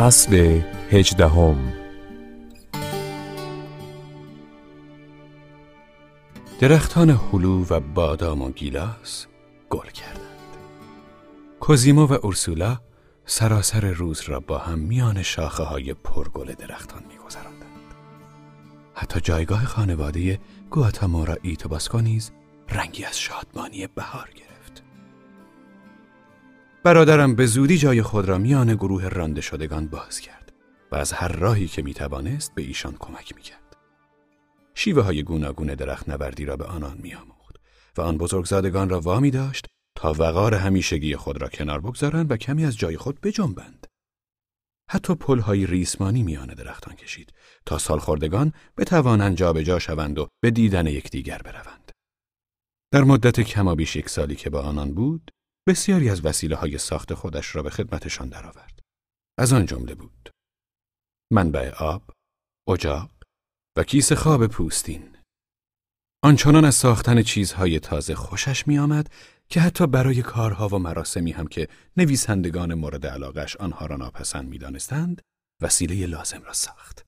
فصل هجدهم. درختان هلو و بادام و گیلاس گل کردند. کوزیمو و اورسولا سراسر روز را با هم میان شاخه های پرگل درختان میگذراندند. حتی جایگاه خانواده گواتامورا ایتوباسکو نیز رنگی از شادمانی بهار گرفت. برادرم به زودی جای خود را میان گروه رانده شدگان باز کرد و از هر راهی که می‌توانست به ایشان کمک می‌کرد شیوه های گوناگون درخت نوردی را به آنان میآموخت و آن بزرگزادگان را وامی داشت تا وقار همیشگی خود را کنار بگذارند و کمی از جای خود بجنبند. حتی پلهای ریسمانی میان درختان کشید تا سالخوردگان بتوانند جابجا شوند و به دیدن یکدیگر بروند. در مدت کمابیش یک سالی که با آنان بود، بسیاری از وسیله های ساخت خودش را به خدمتشان درآورد. از آن جمله بود. منبع آب، اجاق و کیسه خواب پوستین. آنچنان از ساختن چیزهای تازه خوشش می آمد که حتی برای کارها و مراسمی هم که نویسندگان مورد علاقش آنها را ناپسند می دانستند، وسیله لازم را ساخت.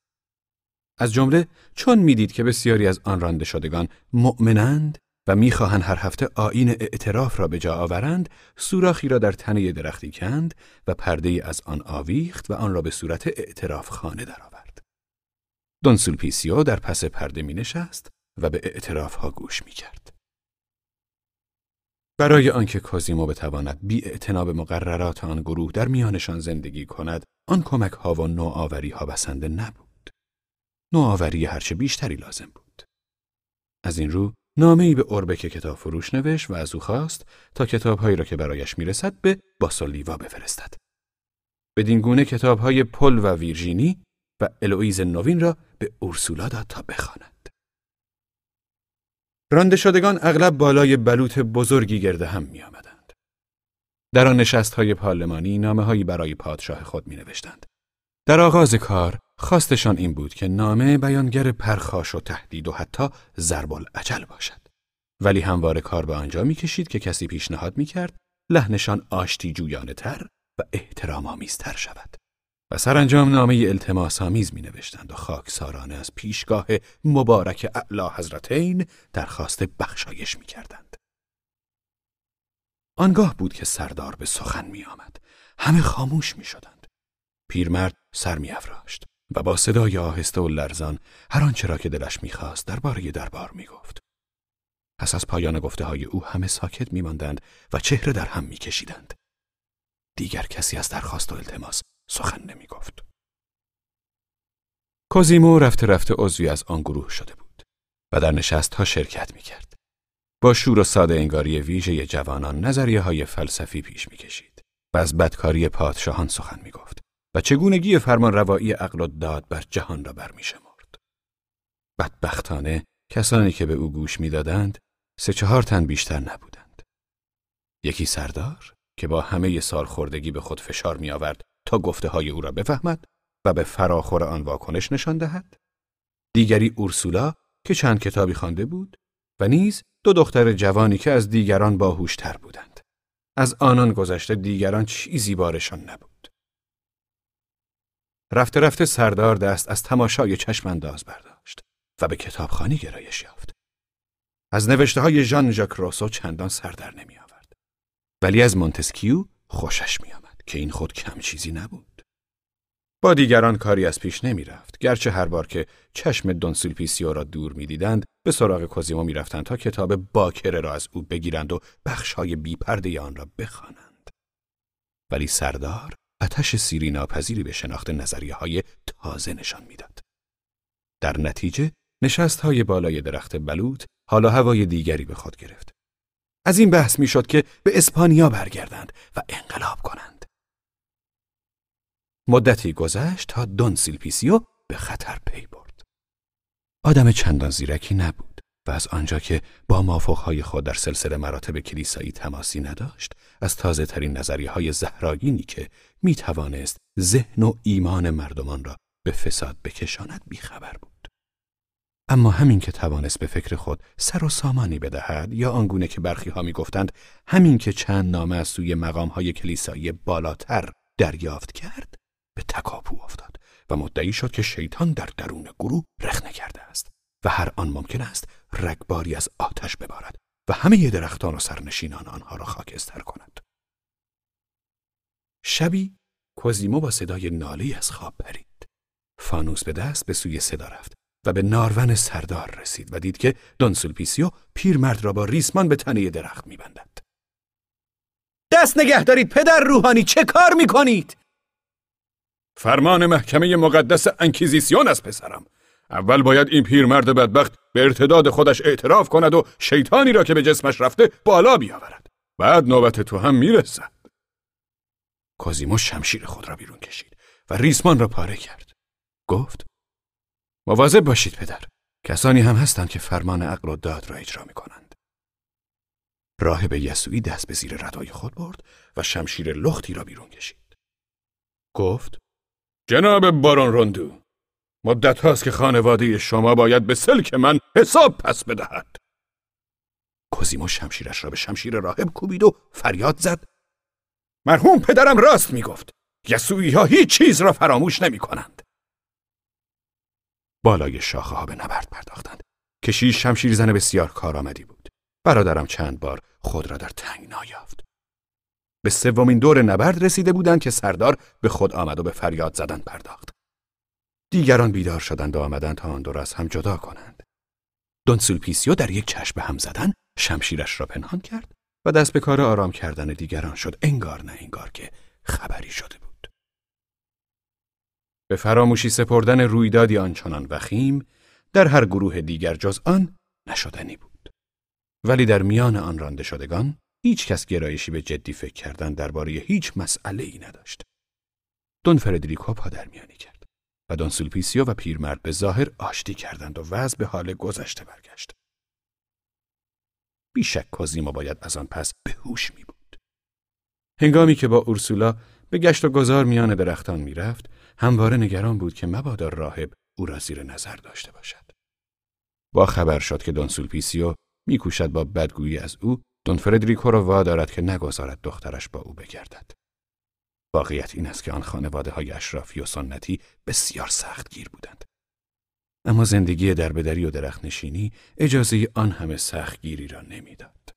از جمله چون می‌دید که بسیاری از آن رانده شدگان مؤمنند و می‌خواهند هر هفته آیین اعتراف را به جا آورند، سوراخی را در تنه درختی کند و پرده از آن آویخت و آن را به صورت اعتراف خانه درآورد. دون سولپیسیو در پس پرده می نشست و به اعتراف ها گوش می کرد. برای آنکه کوزیمو بتواند بی اعتنا به مقررات آن گروه در میانشان زندگی کند، آن کمک ها و نوآوری ها بسنده نبود. نوآوری هرچه بیشتری لازم بود. از این رو نامه ای به اوربک کتاب فروش نوشت و از او خواست تا کتابهایی را که برایش می‌رسد به باسولیوا بفرستد. بدین گونه کتابهای پل و ویرژینی و الویز نوین را به اورسولا داد تا بخواند. رانده شدگان اغلب بالای بلوط بزرگی گرده هم می آمدند. در آن نشست های پارلمانی نامه برای پادشاه خود می نوشتند. در آغاز کار خواستشان این بود که نامه بیانگر پرخاش و تهدید و حتی ضرب العجل باشد. ولی همواره کار به آنجا می کشید که کسی پیشنهاد می کرد لحنشان آشتی جویانه تر و احترام آمیزتر شود. و سرانجام نامه التماس آمیز می نوشتند و خاکسارانه از پیشگاه مبارک اعلی حضرتین درخواست بخشایش می کردند. آنگاه بود که سردار به سخن می آمد. همه خاموش می شدند. پیرمرد سر می افراشت و با صدای آهسته و لرزان هر آنچه را که دلش می‌خواست درباره دربار می‌گفت. پس از پایان گفته های او همه ساکت میماندند و چهره در هم میکشیدند. دیگر کسی از درخواست و التماس سخن نمی گفت. کوزیمو رفته رفته عضوی از آن گروه شده بود و در نشست ها شرکت می کرد. با شور و ساده انگاری ویژه جوانان نظریه های فلسفی پیش می کشید و از بدکاری پادشاهان سخن می گفت و چگونگی فرمان روایی عقل و داد بر جهان را برمی شمرد. بدبختانه کسانی که به او گوش می‌دادند سه چهار تن بیشتر نبودند. یکی سردار که با همه سال خوردگی به خود فشار می آورد تا گفته های او را بفهمد و به فراخور آن واکنش نشان دهد دیگری اورسولا که چند کتابی خوانده بود و نیز دو دختر جوانی که از دیگران باهوشتر بودند از آنان گذشته دیگران چیزی بارشان نبود رفته رفته سردار دست از تماشای چشم انداز برداشت و به کتابخوانی گرایش یافت از نوشته های ژان ژاک روسو چندان سر در نمی آورد ولی از مونتسکیو خوشش می آمد که این خود کم چیزی نبود. با دیگران کاری از پیش نمی رفت. گرچه هر بار که چشم دون سولپیسیو را دور می دیدند، به سراغ کوزیمو می رفتند تا کتاب باکره را از او بگیرند و بخشهای بیپرده آن را بخوانند. ولی سردار آتش سیری ناپذیری به شناخت نظریه های تازه نشان می‌داد. در نتیجه نشست های بالای درخت بلوط حالا هوای دیگری به خود گرفت. از این بحث می‌شد که به اسپانیا برگردند و انقلاب کنند. مدتی گذشت تا دون سولپیسیو به خطر پی برد. آدم چندان زیرکی نبود و از آنجا که با مافوقهای خود در سلسله مراتب کلیسایی تماسی نداشت از تازه ترین نظریه های زهراگینی که می توانست ذهن و ایمان مردمان را به فساد بکشاند بیخبر بود. اما همین که توانست به فکر خود سر و سامانی بدهد یا آنگونه که برخی ها می گفتند همین که چند نامه از سوی مقام های کلیسایی بالاتر دریافت کرد به تکاپو افتاد و مدعی شد که شیطان در درون گروه رخنه کرده است و هر آن ممکن است رگباری از آتش ببارد و همه درختان و سرنشینان آنها را خاکستر کند. شبی کوزیمو با صدای ناله‌ای از خواب پرید. فانوس به دست به سوی صدا رفت و به نارون سردار رسید و دید که دون سولپیسیو پیرمرد را با ریسمان به تنه درخت میبندد. دست نگه دارید پدر روحانی چه کار می‌کنید؟ فرمان محکمه مقدس انکیزیسیون از پسرم اول باید این پیرمرد بدبخت به ارتداد خودش اعتراف کند و شیطانی را که به جسمش رفته بالا بیاورد بعد نوبت تو هم می‌رسد کازیمو شمشیر خود را بیرون کشید و ریسمان را پاره کرد. گفت مواظب باشید پدر. کسانی هم هستند که فرمان عقل و داد را اجرا می کنند راهب یسوعی دست به زیر ردای خود برد و شمشیر لختی را بیرون کشید. گفت جناب بارون روندو مدت هاست که خانواده شما باید به سلک من حساب پس بدهد. کوزیمو شمشیرش را به شمشیر راهب کوبید و فریاد زد. مرحوم پدرم راست می‌گفت یسوعی ها هیچ چیز را فراموش نمی کنند. بالای شاخه ها به نبرد پرداختند. کشیش شمشیر زن بسیار کارآمدی بود. برادرم چند بار خود را در تنگنا یافت. به سومین دور نبرد رسیده بودند که سردار به خود آمد و به فریاد زدن پرداخت. دیگران بیدار شدند و آمدند تا آن دو را از هم جدا کنند. دون سولپیسیو در یک چشم به هم زدن شمشیرش را پنهان کرد و دست به کار آرام کردن دیگران شد انگار نه انگار که خبری شده بود. به فراموشی سپردن رویدادی آنچنان وخیم در هر گروه دیگر جز آن نشدنی بود. ولی در میان آن رانده شدگان هیچ کس گرایشی به جدی فکر کردن درباره هیچ مسئله ای نداشت. دون فردریکو پادرمیانی کرد و دون سولپیسیو و پیرمرد به ظاهر آشتی کردند و وضع به حال گذشته برگشت. بیشک کوزیمو باید از آن پس به هوش می بود. هنگامی که با اورسولا به گشت و گذار میان درختان می‌رفت، همواره نگران بود که مبادا راهب او را زیر نظر داشته باشد. با خبر شد که دون سولپیسیو میکوشد با بدگویی از او دون فردریکو را وادارد که نگذارد دخترش با او بگردد. واقعیت این است که آن خانواده های اشرافی و سنتی بسیار سخت گیر بودند. اما زندگی دربدری و درخت نشینی اجازه آن همه سختگیری را نمی‌داد.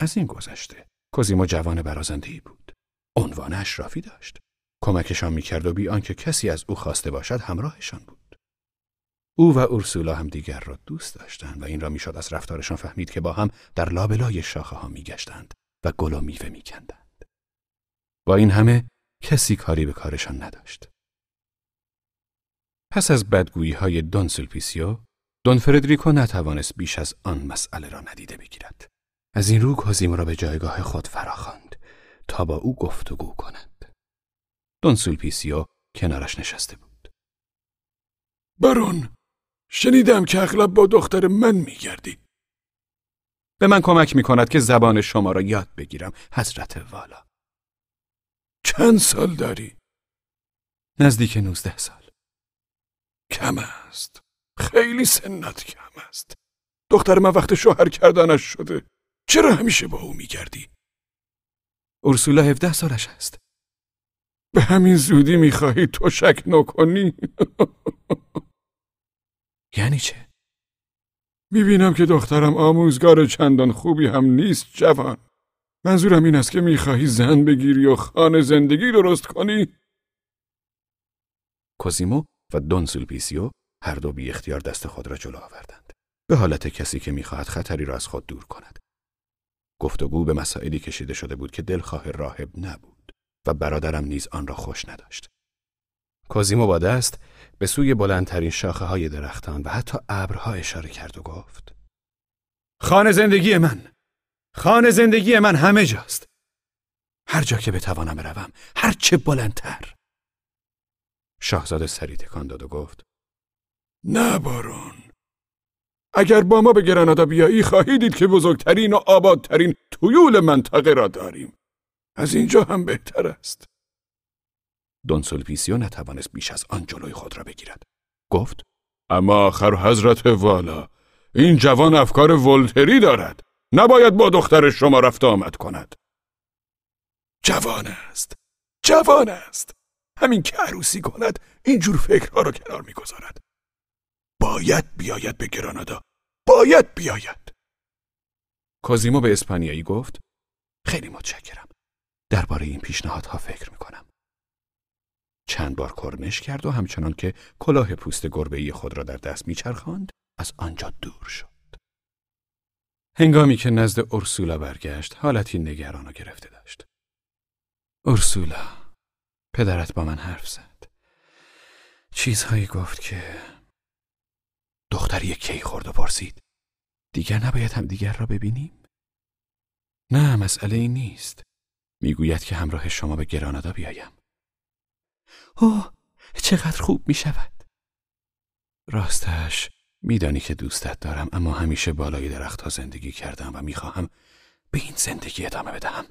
از این گذشته کوزیمو جوان برازنده بود. عنوان اشرافی داشت. کمکشان می‌کرد و بی آنکه کسی از او خواسته باشد همراهشان بود. او و اورسولا هم دیگر را دوست داشتند و این را می‌شد از رفتارشان فهمید که با هم در لابلای شاخه ها میگشتند و گل و میوه میکندند. با این همه کسی کاری به کارشان نداشت. پس از بدگویی های دون سلپیسیو، دون فردریکو نتوانست بیش از آن مسئله را ندیده بگیرد. از این رو کازیم را به جایگاه خود فراخواند تا با او گفتگو کند. دون سولپیسیو کنارش نشسته بود. برون، شنیدم که اغلب با دختر من میگردی. به من کمک می کند که زبان شما را یاد بگیرم حضرت والا. چند سال داری؟ نزدیک نوزده سال. کم است خیلی سنت کم است دختر من وقت شوهر کردنش شده چرا همیشه با او میگردی؟ اورسولا هفده سالش است به همین زودی می‌خواهی تو شک نکنی؟ یعنی چه؟ می‌بینم که دخترم آموزگار چندان خوبی هم نیست جوان منظورم این است که می‌خواهی زن بگیری و خانه زندگی درست کنی؟ کوزیمو و دون سولپیسیو هر دو بی اختیار دست خود را جلو آوردند. به حالت کسی که می‌خواهد خطری را از خود دور کند. گفتگو به مسائلی کشیده شده بود که دلخواه راهب نبود و برادرم نیز آن را خوش نداشت. کوزیمو با دست به سوی بلندترین شاخه های درختان و حتی ابرها اشاره کرد و گفت خانه زندگی من خانه زندگی من همه جاست هر جا که بتوانم بروم هر چه بلندتر شاهزاده سری تکان داد و گفت نه بارون. اگر با ما به گرانادا بیایی خواهی دید که بزرگترین و آبادترین تویول منطقه را داریم. از اینجا هم بهتر است. دون سولپیسیو نتوانست بیش از آن جلوی خود را بگیرد. گفت اما آخر حضرت والا این جوان افکار ولتری دارد. نباید با دختر شما رفت آمد کند. جوان است. جوان است. همین که عروسی کند اینجور فکرها را کنار می‌گذارد. باید بیاید به گرانادا. باید بیاید. کوزیمو به اسپانیایی گفت خیلی متشکرم. درباره این پیشنهادها فکر می‌کنم. چند بار کرنش کرد و همچنان که کلاه پوست گربه‌ای خود را در دست میچرخاند از آنجا دور شد. هنگامی که نزد اورسولا برگشت حالتی نگران و گرفته داشت. اورسولا پدرت با من حرف زد. چیزهایی گفت که دختری کی خورد و پرسید. دیگر نباید هم دیگر را ببینیم؟ نه مسئله این نیست. می‌گوید که همراه شما به گرانادا بیایم. اوه چقدر خوب می شود راستش میدانی که دوستت دارم اما همیشه بالای درختها زندگی کردم و می‌خواهم به این زندگی ادامه بدهم.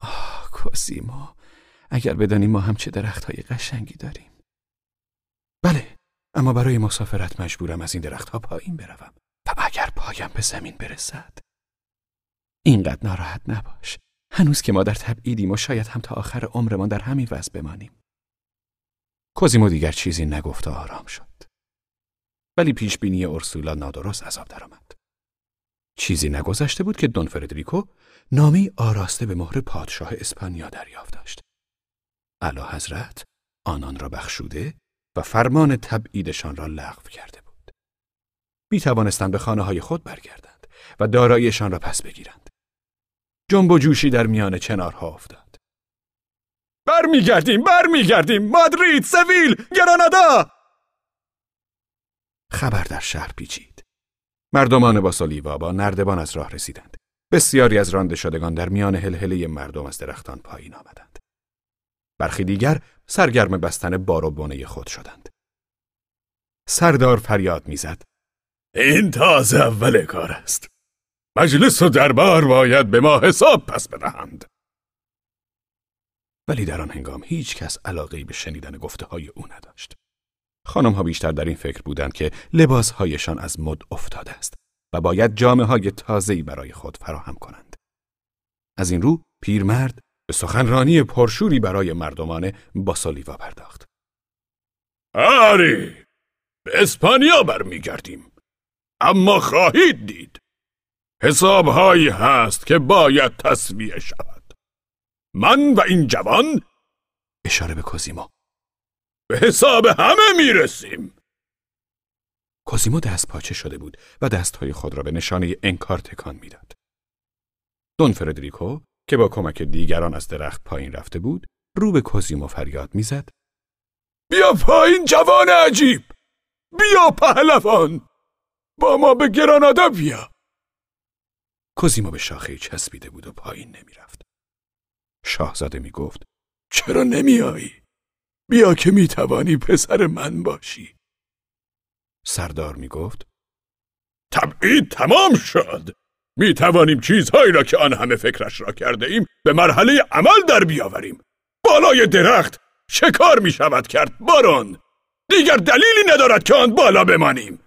آه کوسیمو اگر بدانی ما هم چه درختهای قشنگی داریم. بله اما برای مسافرت مجبورم از این درختها پایین بروم و اگر پایم به زمین برسد. اینقدر ناراحت نباش. هنوز که ما در تبعیدیم و شاید هم تا آخر عمرمان در همین وضع بمانیم. کوزیمو دیگر چیزی نگفت و آرام شد. ولی پیش بینی اورسولا نادرست عذاب درآمد. چیزی نگذشته بود که دون فردریکو نامی آراسته به مهر پادشاه اسپانیا دریافت داشت. اعلی حضرت آنان را بخشوده و فرمان تبعیدشان را لغو کرده بود. می توانستند به خانه های خود برگردند و داراییشان را پس بگیرند. جنب و جوشی در میان چنارها افتاد. برمیگردیم برمیگردیم مادرید سویل گرانادا! خبر در شهر پیچید. مردمان با سالیوا با نردبان از راه رسیدند. بسیاری از رانده شدگان در میان هلهله مردم از درختان پایین آمدند. برخی دیگر سرگرم بستن بار و بونه خود شدند سردار فریاد می‌زد این تازه اول کار است مجلس و دربار باید به ما حساب پس بدهند ولی در آن هنگام هیچ کس علاقه به شنیدن گفته های او نداشت. خانم ها بیشتر در این فکر بودند که لباس هایشان از مد افتاده است و باید جامعه های تازه‌ای برای خود فراهم کنند. از این رو پیرمرد به سخنرانی پرشوری برای مردمان باسالیوا پرداخت. آری به اسپانیا برمیگردیم اما خواهید دید حسابهایی هست که باید تصویه شود من و این جوان اشاره به کوزیمو به حساب همه می‌رسیم کوزیمو دست پاچه شده بود و دستهای خود را به نشانه انکار تکان می‌داد. دون فردریکو که با کمک دیگران از درخت پایین رفته بود رو به کوزیمو فریاد می‌زد. بیا پایین جوان عجیب! بیا پهلوان! با ما به گرانادا بیا! کوزیمو به شاخه چسبیده بود و پایین نمی‌رفت. شاهزاده می‌گفت چرا نمیایی بیا که می‌توانی پسر من باشی. سردار می‌گفت تبعید تمام شد! می توانیم چیزهایی را که آن همه فکرش را کرده ایم به مرحله عمل در بیاوریم. بالای درخت شکار می شود کرد بارون! دیگر دلیلی ندارد که آن بالا بمانیم.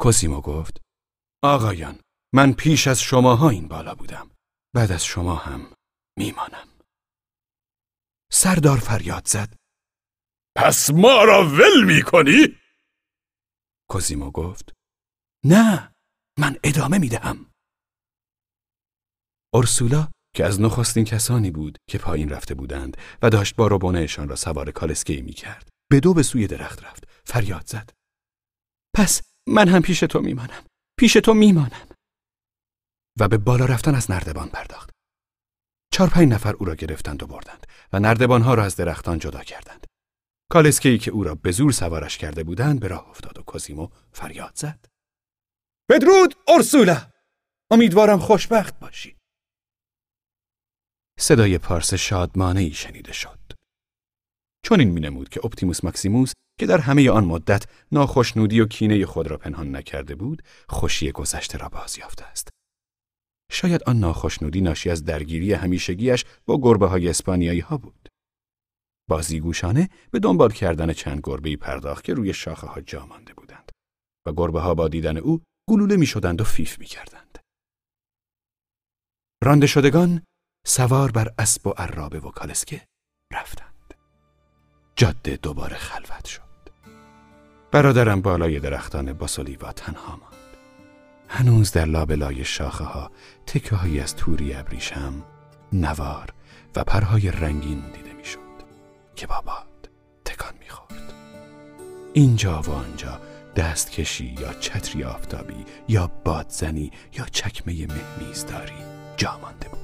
کوزیمو گفت آقایان من پیش از شماها این بالا بودم. بعد از شما هم میمانم. سردار فریاد زد. پس ما را ول می کنی؟ کوزیمو گفت نه! من ادامه می دهم. اورسولا که از نخستین کسانی بود که پایین رفته بودند و داشت با روبانهشان را سوار کالسکی می کرد. به دو به سوی درخت رفت. فریاد زد. پس من هم پیش تو میمانم. پیش تو میمانم. و به بالا رفتن از نردبان پرداخت. چهار پنج نفر او را گرفتند و بردند و نردبانها را از درختان جدا کردند. کالسکی که او را به زور سوارش کرده بودند به راه افتاد و کوزیمو فریاد زد. بدرود اورسولا. امیدوارم خوشبخت باشی. صدای پارس شادمانه ای شنیده شد. چون این مینمود که اپتیموس ماکسیموس که در همه آن مدت ناخشنودی و کینه خود را پنهان نکرده بود خوشی گذشته را بازیافته است. شاید آن ناخشنودی ناشی از درگیری همیشگیش با گربه های اسپانیایی ها بود. بازیگوشانه به دنبال کردن چند گربه پرداخت که روی شاخه ها جا مانده بودند و گربه ها با دیدن او گلوله می شدند و فیف می کردند. رانده شدگان سوار بر اسب و عرابه و کالسکه رفتند. جاده دوباره خلوت شد. برادرم بالای درختان باسولیوا تنها ماند. هنوز در لابلای شاخه ها تکه هایی از توری ابریشم نوار و پرهای رنگین دیده می‌شد که با باد تکان می‌خورد. اینجا و آنجا دستکشی یا چتری آفتابی یا بادزنی یا چکمه مهمیزداری. جا مانده بود.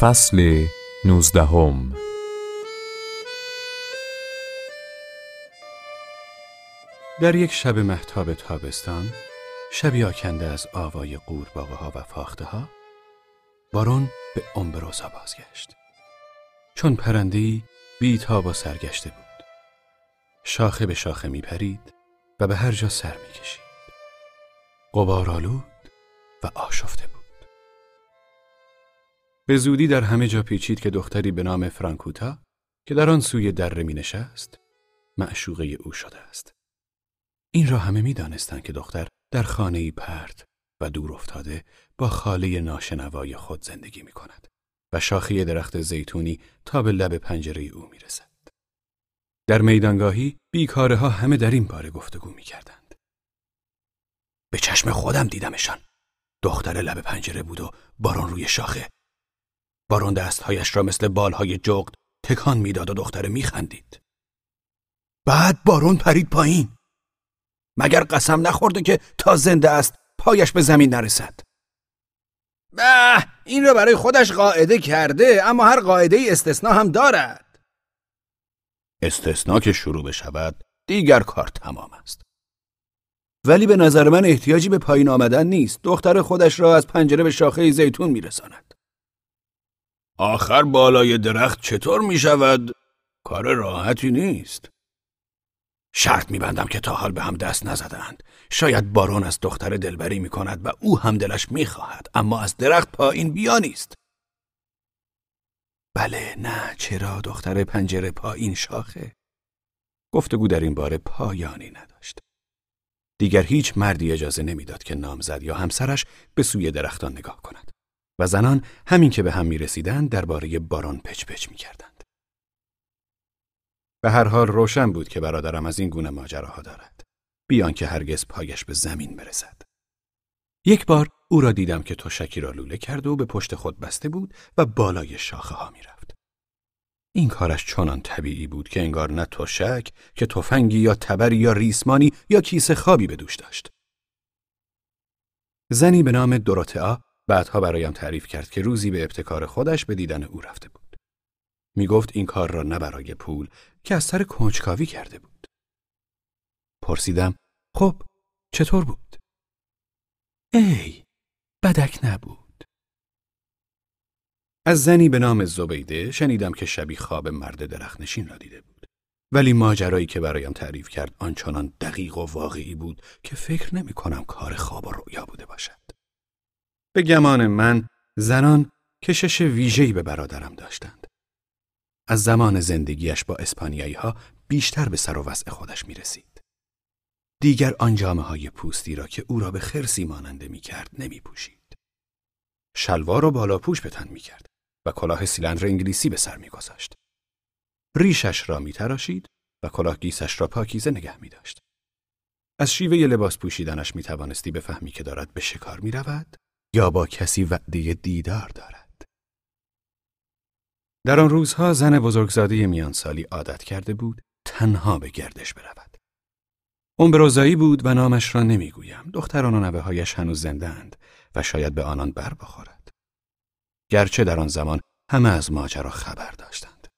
فصل نوزدهم. در یک شب محتاب تابستان شبی آکنده از آوای قورباغه ها و فاخته ها بارون به امبروزا بازگشت. چون پرندهی بیتاب و سرگشته بود. شاخه به شاخه می پرید و به هر جا سر می کشید قبار آلود و آشفته به زودی در همه جا پیچید که دختری به نام فرانکوتا که در آن سوی دره می نشست معشوقه او شده است. این را همه می دانستند که دختر در خانه پرت و دور افتاده با خاله ناشنوای خود زندگی می کند و شاخه درخت زیتونی تا به لب پنجره او می رسد. در میدانگاهی بیکاره ها همه در این باره گفتگو می کردند. به چشم خودم دیدمشان. دختر لب پنجره بود و باران روی شاخه بارون دستهایش را مثل بالهای جغد تکان می‌داد و دختره میخندید. بعد بارون پرید پایین. مگر قسم نخورده که تا زنده است پایش به زمین نرسد. به این را برای خودش قاعده کرده اما هر قاعده استثنا هم دارد. استثنا که شروع بشود دیگر کار تمام است. ولی به نظر من احتیاجی به پایین آمدن نیست. دختر خودش را از پنجره به شاخه زیتون میرساند. آخر بالای درخت چطور می شود؟ کار راحتی نیست. شرط میبندم که تا حال به هم دست نزدند. شاید بارون از دختر دلبری می کند و او هم دلش می خواهد. اما از درخت پایین بیا نیست. بله نه چرا دختر پنجره پایین شاخه؟ گفتگو در این باره پایانی نداشت. دیگر هیچ مردی اجازه نمی‌داد که نامزد یا همسرش به سوی درختان نگاه کند. و زنان همین که به هم می رسیدن درباره باران پچ پچ می کردند. به هر حال روشن بود که برادرم از این گونه ماجراها دارد. بیان که هرگز پایش به زمین برسد. یک بار او را دیدم که تشکی را لوله کرد و به پشت خود بسته بود و بالای شاخه ها می رفت. این کارش چنان طبیعی بود که انگار نه تشک که تفنگی یا تبری یا ریسمانی یا کیسه خوابی به دوش داشت. زنی به نام دوروتئا بعدها برایم تعریف کرد که روزی به ابتکار خودش به دیدن او رفته بود. می گفت این کار را نه برای پول که از سر کنجکاوی کرده بود. پرسیدم خب چطور بود؟ ای بدک نبود. از زنی به نام زبیده شنیدم که شبی خواب مرد درخنشین را دیده بود. ولی ماجرایی که برایم تعریف کرد آنچنان دقیق و واقعی بود که فکر نمی کنم کار خواب و رویا بوده باشد. به گمان من زنان کشش ویژه‌ای به برادرم داشتند. از زمان زندگیش با اسپانیایی ها بیشتر به سر و وضع خودش می رسید. دیگر آن های پوستی را که او را به خرسی ماننده می کرد نمی پوشید. شلوار و بالاپوش به تن می کرد و کلاه سیلندر انگلیسی به سر می گذاشت. ریشش را می تراشید و کلاه گیسش را پاکیزه نگه می داشت. از شیوه لباس پوشیدنش می توانستی بفهمی که دارد به شکار می رود یا با کسی وعده دیدار دارد. در آن روزها زن بزرگزاده میانسالی عادت کرده بود تنها به گردش برود. امبروزایی بود و نامش را نمی‌گویم. دختران و نوه هایش هنوز زنده اند و شاید به آنان بر بخورد. گرچه در آن زمان همه از ماجرا خبر داشتند.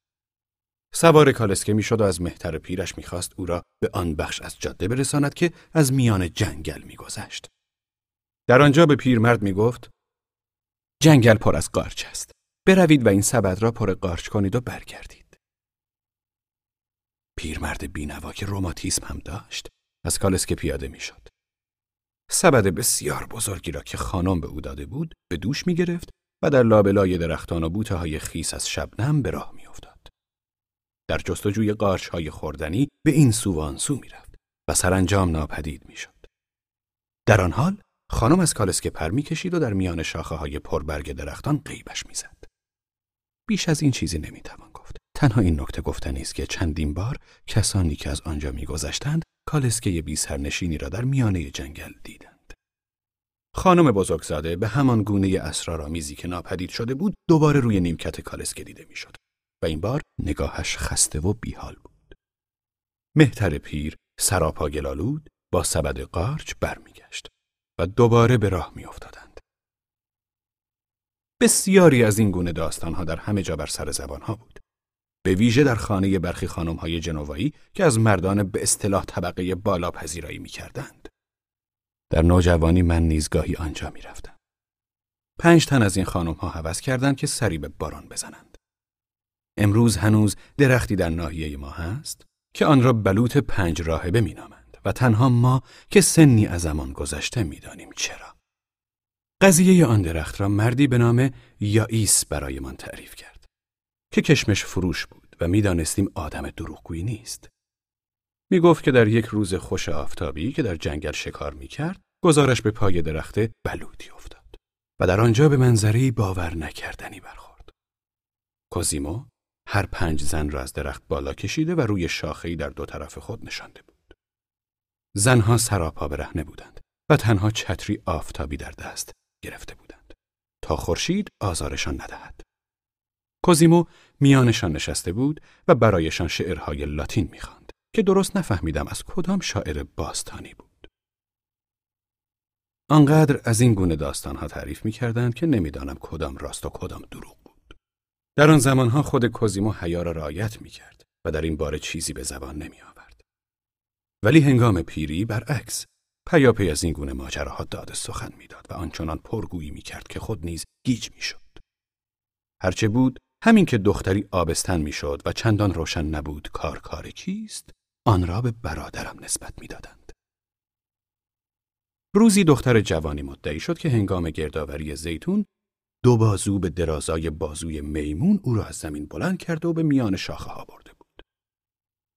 سوار کالسکه می‌شد و از مهتر پیرش می‌خواست او را به آن بخش از جاده برساند که از میان جنگل میگذشت. در آنجا به پیرمرد می‌گفت جنگل پر از قارچ است. بروید و این سبد را پر قارچ کنید و برگردید. پیرمرد بینوا که روماتیسم هم داشت از کالسکه پیاده می‌شد. سبد بسیار بزرگی را که خانم به او داده بود به دوش می گرفت و در لابلای درختان و بوته های خیس از شبنم به راه می افتاد. در جستجوی قارچ های خوردنی به این سو سو می رفت و سرانجام ناپدید می شد. در آن حال خانم از کالسکه پر می کشید و در میان شاخه های پربرگ درختان قیبش می زد. بیش از این چیزی نمی توان گفت. تنها این نکته گفتنی است که چندین بار کسانی که از آنجا میگذشتند کالسکه بی سرنشینی را در میانه جنگل دیدند. خانم بزرگزاده به همان گونه اسرارآمیزی که ناپدید شده بود دوباره روی نیمکت کالسکه دیده می‌شد و این بار نگاهش خسته و بیحال بود. مهتر پیر سراپا گلالود با سبد قارچ برمیگشت و دوباره به راه میافتادند. بسیاری از این گونه داستانها در همه جا بر سر زبانها بود. به ویژه در خانه برخی های جنوایی که از مردان به اصطلاح طبقه بالا پذیرایی می کردند. در نوجوانی من نیزگاهی آنجا می رفتم. پنج تن از این خانم ها حوض کردند که سری به باران بزنند. امروز هنوز درختی در ناحیه ما هست که آن را بلوط پنج راهبه می نامند و تنها ما که سنی از زمان گذشته می دانیم چرا. قضیه آن درخت را مردی به نام یائیس برایمان تعریف کرد. که کشمش فروش بود و می‌دانستیم آدم دروغگویی نیست. می گفت که در یک روز خوش آفتابی که در جنگل شکار می کرد، گزارش به پای درخت بلوطی افتاد و در آنجا به منظری باور نکردنی برخورد. کوزیمو هر پنج زن را از درخت بالا کشیده و روی شاخه‌ای در دو طرف خود نشانده بود. زنها سراپا برهنه بودند و تنها چتری آفتابی در دست گرفته بودند تا خورشید آزارشان ندهد. کوزیمو میانشان نشسته بود و برایشان شعرهای لاتین می‌خواند که درست نفهمیدم از کدام شاعر باستانی بود. آنقدر از این گونه داستانها تعریف می‌کردند که نمی‌دانم کدام راست و کدام دروغ بود. در آن زمانها خود کوزیمو حیا را رعایت می‌کرد و در این باره چیزی به زبان نمی آورد. ولی هنگام پیری برعکس پیاپی از این گونه ماجراها داد سخن می‌داد و آنچنان پرگویی می‌کرد که خود نیز گیج می‌شد. هرچه بود همین که دختری آبستن می‌شد و چندان روشن نبود کار کار کیست آن را به برادرم نسبت می‌دادند. روزی دختر جوانی مدعی شد که هنگام گردآوری زیتون دو بازو به درازای بازوی میمون او را از زمین بلند کرده و به میان شاخه ها برده بود.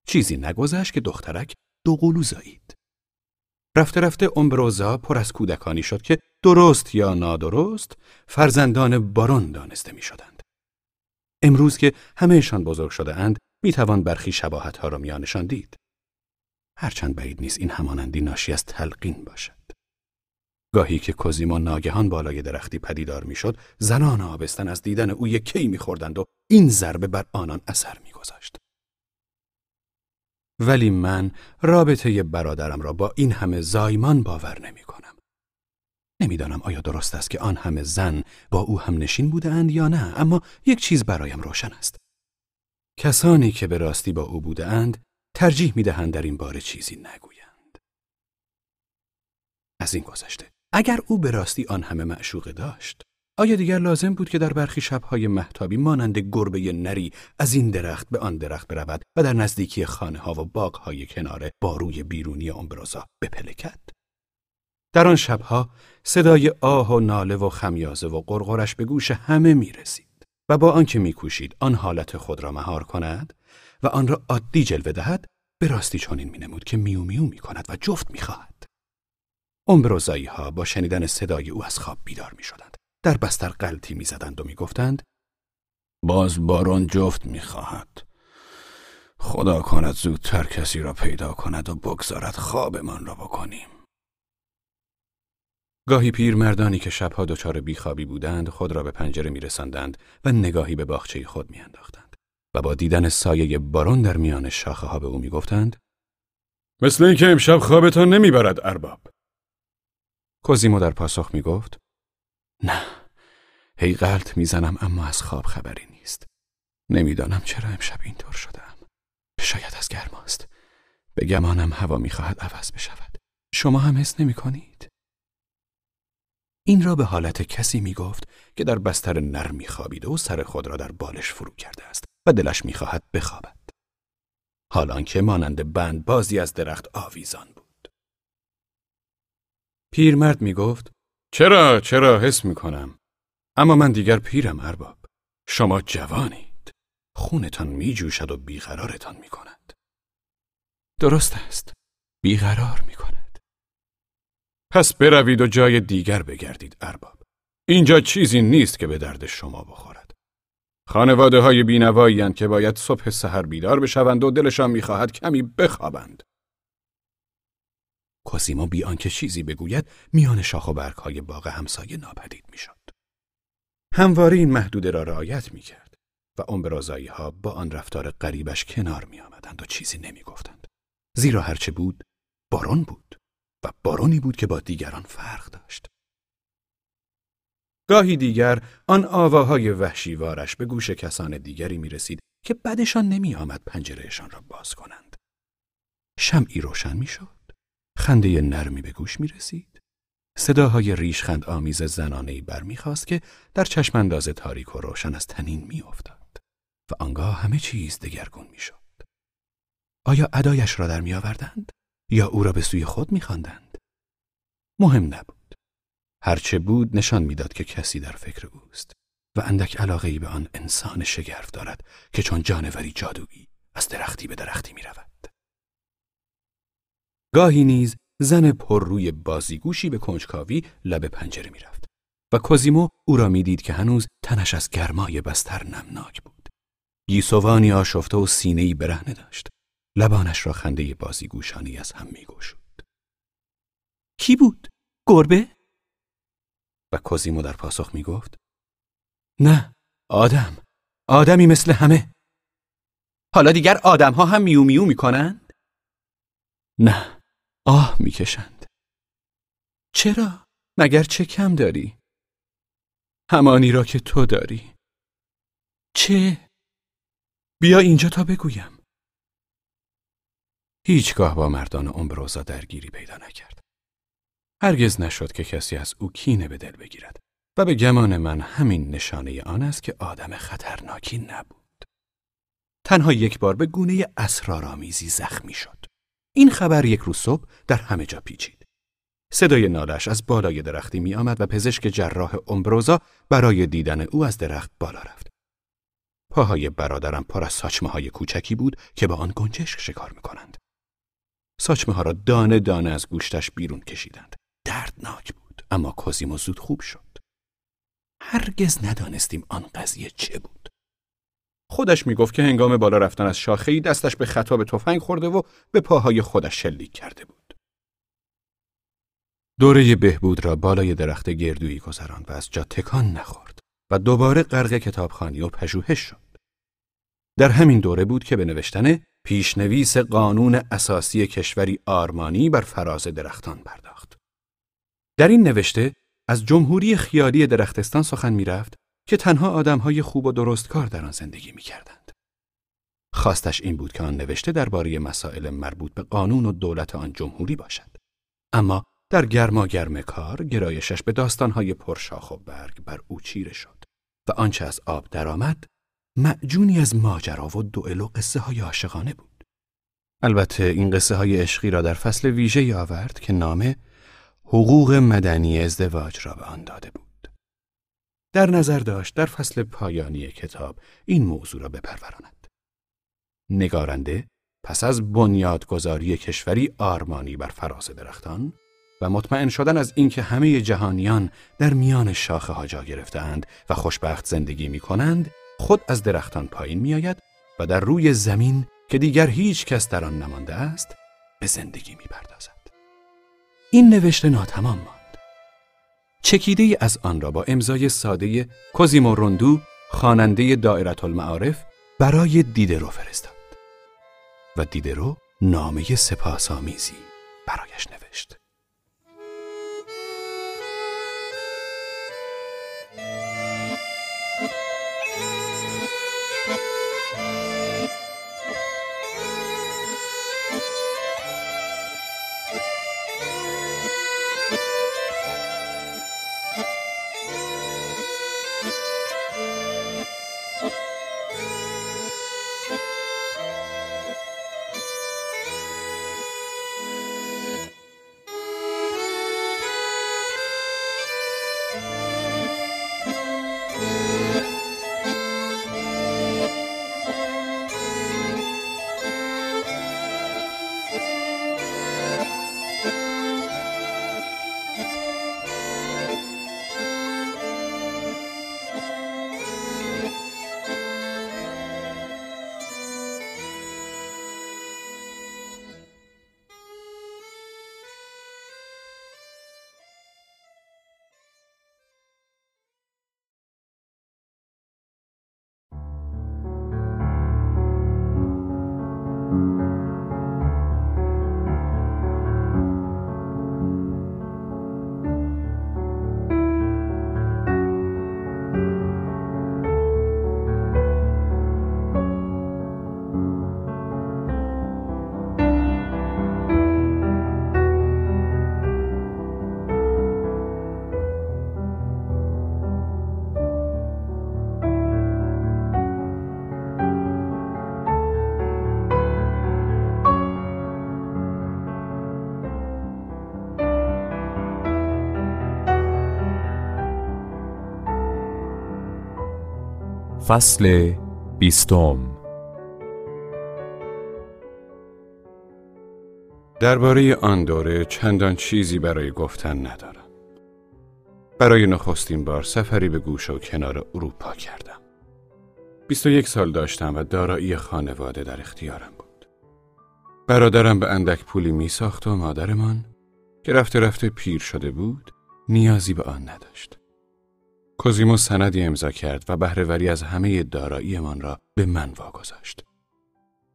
چیزی نگذشت که دخترک دو قلو زایید. رفته رفته امبروزا پر از کودکانی شد که درست یا نادرست فرزندان بارون دانسته می شدند. امروز که همهشان بزرگ شده اند می توان برخی شباهت ها را میانشان دید. هرچند بعید نیست این همانندی ناشی از تلقین باشد. گاهی که کوزیمو ناگهان بالای درختی پدیدار می‌شد زنان آبستن از دیدن او یکی میخوردند و این ضربه بر آنان اثر میگذاشت ولی من رابطه برادرم را با این همه زایمان باور نمی کنم. نمی‌دانم آیا درست است که آن همه زن با او هم نشین بودند یا نه اما یک چیز برایم روشن است کسانی که به راستی با او بودند ترجیح می‌دهند در این باره چیزی نگویند از این گذشته اگر او به راستی آن همه معشوقه داشت آیا دیگر لازم بود که در برخی شبهای محتابی مانند گربه نری از این درخت به آن درخت برود و در نزدیکی خانه ها و باغ های کنار باروی بیرونی امبروزا بپلکد؟ در آن شبها صدای آه و ناله و خمیازه و قرقرش به گوش همه می رسید و با آنکه میکوشید آن حالت خود را مهار کند و آن را عادی جلوه دهد به راستی چنین مینمود که میو میو می کند و جفت می‌خواهد. امبروزایی ها با شنیدن صدای او از خواب بیدار می شدند. در بستر قلطی می زدند و می گفتند باز باران جفت می خواهد. خدا کند زودتر کسی را پیدا کند و بگذارد خوابمان را بکنیم. گاهی پیرمردانی که شبها دچار بیخوابی بودند خود را به پنجره میرساندند و نگاهی به باغچه خود میانداختند و با دیدن سایه بارون در میان شاخه ها به او می‌گفتند مثل اینکه امشب خوابتان نمی‌برد ارباب کوزیمو در پاسخ می‌گفت نه هی غلط می‌زنم اما از خواب خبری نیست نمی‌دانم چرا امشب اینطور شدم شاید از گرماست به گمانم هوا می‌خواهد عوض بشود شما هم حس نمی کنید؟ این را به حالت کسی می گفت که در بستر نرمی خوابیده و سر خود را در بالش فرو کرده است و دلش می‌خواهد بخوابد. حالان که مانند بند بازی از درخت آویزان بود. پیرمرد می گفت چرا چرا حس می کنم اما من دیگر پیرم ارباب. شما جوانید. خونتان می جوشد و بیقرارتان می کند درست است. بیقرار می کند پس بروید و جای دیگر بگردید ارباب. اینجا چیزی نیست که به درد شما بخورد. خانواده های بینوایی که باید صبح سحر بیدار بشوند و دلشان می‌خواهد کمی بخوابند. کوسیمو بی آنکه چیزی بگوید میان شاخ و برگ های باغ همسایه ناپدید می‌شد همواره این محدوده را رعایت می‌کرد و امبرازایی ها با آن رفتار غریبش کنار می آمدند و چیزی نمی گفتند. زیرا هرچه بود باران بود و بارانی بود که با دیگران فرق داشت. گاهی دیگر آن آواهای وحشیوارش به گوش کسان دیگری می رسید که بدشان نمی آمد پنجرهشان را باز کنند. شمعی روشن می شد. خنده نرمی به گوش می رسید. صداهای ریشخند آمیز زنانهی برمیخواست که در چشم انداز تاریک و روشن از تنین میافتاد و آنگاه همه چیز دگرگون می‌شد. آیا ادایش را در میآوردند یا او را به سوی خود میخواندند؟ مهم نبود. هرچه بود نشان می‌داد که کسی در فکر اوست و اندک علاقه به آن انسان شگرف دارد که چون جانوری جادویی از درختی به درختی می رود. گاهی نیز زن پر روی بازیگوشی به کنجکاوی لب پنجره می‌رفت و کوزیمو او را می‌دید که هنوز تنش از گرمای بستر نمناک بود. گیسوانی آشفته و سینه‌ای برهنه داشت. لبانش را خنده بازیگوشانی از هم میگشود. کی بود؟ گربه؟ و کوزیمو در پاسخ می‌گفت نه آدم آدمی مثل همه حالا دیگر آدمها هم میو میو می‌کنند؟ نه آه می‌کشند چرا؟ مگر چه کم داری؟ همانی را که تو داری چه؟ بیا اینجا تا بگویم هیچگاه با مردان امبروزا درگیری پیدا نکرد هرگز نشد که کسی از او کینه به دل بگیرد و به گمان من همین نشانه آن است که آدم خطرناکی نبود تنها یک بار به گونه اسرارآمیزی زخمی شد این خبر یک روز صبح در همه جا پیچید. صدای نالش از بالای درختی می آمد و پزشک جراح امبروزا برای دیدن او از درخت بالا رفت. پاهای برادرم پر از ساچمه های کوچکی بود که با آن گنجشک شکار می کنند. ساچمه ها را دانه دانه از گوشتش بیرون کشیدند. دردناک بود اما کوزیمو زود خوب شد. هرگز ندانستیم آن قضیه چه بود. خودش می‌گفت که هنگام بالا رفتن از شاخهای دستش به خطاب تفنگ خورده و به پاهای خودش شلیک کرده بود. دوره بهبود را بالای درخت گردویی گذراند و از جا تکان نخورد و دوباره غرق کتابخانی و پژوهش شد. در همین دوره بود که به نوشتن پیشنویس قانون اساسی کشوری آرمانی بر فراز درختان پرداخت. در این نوشته از جمهوری خیالی درختستان سخن می‌رفت که تنها آدمهای خوب و درستکار در آن زندگی می کردند. خواستش این بود که آن نوشته درباره مسائل مربوط به قانون و دولت آن جمهوری باشد. اما در گرما گرم کار گرایشش به داستانهای پرشاخ و برگ بر او چیره شد و آنچه از آب درآمد معجونی از ماجرا و دوئل و قصه های عاشقانه بود. البته این قصه های عشقی را در فصل ویژه آورد که نام حقوق مدنی ازدواج را به آن داده بود. در نظر داشت در فصل پایانی کتاب این موضوع را بپروراند. نگارنده پس از بنیادگذاری کشوری آرمانی بر فراز درختان و مطمئن شدن از اینکه همه جهانیان در میان شاخه ها جا گرفتند و خوشبخت زندگی می کنند، خود از درختان پایین می آید و در روی زمین که دیگر هیچ کس در آن نمانده است به زندگی می پردازد. این نوشته ناتمام ماند. چکیده از آن را با امضای ساده کوزیمو روندو خواننده دائرت المعارف برای دیدرو فرستاد و دیدرو نامه سپاسآمیزی برایش نوشت. فصل بیستم درباره آن دوره چندان چیزی برای گفتن ندارم. برای نخستین بار سفری به گوش و کنار اروپا کردم. 21 سال داشتم و دارایی خانواده در اختیارم بود. برادرم به اندک پولی می ساخت و مادرمان که رفته رفته پیر شده بود نیازی به آن نداشت. کوزیمو سندی امضا کرد و بهرهوری از همه داراییمان را به من واگذاشت.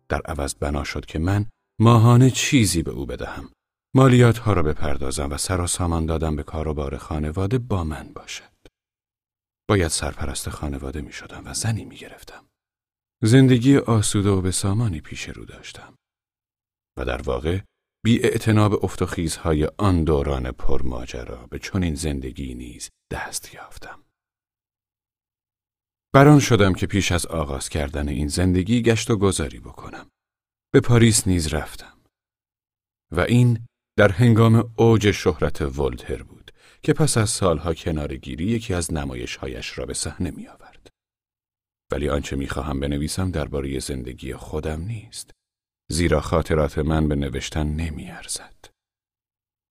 در عوض بنا شد که من ماهانه چیزی به او بدهم. مالیات ها را بپردازم و سر و سامان دادم به کاروبار خانواده با من باشد. باید سرپرست خانواده می شدم و زنی می گرفتم. زندگی آسوده و به سامانی پیش رو داشتم. و در واقع بی اعتناب افت و خیزهای آن دوران پرماجرا به چنین زندگی نیز دست یافتم. بران شدم که پیش از آغاز کردن این زندگی گشت و گذاری بکنم. به پاریس نیز رفتم. و این در هنگام اوج شهرت ولتر بود که پس از سالها کنارگیری یکی از نمایشهایش را به صحنه می آورد. ولی آنچه می خواهم بنویسم درباره زندگی خودم نیست. زیرا خاطرات من به نوشتن نمی ارزد.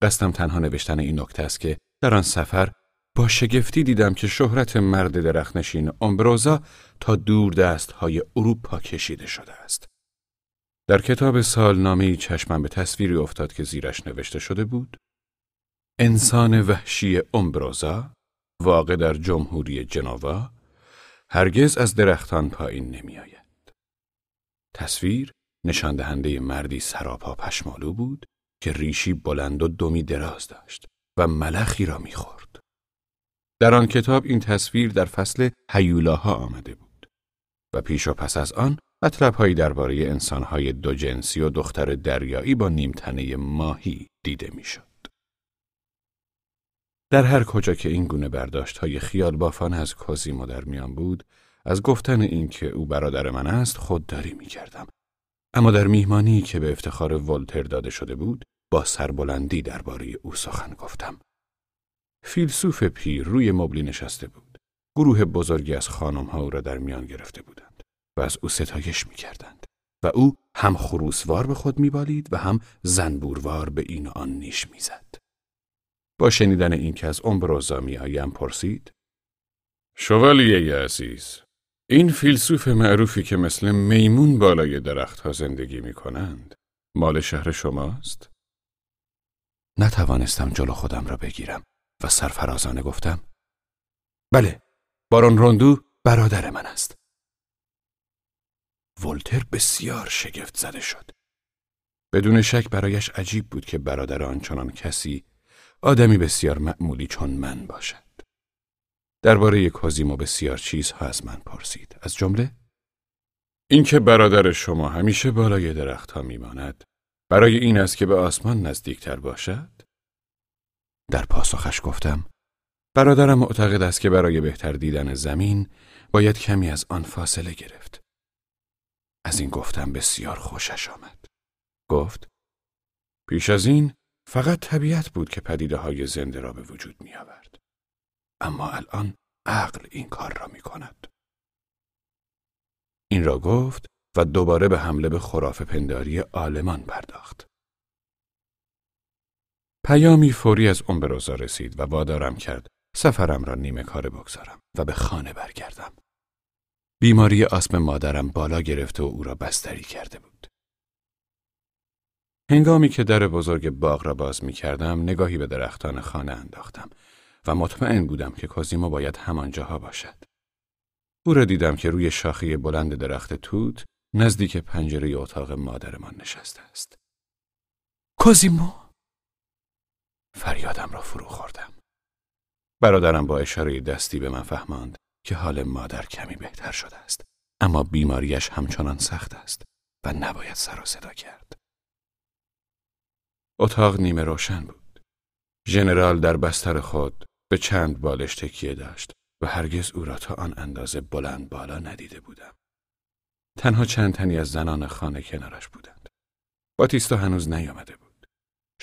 قصدم تنها نوشتن این نکته است که در آن سفر با شگفتی دیدم که شهرت مرد درخنشین امبروزا تا دور دست های اروپا کشیده شده است. در کتاب سالنامه چشمم به تصویری افتاد که زیرش نوشته شده بود انسان وحشی امبروزا واقع در جمهوری جنوا هرگز از درختان پایین نمی آید. تصویر نشان دهنده مردی سراپا پشمالو بود که ریشی بلند و دمی دراز داشت و ملخی را می‌خورد. در آن کتاب این تصویر در فصل هیولاها آمده بود و پیش و پس از آن مطلبهایی درباره انسانهای دو جنسی و دختر دریایی با نیمتنه ماهی دیده می‌شد. در هر کجا که این گونه برداشت های خیال بافان از کوزیمو در میان بود، از گفتن اینکه او برادر من است خودداری می کردم. اما در میهمانی که به افتخار ولتر داده شده بود، با سربلندی درباره او سخن گفتم. فیلسوف پیر روی مبلی نشسته بود. گروه بزرگی از خانم ها او را در میان گرفته بودند و از او ستایش می کردند. و او هم خروسوار به خود میبالید و هم زنبوروار به این آن نیش می‌زد. با شنیدن این که از امبروزا می آیم پرسید شوالیه عزیز این فیلسوف معروفی که مثل میمون بالای درختها زندگی می کنند مال شهر شماست؟ نتوانستم جلو خودم را بگیرم و سرفرازانه گفتم بله بارون روندو برادر من است. ولتر بسیار شگفت زده شد. بدون شک برایش عجیب بود که برادر آنچنان کسی آدمی بسیار معمولی چون من باشد. درباره کوزیمو بسیار چیزها از من پرسید. از جمله اینکه برادر شما همیشه بالای درختها میماند برای این است که به آسمان نزدیکتر باشد؟ در پاسخش گفتم برادرم معتقد است که برای بهتر دیدن زمین باید کمی از آن فاصله گرفت از این گفتم بسیار خوشش آمد گفت پیش از این فقط طبیعت بود که پدیده های زنده را به وجود می آورد. اما الان عقل این کار را می کند. این را گفت و دوباره به حمله به خراف پنداری آلمان پرداخت. پیامی فوری از امبروزا رسید و وادارم کرد سفرم را نیمه کار بگذارم و به خانه برگردم. بیماری آسم مادرم بالا گرفته و او را بستری کرده بود. هنگامی که در بزرگ باغ را باز می کردم نگاهی به درختان خانه انداختم و مطمئن بودم که کازیما باید همانجاها باشد. او را دیدم که روی شاخه بلند درخت توت نزدیک پنجره اتاق مادرمان نشسته است. کازیمو فریادم را فرو خوردم. برادرم با اشاره دستی به من فهماند که حال مادر کمی بهتر شده است اما بیماریش همچنان سخت است و نباید سر و صدا کرد. اتاق نیمه روشن بود. ژنرال در بستر خود به چند بالش تکیه داشت و هرگز او را تا آن اندازه بلند بالا ندیده بودم. تنها چند تنی از زنان خانه کنارش بودند. باتیستا هنوز نیامده بود.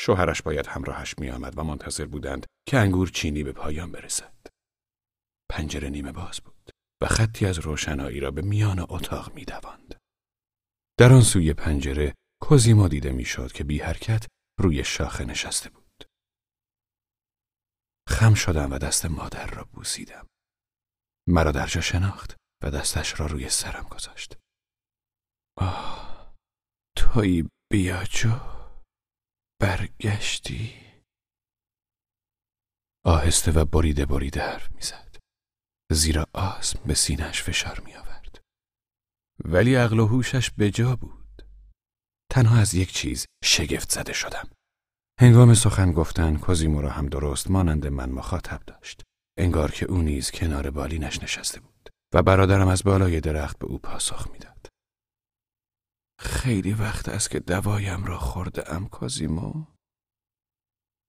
شوهرش باید همراهش می آمد و منتظر بودند که انگور چینی به پایان برسد. پنجره نیمه باز بود و خطی از روشنایی را به میان اتاق می دواند. در آن سوی پنجره کوزیما دیده می‌شد که بی حرکت روی شاخه نشسته بود. خم شدم و دست مادر را بوسیدم. مرا در جا شناخت و دستش را روی سرم گذاشت. آه توی بیاجو برگشتی؟ آهسته و بریده بریده حرف می‌زد. زیرا آسم به سینهش فشار می آورد. ولی عقل و هوشش به جا بود. تنها از یک چیز شگفت زده شدم. هنگام سخن گفتن کوزیمو را هم درست مانند من مخاطب داشت. انگار که او نیز کنار بالینش نشسته بود و برادرم از بالای درخت به او پاسخ می‌داد. خیلی وقت است که دوایم را خورده ام کازیمو؟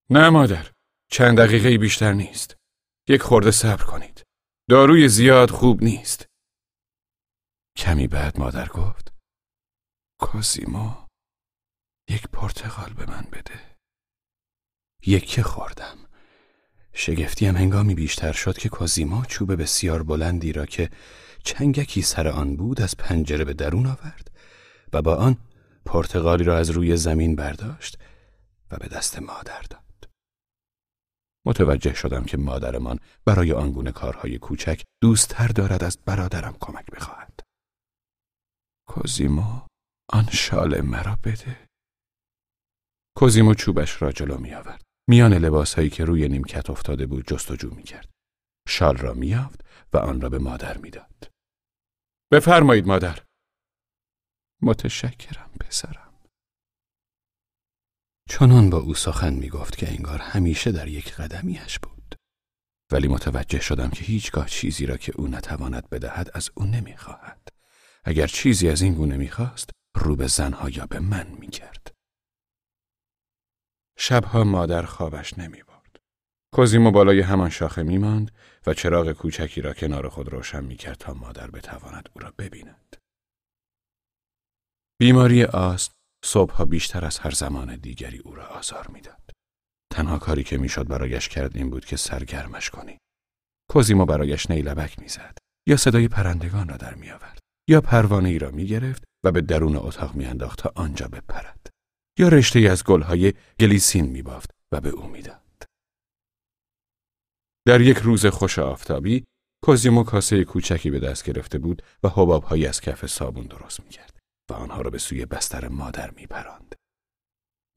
نه مادر، چند دقیقه بیشتر نیست. یک خورده صبر کنید. داروی زیاد خوب نیست. کمی بعد مادر گفت کازیمو یک پرتغال به من بده. یکی خوردم. شگفتیم هنگامی بیشتر شد که کازیما چوب بسیار بلندی را که چنگکی سر آن بود از پنجره به درون آورد و با آن پرتغالی را از روی زمین برداشت و به دست مادر داد. متوجه شدم که مادرمان برای آنگونه کارهای کوچک دوستتر دارد از برادرم کمک بخواهد. کوزیمو آن شال مرا بده. کوزیمو چوبش را جلو می آورد. میان لباسهایی که روی نیمکت افتاده بود جستجو می کرد. شال را میافت و آن را به مادر می‌داد. بفرمایید مادر. متشکرم پسرم. چنان با او سخن می گفت که انگار همیشه در یک قدمیش بود. ولی متوجه شدم که هیچگاه چیزی را که او نتواند بدهد از او نمی‌خواهد. اگر چیزی از این گونه می‌خواست رو به زنها یا به من می‌کرد. شبها مادر خوابش نمی برد. کوزیمو بالای همان شاخه می ماند و چراغ کوچکی را کنار خود روشن می کرد تا مادر بتواند او را ببیند. بیماری آست صبحها بیشتر از هر زمان دیگری او را آزار می‌داد. تنها کاری که می‌شد برایش کرد این بود که سرگرمش کنی. کوزیمو برایش نیلبک می‌زد یا صدای پرندگان را در میآورد یا پروانه ای را می‌گرفت و به درون اتاق میانداخت تا آنجا بپرد. یا رشته از گلهای گلیسین می بافت و به او می‌داد. در یک روز خوش آفتابی کوزیمو کاسه کوچکی به دست گرفته بود و حبابهایی از کف صابون درست می‌کرد و آنها را به سوی بستر مادر میپراند.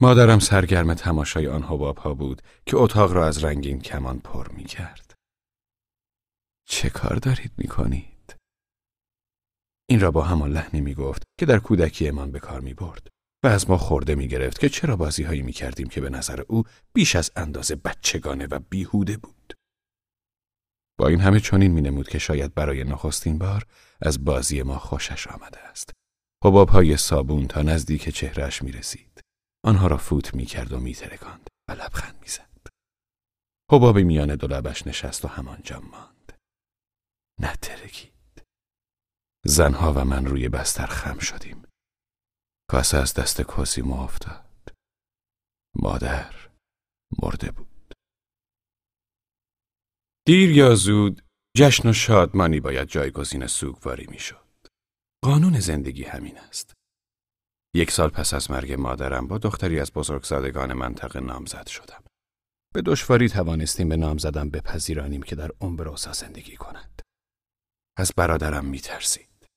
مادرم سرگرم تماشای آن حبابها بود که اتاق را از رنگین کمان پر می‌کرد. چه کار دارید می‌کنید؟ این را با همان لحنی می‌گفت که در کودکیمان به کار می‌برد و از ما خورده می‌گرفت که چرا بازی هایی می کردیم که به نظر او بیش از اندازه بچگانه و بیهوده بود. با این همه چنین می نمود که شاید برای نخستین بار از بازی ما خوشش آمده است. حباب های صابون تا نزدیک چهرش می رسید. آنها را فوت می کرد و می ترکاند و لبخند می زد. حباب میان دو لبش نشست و همانجا ماند. نترکید. زنها و من روی بستر خم شدیم. کاسه از دست کوسیمو افتاد. مادر مرده بود. دیر یا زود جشن و شادمانی باید جایگزین سوگواری می‌شد. قانون زندگی همین است. یک سال پس از مرگ مادرم با دختری از بزرگزادگان منطقه نامزد شدم. به دشواری توانستیم به نامزدم بپذیرانیم که در امبروسا زندگی کند. از برادرم میترسید.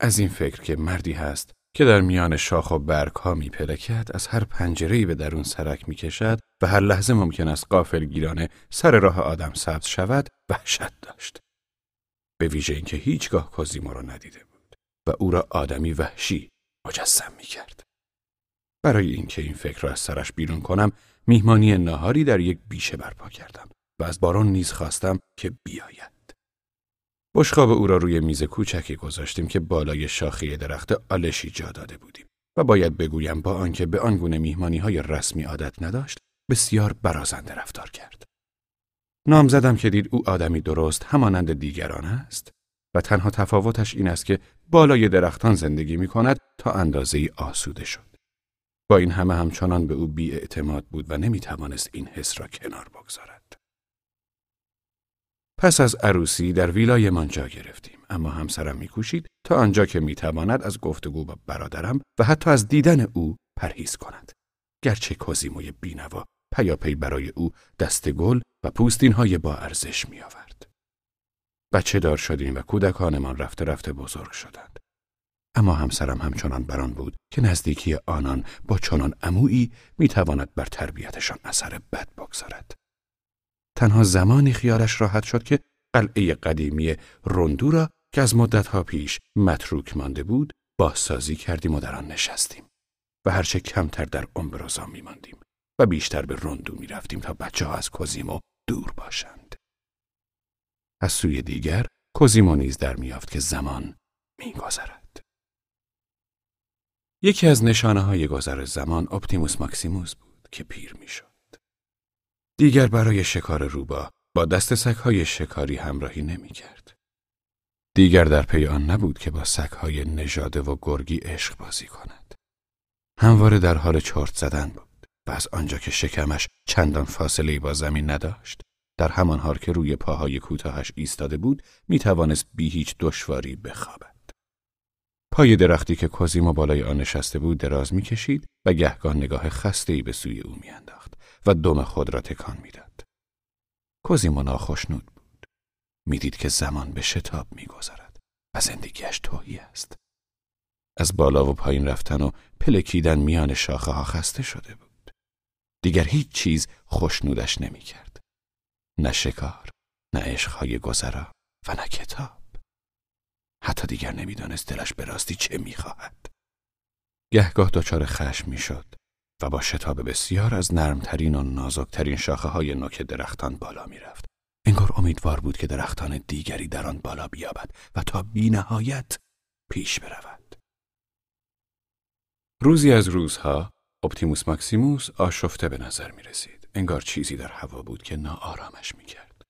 از این فکر که مردی هست که در میان شاخ و برگ ها می از هر پنجره‌ای به درون سرک می کشد و هر لحظه ممکن است قافل گیرانه سر راه آدم سبز شود وحشت داشت. به ویژه اینکه هیچگاه کوزیمو را ندیده و او را آدمی وحشی مجسم می کرد. برای اینکه این فکر را از سرش بیرون کنم میهمانی ناهاری در یک بیشه برپا کردم و از بارون نیز خواستم که بیاید. بشقاب او را روی میز کوچکی گذاشتیم که بالای شاخه درخت آلشی جا داده بودیم و باید بگویم با آنکه به آنگونه میهمانی های رسمی عادت نداشت بسیار برازنده رفتار کرد. نام زدم که دید او آدمی درست همانند دیگران است و تنها تفاوتش این است که بالای درختان زندگی می کند تا اندازه آسوده شد. با این همه همچنان به او بی اعتماد بود و نمی توانست این حس را کنار بگذارد. پس از عروسی در ویلایمان جا گرفتیم اما همسرم میکوشید تا آنجا که می‌تواند از گفتگو با برادرم و حتی از دیدن او پرهیز کند گرچه کوزیموی بینوا پیاپی برای او دست گل و پوستین های با ارزش می آورد. بچه دار شدیم و کودکانمان رفته رفته بزرگ شدند. اما همسرم همچنان بران بود که نزدیکی آنان با چنان عمویی می‌تواند بر تربیتشان اثر بد بگذارد. تنها زمانی خیالش راحت شد که قلعه قدیمی روندو را که از مدتها پیش متروک مانده بود بازسازی کردیم و در آن نشستیم و هرچه کمتر در امبروزا میماندیم و بیشتر به روندو می‌رفتیم تا بچه ها از کوزیمو دور باشند. از سوی دیگر کوزیمو نیز در میافت که زمان میگذرد. یکی از نشانه های گذر زمان اپتیموس ماکسیموس بود که پیر می‌شد. دیگر برای شکار روبا با دسته سگهای شکاری همراهی نمی کرد. دیگر در پی آن نبود که با سگهای نژاده و گرگی عشق بازی کند. همواره در حال چرت زدن بود و از آنجا که شکمش چندان فاصله ای با زمین نداشت در همان حال که روی پاهای کوتاهش ایستاده بود می توانست بی هیچ دشواری بخوابد. پای درختی که کوزیما بالای آن نشسته بود دراز می‌کشید و گهگاه نگاه خستهای به سوی او میانداخت و دم خود را تکان می‌داد. کوزیما ناخشنود بود. می‌دید که زمان به شتاب میگذرد و زندگیش توهی است. از بالا و پایین رفتن و پلکیدن میان شاخه ها خسته شده بود. دیگر هیچ چیز خوشنودش نمی‌کرد. نه شکار، نه عشقهای گذرا و نه کتاب. حتی دیگر نمی‌دانست دلش به راستی چه می‌خواهد. گهگاه دچار خشم می‌شد و با شتاب بسیار از نرمترین و نازکترین شاخه های نوک درختان بالا می‌رفت. انگار امیدوار بود که درختان دیگری در آن بالا بیابد و تا بی نهایت پیش برود. روزی از روزها اپتیموس ماکسیموس آشفته به نظر می رسید. انگار چیزی در هوا بود که ناآرامش می کرد.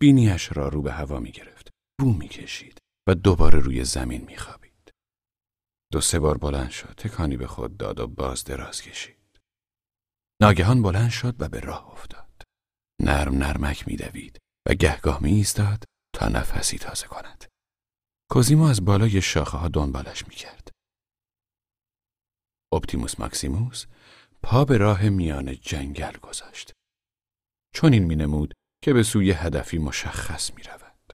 بینیش را رو به هوا می گرفت. بو می کشید. و دوباره روی زمین میخوابید. دو سه بار بلند شد تکانی به خود داد و باز دراز کشید. ناگهان بلند شد و به راه افتاد. نرم نرمک میدوید و گهگاه می ایستاد تا نفسی تازه کند. کوزیمو از بالای شاخه ها دنبالش می کرد. اپتیموس ماکسیموس پا به راه میان جنگل گذاشت. چون این می نمود که به سوی هدفی مشخص می رود.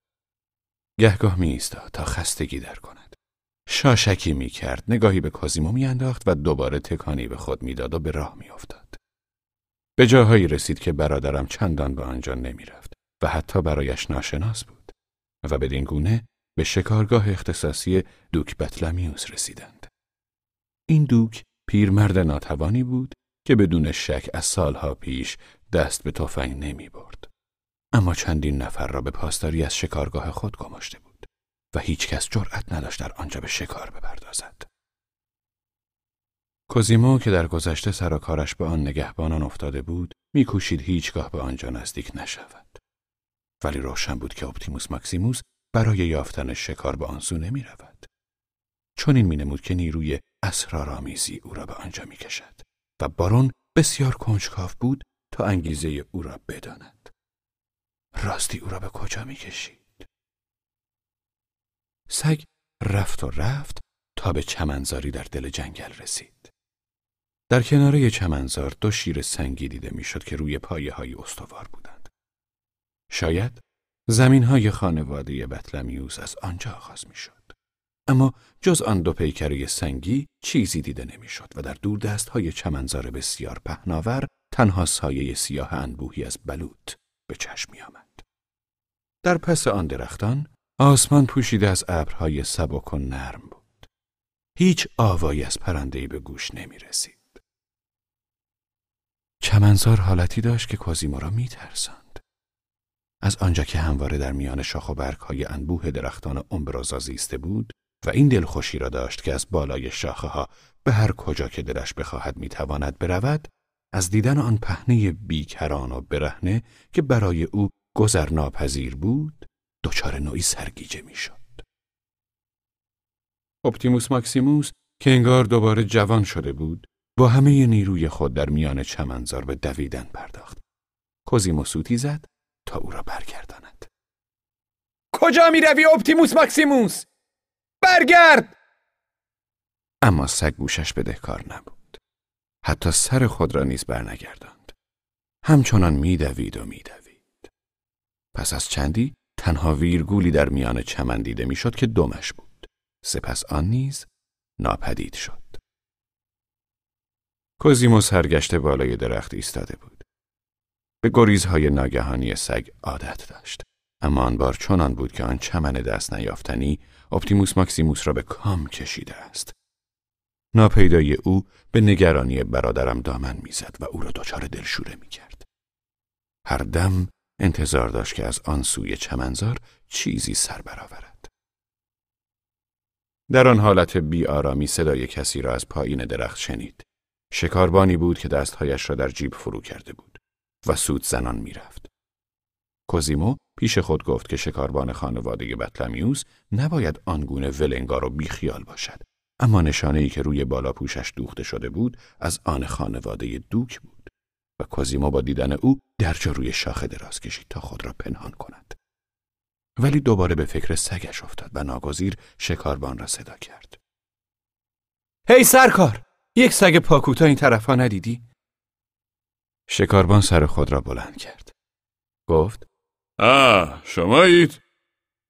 گهگاه می ایستاد تا خستگی در کند. شاشکی می کرد، نگاهی به کازیمو می انداخت و دوباره تکانی به خود می‌داد و به راه می افتاد. به جاهایی رسید که برادرم چندان به آنجا نمی رفت و حتی برایش ناشناس بود و بدین گونه به شکارگاه اختصاصی دوک بطلمیوس رسیدند. این دوک پیرمرد ناتوانی بود که بدون شک از سالها پیش دست به تفنگ نمی برد. اما چندین نفر را به پاسداری از شکارگاه خود گماشته بود و هیچ کس جرأت نداشت در آنجا به شکار بپردازد. کوزیمو که در گذشته سراکارش به آن نگهبانان افتاده بود میکوشید هیچگاه به آنجا نزدیک نشود ولی روشن بود که اپتیموس ماکسیموس برای یافتن شکار به آن سو نمی رود. چون این می نمود که نیروی اسرارآمیزی او را به آنجا می کشد و بارون بسیار کنجکاو بود تا انگیزه او را بداند. راستی او را به کجا می کشید؟ سگ رفت و رفت تا به چمنزاری در دل جنگل رسید. در کناره چمنزار دو شیر سنگی دیده می‌شد که روی پایه های استوار بودند. شاید زمین های خانواده بطلمیوس از آنجا آغاز می شد. اما جز آن دو پیکره سنگی چیزی دیده نمی‌شد و در دور دست های چمنزار بسیار پهناور تنها سایه سیاه انبوهی از بلوط به چشم می آمد. در پس آن درختان آسمان پوشیده از ابرهای سبک و نرم بود. هیچ آوایی از پرندهی به گوش نمی رسید. چمنزار حالتی داشت که کازیمو را می ترسند. از آنجا که همواره در میان شاخ و برگ های انبوه درختان امبرازا زیسته بود و این دلخوشی را داشت که از بالای شاخه ها به هر کجا که دلش بخواهد می‌تواند برود از دیدن آن پهنه بیکران و برهنه که برای او گذر ناپذیر بود دچار نوعی سرگیجه می‌شد. اپتیموس ماکسیموس که انگار دوباره جوان شده بود با همه نیروی خود در میان چمنزار به دویدن پرداخت. کوزیمو سوتی زد تا او را برگرداند. کجا می روی اپتیموس ماکسیموس؟ برگرد! اما سگ گوشش بدهکار نبود. حتی سر خود را نیز برنگرداند. همچنان میدوید و میدوید. پس از چندی تنها ویرگولی در میان چمن دیده می‌شد که دمش بود. سپس آن نیز ناپدید شد. کوزیمو سرگشته بالای درخت ایستاده بود. به گریزهای ناگهانی سگ عادت داشت. اما آن بار چنان بود که آن چمن دست نیافتنی اپتیموس ماکسیموس را به کام کشیده است. ناپیدایی او به نگرانی برادرم دامن می‌زد و او را دچار دلشوره می‌کرد. هر دم انتظار داشت که از آن سوی چمنزار چیزی سر برآورد. در آن حالت بی آرامی صدای کسی را از پایین درخت شنید. شکاربانی بود که دستهایش را در جیب فرو کرده بود و سود زنان می‌رفت. کوزیمو پیش خود گفت که شکاربان خانواده بطلمیوس نباید آنگونه ولنگار و بیخیال باشد. اما نشانه ای که روی بالا پوشش دوخته شده بود از آن خانواده دوک بود و کوزیمو با دیدن او درجا روی شاخه دراز کشید تا خود را پنهان کند. ولی دوباره به فکر سگش افتاد و ناگزیر شکاربان را صدا کرد. هی سرکار! یک سگ پاکوتا این طرفا ندیدی؟ شکاربان سر خود را بلند کرد. گفت آه شمایید؟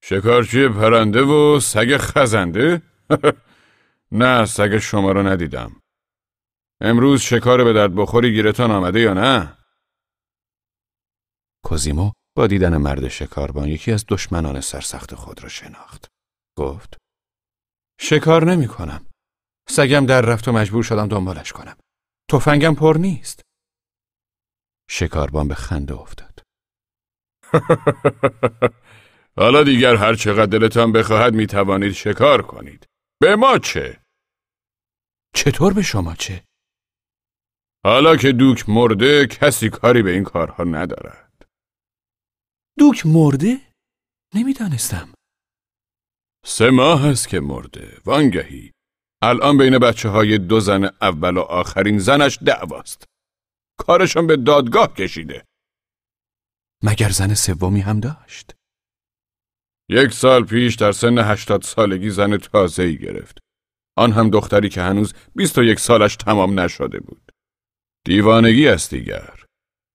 شکارچی پرنده و سگ خزنده؟ نه سگ شما را ندیدم. امروز شکار به درد بخوری گیرتان آمده یا نه؟ کوزیمو با دیدن مرد شکاربان یکی از دشمنان سرسخت خود را شناخت. گفت شکار نمی کنم. سگم در رفت و مجبور شدم دنبالش کنم. تفنگم پر نیست. شکاربان به خنده افتاد. حالا دیگر هر چقدر دلتان بخواهد می توانید شکار کنید. به ما چه؟ چطور به شما چه؟ حالا که دوک مرده کسی کاری به این کارها ندارد. دوک مرده؟ نمی‌دانستم. سه ماه است که مرده. وانگهی الان بین بچه های دو زن اول و آخرین زنش دعواست. کارشان به دادگاه کشیده. مگر زن سومی هم داشت؟ یک سال پیش در سن هشتاد سالگی زن تازه ای گرفت. آن هم دختری که هنوز بیست و یک سالش تمام نشده بود. دیوانگی است دیگر.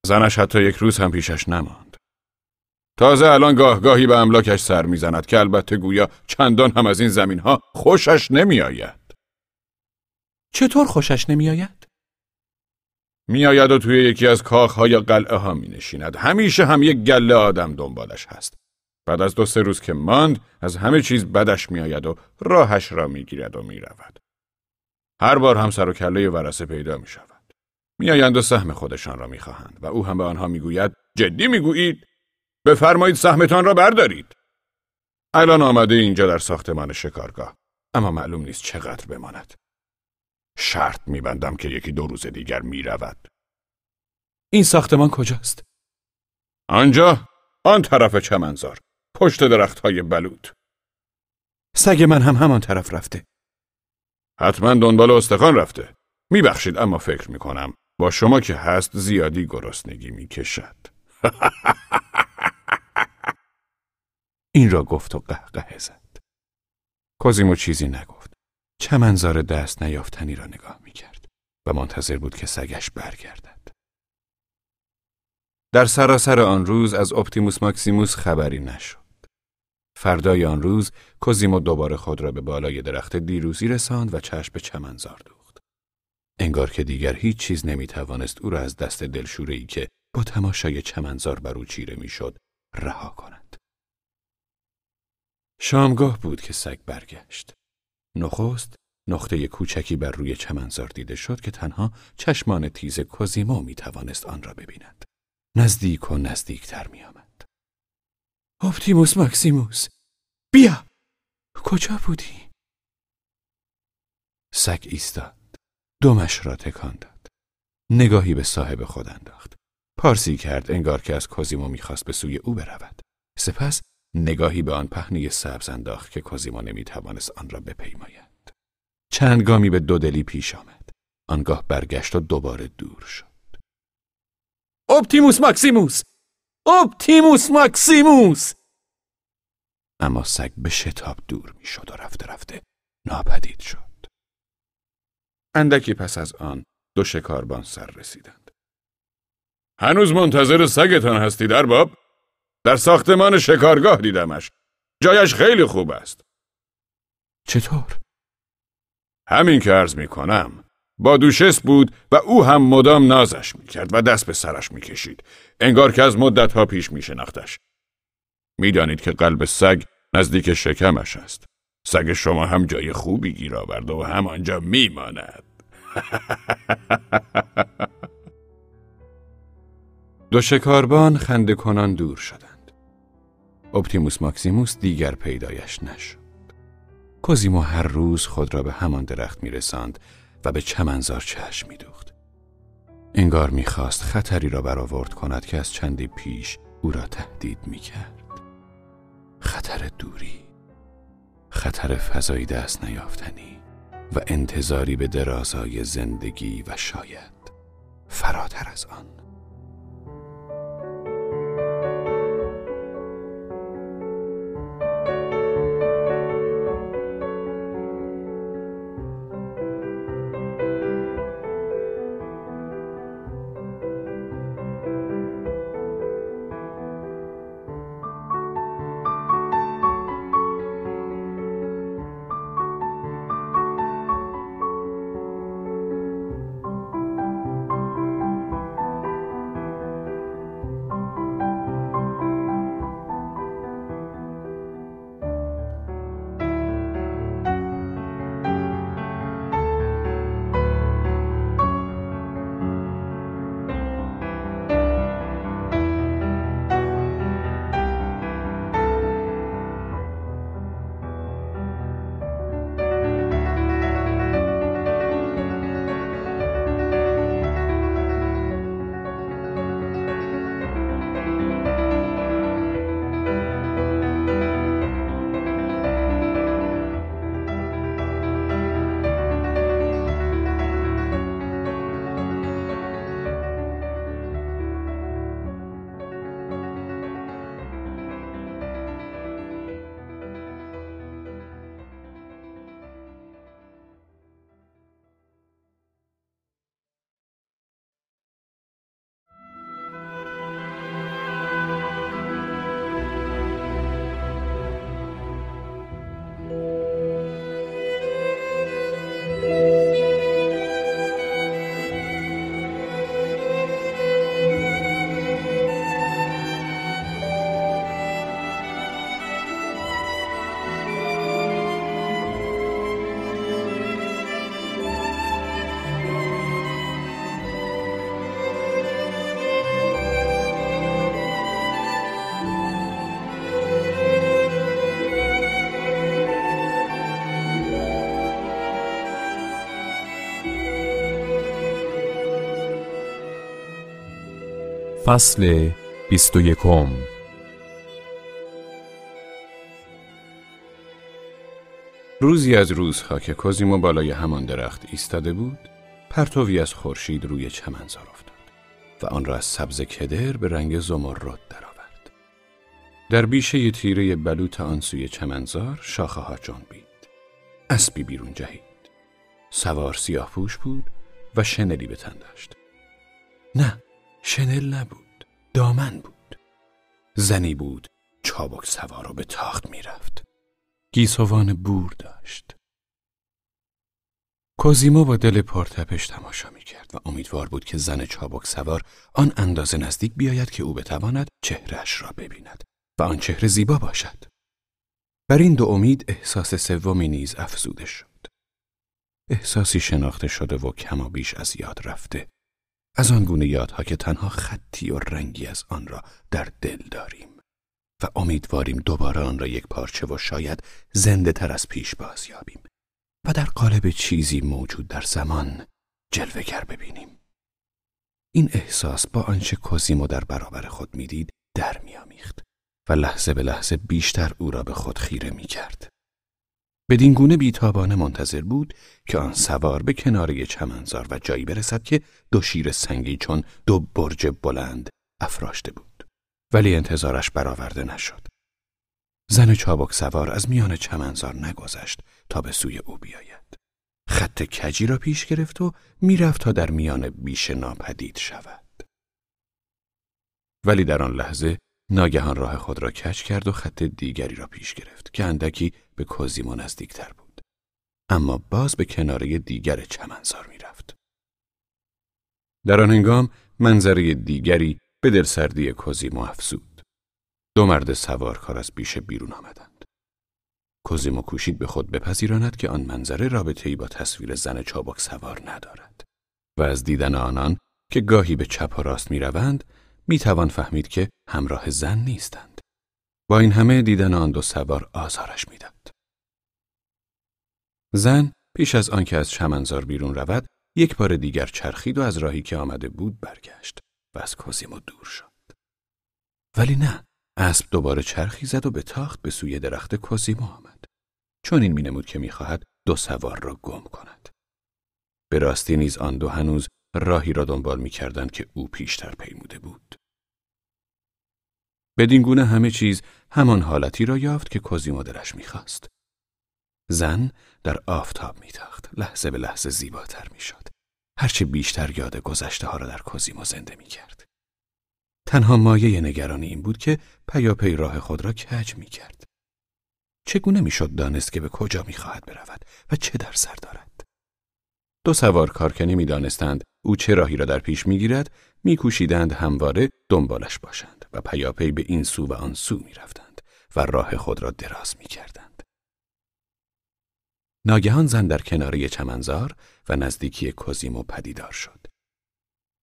زنش حتی یک روز هم پیشش نماند. تازه الان گاه گاهی به املاکش سر می‌زند که البته گویا چندان هم از این زمین ها خوشش نمیآید. چطور خوشش نمیآید؟ میآید و توی یکی از کاخ یا قلعه ها می نشیند. همیشه هم یک گله آدم دنبالش هست. بعد از دو سه روز که ماند از همه چیز بدش میآید و راهش را می‌گیرد و می‌رود. هر بار هم سر و کله ورسه پیدا می شود. میآیند و سهم خودشان را می‌خواهند و او هم به آنها می‌گوید جدی می‌گویید بفرمایید سهمتان را بردارید. الان آمده اینجا در ساختمان شکارگاه اما معلوم نیست چقدر بماند. شرط میبندم که یکی دو روز دیگر می‌رود. این ساختمان کجاست؟ آنجا آن طرف چمنزار پشت درخت های بلود سگ من هم همان طرف رفته. حتما دنبال استخوان رفته. میبخشید اما فکر می‌کنم با شما که هست زیادی گرسنگی می‌کشد. این را گفت و قهقه زد. کوزیمو چیزی نگفت. چمنزار دست نیافتنی را نگاه می‌کرد و منتظر بود که سگش برگردد در سراسر آن روز از اپتیموس ماکسیموس خبری نشد فردای آن روز کوزیمو دوباره خود را به بالای درخت دیروزی رساند و چشم به چمنزار دوخت. انگار که دیگر هیچ چیز نمی توانست او را از دست دلشورهی که با تماشای چمنزار بر او چیره می‌شد رها کند. شامگاه بود که سگ برگشت. نخست نقطه کوچکی بر روی چمنزار دیده شد که تنها چشمان تیز کوزیمو می توانست آن را ببیند. نزدیک و نزدیکتر می آمد. اپتیموس ماکسیموس بیا کجا بودی؟ سگ ایستاد دمش را تکان داد نگاهی به صاحب خود انداخت پارسی کرد انگار که از کوزیمو می‌خواست به سوی او برود سپس نگاهی به آن پهنی سبز انداخت که کوزیمو نمی‌توانست آن را بپیماید. چند گامی به دودلی پیش آمد. آنگاه برگشت و دوباره دور شد. اپتیموس ماکسیموس! اپتیموس ماکسیموس! اما سگ به شتاب دور می‌شد و رفته رفته ناپدید شد. اندکی پس از آن دو شکاربان سر رسیدند. هنوز منتظر سگتان هستی در باب؟ در ساختمان شکارگاه دیدمش. جایش خیلی خوب است. چطور؟ همین که عرض می کنم با دوشس بود و او هم مدام نازش می‌کرد و دست به سرش می‌کشید. انگار که از ها پیش میشناختش. می‌دانید که قلب سگ نزدیک شکمش است. سگ شما هم جای خوبی گیر آورده و همانجا میماند. دو شکاربان خنده کنان دور شدند. اپتیموس ماکسیموس دیگر پیدایش نشد کوزیمو هر روز خود را به همان درخت میرساند و به چمنزار چشم میدوخت. انگار می‌خواست خطری را برآورد کند که از چندی پیش او را تهدید می‌کرد. خطر دوری، خطر فضایی دست نیافتنی و انتظاری به درازای زندگی و شاید فراتر از آن. فصل بیست و یکم. روزی از روزها که کوزیمو بالای همان درخت ایستاده بود پرتوی از خورشید روی چمنزار افتاد و آن را از سبز کدر به رنگ زمرد درآورد. در بیشه تیره بلوط آن سوی چمنزار شاخه ها جنبید اسبی بیرون جهید. سوار سیاه پوش بود و شنلی به تن داشت. نه شنل نبود دامن بود زنی بود چابک سوار و به تاخت می‌رفت گیسوان بور داشت کوزیمو با دل پرتپش تماشا می کرد و امیدوار بود که زن چابک سوار آن اندازه نزدیک بیاید که او بتواند چهرش را ببیند و آن چهره زیبا باشد. بر این دو امید احساس سومی نیز افزوده شد. احساسی شناخته شده و کما بیش از یاد رفته. از آن گونه یادها که تنها خطی و رنگی از آن را در دل داریم. و امیدواریم دوباره آن را یک پارچه و شاید زنده تر از پیش بازیابیم و در قالب چیزی موجود در زمان جلوگر ببینیم. این احساس با آنچه کوزیمو در برابر خود می‌دید در میامیخت و لحظه به لحظه بیشتر او را به خود خیره می کرد. بدین گونه بیتابانه منتظر بود که آن سوار به کناره چمنزار و جایی برسد که دو شیر سنگی چون دو برج بلند افراشته بود. ولی انتظارش برآورده نشد. زن چابک سوار از میان چمنزار نگذشت تا به سوی او بیاید. خط کجی را پیش گرفت و می‌رفت تا در میان بیش ناپدید شود. ولی در آن لحظه ناگهان راه خود را کج کرد و خط دیگری را پیش گرفت که اندکی به کوزیمو نزدیکتر بود. اما باز به کناره دیگر چمنزار می‌رفت. در آن هنگام منظره دیگری به دلسردی کوزیمو افزود. دو مرد سوارکار از بیشه بیرون آمدند. کوزیمو کوشید به خود بپذیراند که آن منظره رابطه‌ای با تصویر زن چابک سوار ندارد و از دیدن آنان که گاهی به چپ و راست می‌روند می‌توان فهمید که همراه زن نیستند. با این همه دیدن آن دو سوار آزارش می‌داد. زن پیش از آنکه از چمنزار بیرون رود یک بار دیگر چرخید و از راهی که آمده بود برگشت. و از کوزیمو دور شد. ولی نه، اسب دوباره چرخی زد و به تاخت به سوی درخت کوزیمو آمد. چون این مینمود که می‌خواهد دو سوار را گم کند. به راستی نیز آن دو هنوز راهی را دنبال می‌کردند که او پیشتر پیموده بود. بدین گونه همه چیز همان حالتی را یافت که کوزیمو درش می‌خواست. زن در آفتاب میتاخت، لحظه به لحظه زیباتر می‌شد. هرچه بیشتر یاد گذشته ها را در کوزیمو زنده می کرد. تنها مایه نگرانی این بود که پیاپی راه خود را کج می کرد. چگونه می‌شد دانست که به کجا می خواهد برود و چه در سر دارد؟ دو سوار کارکنی می دانستند او چه راهی را در پیش می گیرد می کوشیدند همواره دنبالش باشند و پیاپی به این سو و آن سو می رفتند و راه خود را دراز می کردند. ناگهان زن در کناره چمنزار و نزدیکی کوزیمو پدیدار شد.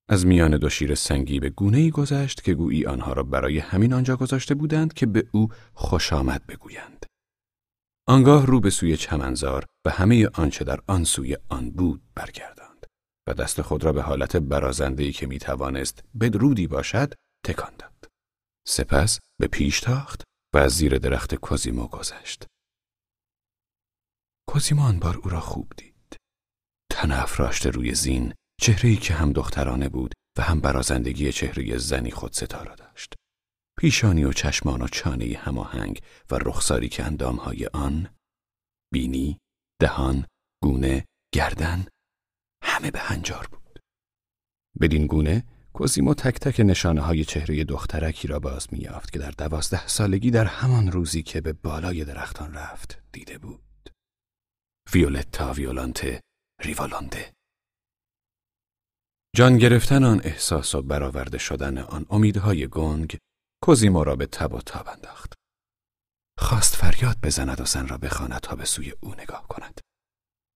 از میان دو شیر سنگی به گونه ای گذشت که گویی آنها را برای همین آنجا گذاشته بودند که به او خوش آمد بگویند. آنگاه رو به سوی چمنزار و همه آنچه در آن سوی آن بود برگرداند و دست خود را به حالت برازندهی که می توانست بدرودی باشد تکان داد. سپس به پیش تاخت و از زیر درخت کوزیمو گذشت. کوزیمان بار او را خوب دید. تن افراشته روی زین، چهره‌ای که هم دخترانه بود و هم برازندگی چهره زنی خود ستاره داشت. پیشانی و چشمان و چانه هماهنگ و رخساری که اندامهای آن، بینی، دهان، گونه، گردن، همه به هنجار بود. بدین گونه کوزیمو تک تک نشانه های چهره دخترکی را باز میافت که در دوازده سالگی در همان روزی که به بالای درختان رفت دیده بود. ویولتا ویولانته ریوالانده جان گرفتن آن احساس و برآورده شدن آن امیدهای گنگ کوزیمو را به تب و تاب انداخت خواست فریاد بزند و زن را بخواند تا به سوی او نگاه کند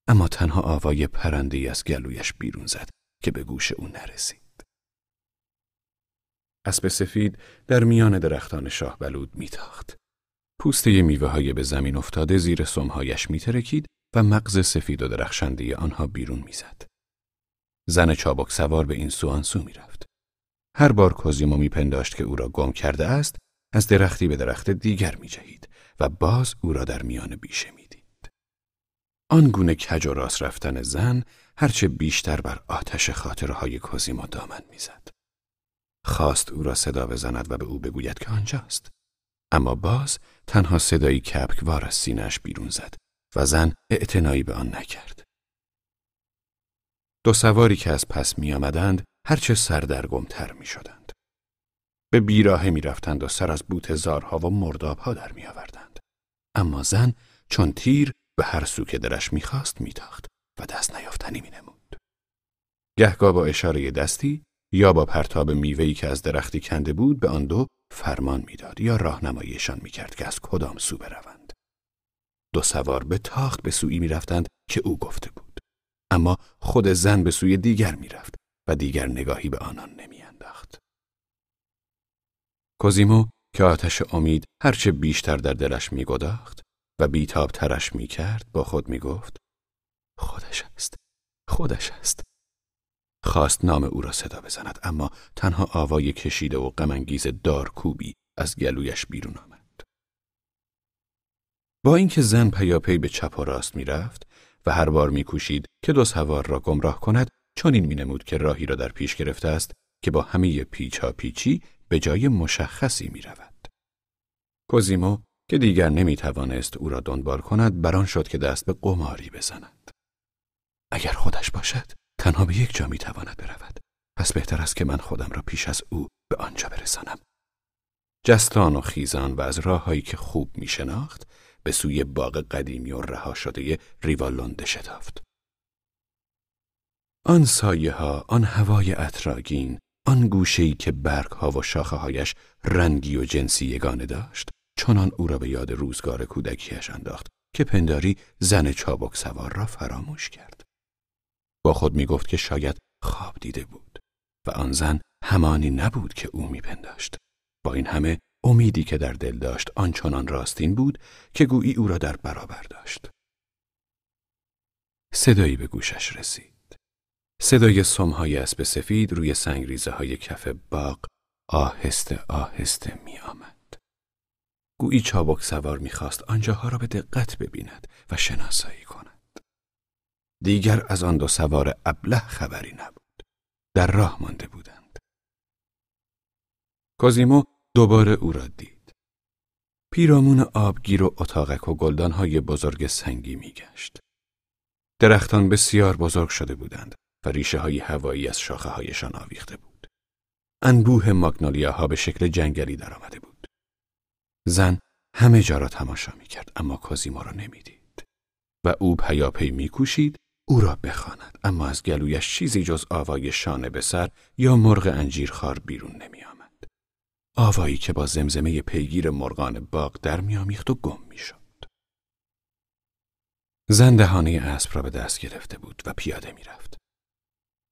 اما تنها آوای پرنده از گلویش بیرون زد که به گوش او نرسید اسب سفید در میان درختان شاه بلود میتاخت پوسته میوه های به زمین افتاده زیر سمهایش میترکید و مغز سفید و درخشنده آنها بیرون می‌زد. زن چابک سوار به این سو آن سو می‌رفت. هر بار کوزیمو میپنداشت که او را گم کرده است از درختی به درخت دیگر میجهید و باز او را در میان بیشه می‌دید. آن گونه کج و راست رفتن زن هرچه بیشتر بر آتش خاطرهای کوزیمو دامن می‌زد. خواست او را صدا بزند و به او بگوید که آنجاست. اما باز تنها صدایی کپکوار از سینهش بیرون زد و زن اعتنایی به آن نکرد. دو سواری که از پس می آمدند هرچه سردرگمتر می شدند. به بیراهه می رفتند و سر از بوت زارها و مردابها در می آوردند. اما زن چون تیر به هر سو که درش می خواست می تاخت و دست نیافتنی می نمود. گهگاه با اشاره دستی یا با پرتاب میوهی که از درختی کنده بود به آن دو فرمان می‌داد یا راهنماییشان می‌کرد که از کدام سو بروند. دو سوار به تاخت به سوی می‌رفتند که او گفته بود. اما خود زن به سوی دیگر می‌رفت و دیگر نگاهی به آنان نمیانداخت. کوزیمو که آتش امید هرچه بیشتر در دلش میگداخت و بیتاب ترش می‌کرد با خود می‌گفت خودش است خودش است خواست نام او را صدا بزند اما تنها آوای کشیده و غمانگیز دارکوبی از گلویش بیرون آمد با اینکه زن پیاپی به چپ و راست می‌رفت و هر بار میکوشید که دو سوار را گمراه کند چون این مینمود که راهی را در پیش گرفته است که با همه پیچا پیچی به جای مشخصی می رود. کوزیمو که دیگر نمی توانست او را دنبال کند بران شد که دست به قماری بزند. اگر خودش باشد تنها به یک جا می تواند برود. پس بهتر است که من خودم را پیش از او به آنجا برسانم. جستان و خیزان و از راههایی که خوب می شناخت به سوی باغ قدیمی و رها شده ریوالونده شتافت. آن سایه ها، آن هوای اطراگین، آن گوشه‌ای که برگ ها و شاخه هایش رنگی و جنسی یگانه داشت، چنان او را به یاد روزگار کودکیش انداخت که پنداری زن چابک سوار را فراموش کرد. با خود می گفت که شاید خواب دیده بود و آن زن همانی نبود که او میپنداشت. با این همه امیدی که در دل داشت آنچنان راستین بود که گویی او را در برابر داشت. صدایی به گوشش رسید. صدای سمهای اسب سفید روی سنگریزه های کف باغ آهسته آهسته می آمد. گویی چابک سوار می‌خواست آنجاها را به دقت ببیند و شناسایی کند. دیگر از آن دو سوار ابله خبری نبود. در راه مانده بودند. کازیمو دوباره او را دید. پیرامون آبگیر و اتاقک و گلدانهای بزرگ سنگی میگشت. درختان بسیار بزرگ شده بودند و ریشه های هوایی از شاخه هایشان آویخته بود. انبوه ماگنولیاها به شکل جنگلی درآمده بود. زن همه جا را تماشا می کرد اما کازیما را نمی‌دید و او پیاپی میکوشید او را بخواند اما از گلویش چیزی جز آوای شانه به سر یا مرغ انجیرخوار بیرون نمی آمد. آوایی که با زمزمه پیگیر مرغان باغ در میآمیخت و گم می‌شد. زن دهانه اسب را به دست گرفته بود و پیاده می‌رفت.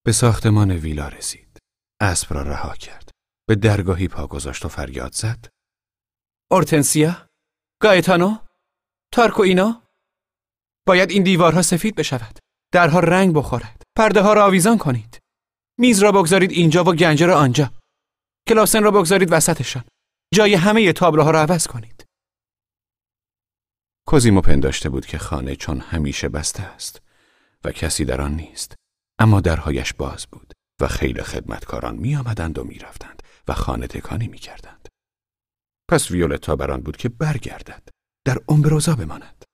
به ساختمان ویلا رسید. اسب را رها کرد. به درگاهی پا گذاشت و فریاد زد. اورتنسیا؟ گایتانو؟ تارکو اینا؟ باید این دیوارها سفید بشود. درها رنگ بخورد. پرده ها را آویزان کنید. میز را بگذارید اینجا و گنجه را آنجا. کلاسن را بگذارید وسطشان. جای همه تابلوها را عوض کنید. کوزیمو پنداشته بود که خانه چون همیشه بسته است و کسی در آن نیست اما درهایش باز بود و خیلی خدمتکاران می آمدند و می رفتند و خانه تکانی می کردند. پس ویولتا بران بود که برگردد در امبروزا بماند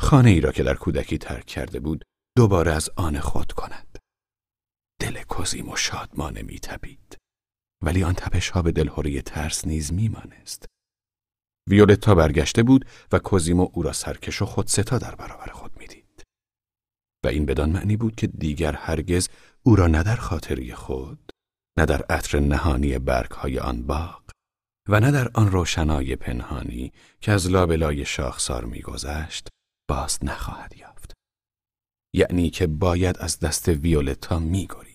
خانه ای را که در کودکی ترک کرده بود دوباره از آن خود کند دل کوزیمو شادمانه می تبید. ولی آن تپش ها به دلهوری ترس نیز میمانست. ویولتا برگشته بود و کوزیمو او را سرکش و خودستا در برابر خود. و این بدان معنی بود که دیگر هرگز او را نه در خاطری خود، نه در عطر نهانی برگ های آن باغ و نه در آن روشنای پنهانی که از لابلای شاخسار میگذشت باز نخواهد یافت. یعنی که باید از دست ویولتا میگوری.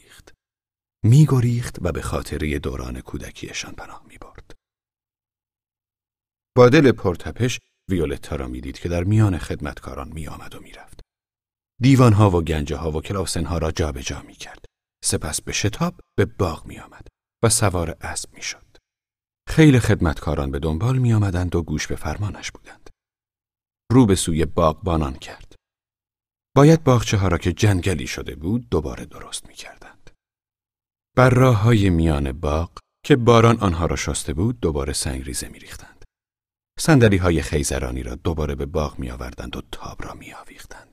میگریخت و به خاطره دوران کودکیشان پناه می‌برد. با دل پرتپش ویولتا را می‌دید که در میان خدمتکاران میآمد و می‌رفت. دیوانها و گنجه ها و کلاسنها را جابجا جا می کرد. سپس به شتاب به باغ می آمد و سوار اسب می‌شد. خیلی خدمتکاران به دنبال می آمدند و گوش به فرمانش بودند. رو به سوی باغبانان کرد. باید باغچه ها را که جنگلی شده بود دوباره درست می کردند. بر راه های میان باغ که باران آنها را شسته بود دوباره سنگریزه می ریختند. سندلی های خیزرانی را دوباره به باغ می آوردند و تاب را می آویختند.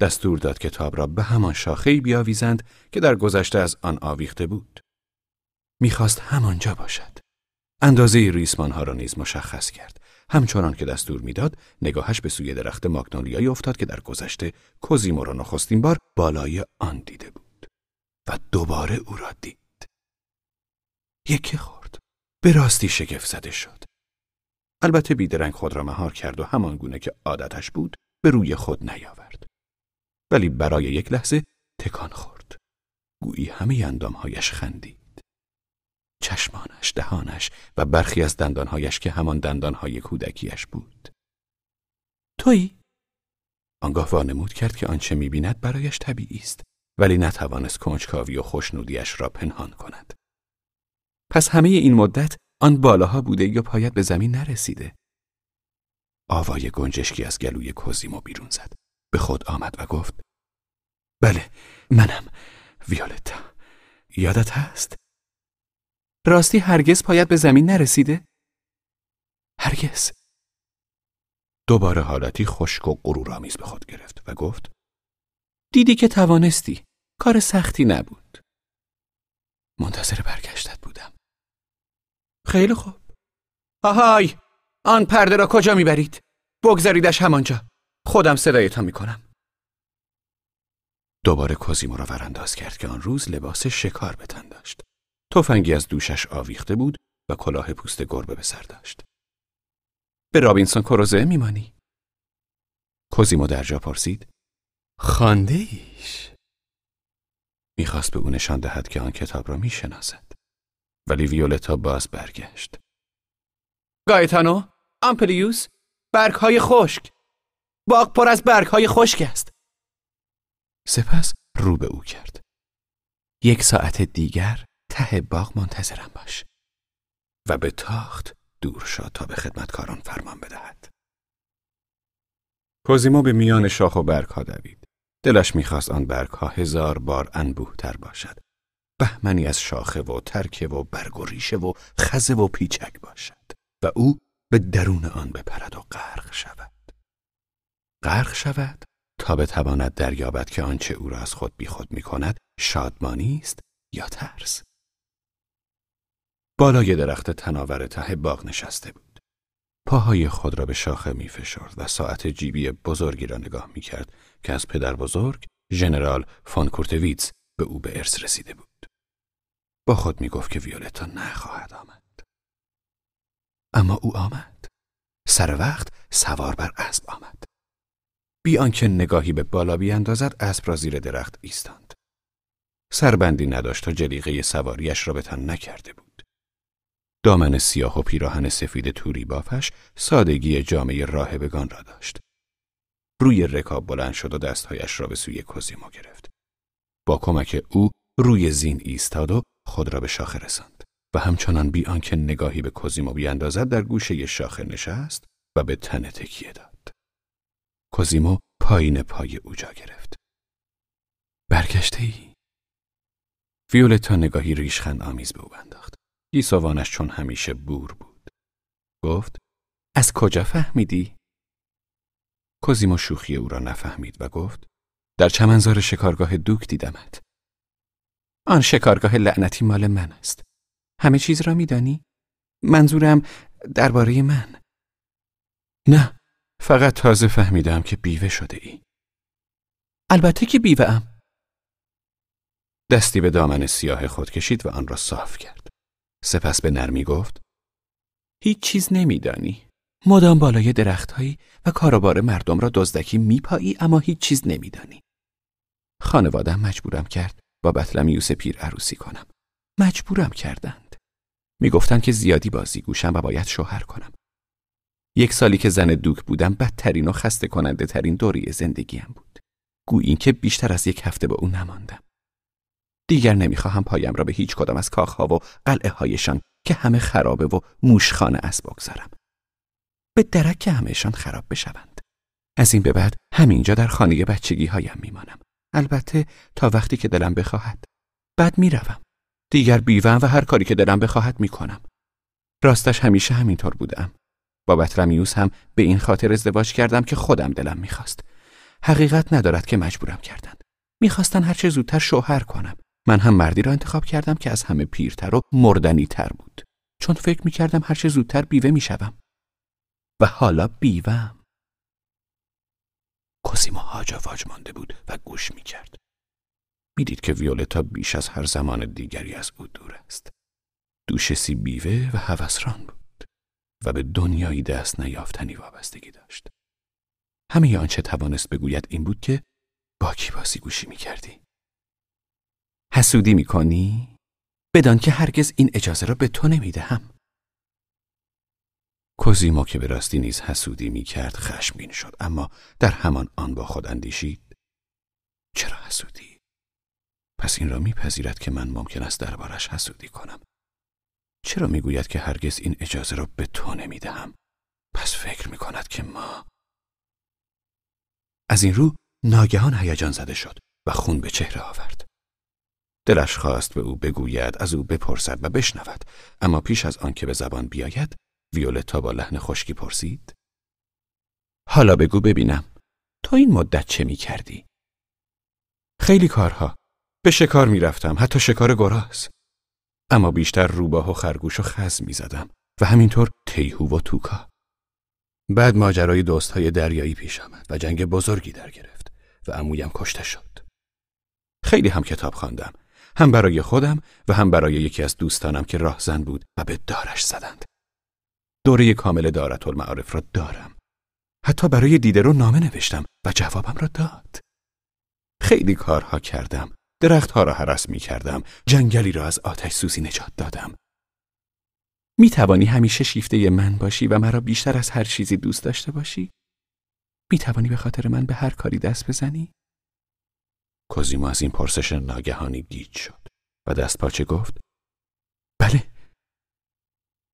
دستور داد که تاب را به همان شاخهای بیاویزند که در گذشته از آن آویخته بود. می‌خواست همانجا باشد. اندازه ریسمان ها را نیز مشخص کرد. همچنان که دستور می‌داد نگاهش به سوی درخت ماگنولیایی افتاد که در گذشته کوزیمو را نخستین بار بالای آن دیده بود و دوباره او را دید. یکی خورد. به راستی شگفت زده شد. البته بیدرنگ خود را مهار کرد و همان گونه که عادتش بود به روی خود نیاورد. ولی برای یک لحظه تکان خورد. گویی همه اندامهایش خندید. چشمانش، دهانش و برخی از دندانهایش که همان دندانهای کودکیش بود. تویی؟ آنگاه وانمود کرد که آنچه می‌بیند برایش طبیعی است ولی نتوانست کنجکاوی و خوشنودیش را پنهان کند. پس همه این مدت آن بالاها بوده یا پایت به زمین نرسیده. آوای گنجشکی از گلوی کوزیمو بیرون زد. به خود آمد و گفت بله منم ویولتا یادت هست؟ راستی هرگز پایت به زمین نرسیده؟ هرگز. دوباره حالتی خشک و غرورآمیز به خود گرفت و گفت دیدی که توانستی کار سختی نبود. منتظر برگشتت بودم. خیلی خوب. آهای! آن پرده را کجا می‌برید؟ بگذاریدش همانجا. خودم صدایتان می‌کنم. دوباره کوزیمو را ورانداز کرد که آن روز لباس شکار به تن داشت. تفنگی از دوشش آویخته بود و کلاه پوست گربه به سر داشت. به رابینسون کروزه میمانی؟ کوزیمو در جا پرسید. خانده ایش می‌خواست به او نشان دهد که آن کتاب را می‌شناسد. ولی ویولتا باز برگشت. گایتانو آمپلیوس برگ های خشک. باغ پر از برگ های خشک است. سپس رو به او کرد. یک ساعت دیگر ته باغ منتظرم باش و به تاخت دور شد تا به خدمتکاران فرمان بدهد. کوزیمو به میان شاخ و برگ ها دوید. دلش می‌خواست آن برگ ها هزار بار انبوه تر باشد. بهمنی از شاخه و ترکه و برگ و ریشه و خزه و پیچک باشد و او به درون آن بپرد و غرق شود. غرق شود تا بتواند دریابد که آنچه او را از خود بیخود می کند شادمانی است یا ترس. بالای درخت تناور ته باغ نشسته بود. پاهای خود را به شاخه می فشرد و ساعت جیبی بزرگی را نگاه می کرد که از پدر بزرگ ژنرال فون کورتویتس به او به ارث رسیده بود. با خود می گفت که ویولتا نخواهد آمد. اما او آمد. سر وقت سوار بر اسب آمد. بی آنکه نگاهی به بالا بیاندازد اسب را زیر درخت ایستاند. سربندی نداشت تا جلیقه سواریش را به تن نکرده بود. دامن سیاه و پیراهن سفید توری بافش سادگی جامعه راهبگان را داشت. روی رکاب بلند شد و دستهایش را به سوی کوزیمو گرفت. با کمک او روی زین ایستاد و خود را به شاخه رساند و همچنان بی آنکه نگاهی به کوزیمو بیاندازد در گوشه شاخه نشست و به تن تکیه داد. کوزیمو پایین پای او جا گرفت. برگشته ای؟ ویولتا نگاهی ریشخند آمیز به او انداخت. گیسوانش چون همیشه بور بود. گفت از کجا فهمیدی؟ کوزیمو شوخی او را نفهمید و گفت در چمنزار شکارگاه دوک دیدمت. آن شکارگاه لعنتی مال من است. همه چیز را میدانی؟ منظورم درباره من. نه، فقط تازه فهمیدم که بیوه شده ای. البته که بیوه ام. دستی به دامن سیاه خود کشید و آن را صاف کرد. سپس به نرمی گفت هیچ چیز نمیدانی. مدام بالای درختهایی و کاروبار مردم را دزدکی میپایی اما هیچ چیز نمیدانی. خانوادم مجبورم کرد با بطلمیوس پیر عروسی کنم. مجبورم کردند. می‌گفتند که زیادی بازی گوشم و باید شوهر کنم. یک سالی که زن دوک بودم بدترین و خسته کننده ترین دوری زندگیم بود. گویی که بیشتر از یک هفته با او نماندم. دیگر نمی‌خواهم پایم را به هیچ کدام از کاخها و قلعه هایشان که همه خرابه و موشخانه است بگذارم. به درک که همهشان خراب بشوند. از این به بعد همینجا در خانه بچگی هایم میمانم. البته تا وقتی که دلم بخواهد. بعد می‌روم. دیگر بیوم و هر کاری که دلم بخواهد می‌کنم. راستش همیشه همینطور بودم. با بطرمیوس هم به این خاطر ازدواج کردم که خودم دلم می‌خواست. حقیقت ندارد که مجبورم کردند. می‌خواستن هرچه زودتر شوهر کنم. من هم مردی را انتخاب کردم که از همه پیرتر و مردنی تر بود. چون فکر می‌کردم هرچه زودتر بیوه می‌شوم. و حالا بیوم. کوسیمو واج مانده بود و گوش می‌کرد. می‌دید که ویولتا بیش از هر زمان دیگری از او دور است. دوشسی بیوه و هوسران بود و به دنیایی دست نیافتنی وابستگی داشت. همه آنچه توانست بگوید این بود که با کی باسی گوشی می‌کردی؟ حسودی می‌کنی؟ بدان که هرگز این اجازه را به تو نمی‌دهم. کوزیمو که به راستی نیز حسودی می‌کرد خشمگین شد اما در همان آن با خود اندیشید چرا حسودی پس این را میپذیرد که من ممکن است دربارش حسودی کنم چرا می‌گوید که هرگز این اجازه را به تو نمی‌دهم؟ پس فکر می‌کند که ما از این رو ناگهان هیجان زده شد و خون به چهره آورد. دلش خواست به او بگوید از او بپرسد و بشنود. اما پیش از آنکه به زبان بیاید ویولتا با لحن خشکی پرسید. حالا بگو ببینم تو این مدت چه می کردی؟ خیلی کارها. به شکار می رفتم حتی شکار گراز. اما بیشتر روباه و خرگوش و خز می زدم و همینطور تیهو و توکا بعد ماجرای دوستهای دریایی پیش آمد و جنگ بزرگی در گرفت و عمویم کشته شد خیلی هم کتاب خواندم هم برای خودم و هم برای یکی از دوستانم که راهزن بود و به دارش زدند دوره کامل دارت المعارف را دارم. حتی برای دیده رو نامه نوشتم و جوابم را داد. خیلی کارها کردم. درختها را حرس می کردم. جنگلی را از آتش سوزی نجات دادم. می توانی همیشه شیفته من باشی و مرا بیشتر از هر چیزی دوست داشته باشی؟ می توانی به خاطر من به هر کاری دست بزنی؟ کوزیمو از این پرسش ناگهانی گیج شد و دست پاچه گفت بله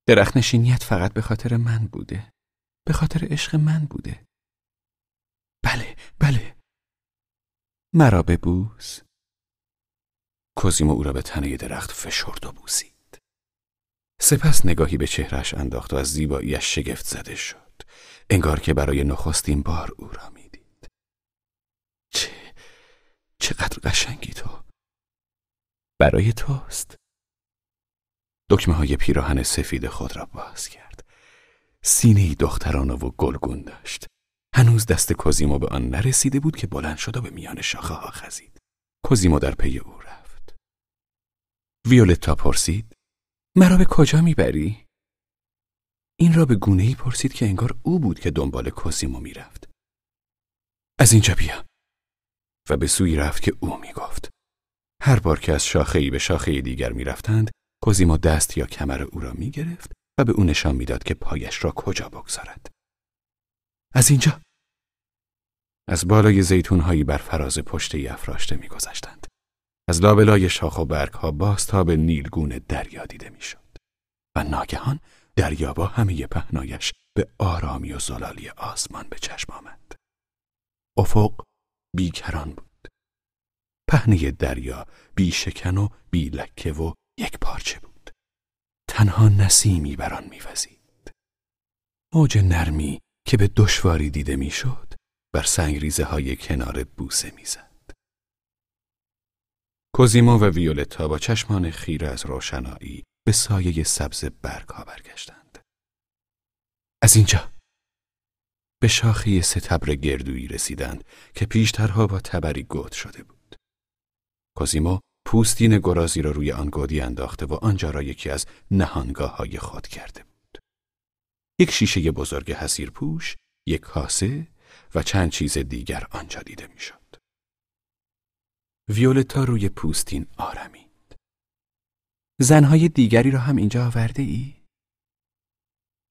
درخت نشینیت فقط به خاطر من بوده. به خاطر عشق من بوده. بله، بله. مرا ببوس. کوزیمو او را به تنه درخت فشرد و بوسید. سپس نگاهی به چهرش انداخت و از زیباییش شگفت زده شد. انگار که برای نخستین بار او را می‌دید. چه چقدر قشنگی تو. برای توست. دکمه های پیراهن سفید خود را باز کرد. سینه دخترانه و گلگون داشت. هنوز دست کوزیمو به آن نرسیده بود که بلند شد و به میان شاخه ها خزید. کوزیمو در پی او رفت. ویولتا پرسید مرا به کجا می‌بری؟ این را به گونه ای پرسید که انگار او بود که دنبال کوزیمو می‌رفت. از اینجا بیا. و به سوی رفت که او می‌گفت. هر بار که از شاخه ای به شاخه دیگر می‌رفتند کوزیمو دست یا کمر او را می گرفت و به او نشان می‌داد که پایش را کجا بگذارد. از اینجا از بالای زیتونهایی بر فراز پشت افراشته میگذشتند. از لابلای شاخ و برگ ها باز تا به نیلگون دریا دیده می‌شد. و ناگهان دریا با همه پهنایش به آرامی و زلالی آسمان به چشم آمد. افق بیکران بود. پهنه دریا بی شکن و بی لکه و یک پارچه بود تنها نسیمی بر آن میوزید موج نرمی که به دشواری دیده می‌شد بر سنگریزه های کنار بوسه می‌زد کوزیمو و ویولتا با چشمان خیره از روشنایی به سایه سبز برگ ها برگشتند از اینجا به شاخه ستبر گردویی رسیدند که پیشترها با تبری گود شده بود کوزیمو پوستین گرازی را روی آن گودی انداخته و آنجا را یکی از نهانگاه های خود کرده بود. یک شیشه بزرگ حسیر پوش، یک کاسه و چند چیز دیگر آنجا دیده می‌شد. ویولتا روی پوستین آرمید. زنهای دیگری را هم اینجا آورده ای؟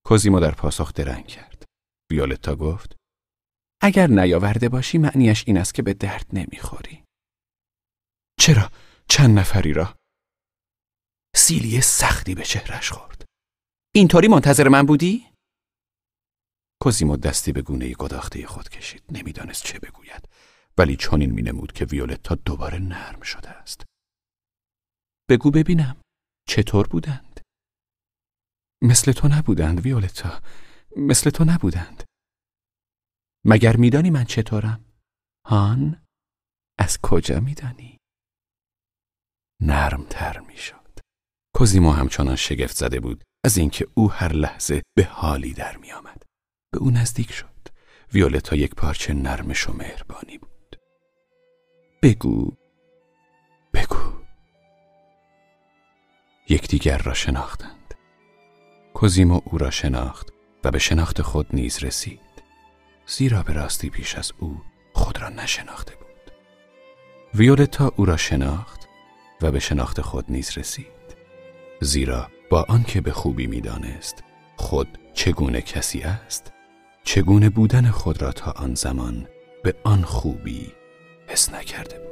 کوزیمو در پاسخ درنگ کرد. ویولتا گفت اگر نیاورده باشی معنیش این است که به درد نمی‌خوری. چرا؟ چند نفری را سیلی سختی به چهرش خورد اینطوری منتظر من بودی؟ کوزیمو دستی به گونه گداخته خود کشید نمی‌دانست چه بگوید ولی چنین مینمود که ویولتا دوباره نرم شده است بگو ببینم چطور بودند؟ مثل تو نبودند ویولتا مثل تو نبودند مگر میدانی من چطورم؟ هان؟ از کجا میدانی؟ نرمتر می‌شد کوزیمو همچنان شگفت زده بود از اینکه او هر لحظه به حالی در میآمد به او نزدیک شد ویولتا یک پارچه نرمش و مهربانی بود بگو. بگو. یکدیگر را شناختند. کوزیمو او را شناخت و به شناخت خود نیز رسید. زیرا به راستی پیش از او خود را نشناخته بود. ویولتا او را شناخت و به شناخت خود نیز رسید. زیرا با آنکه به خوبی می‌دانست خود چگونه کسی است چگونه بودن خود را تا آن زمان به آن خوبی حس نکرده بود.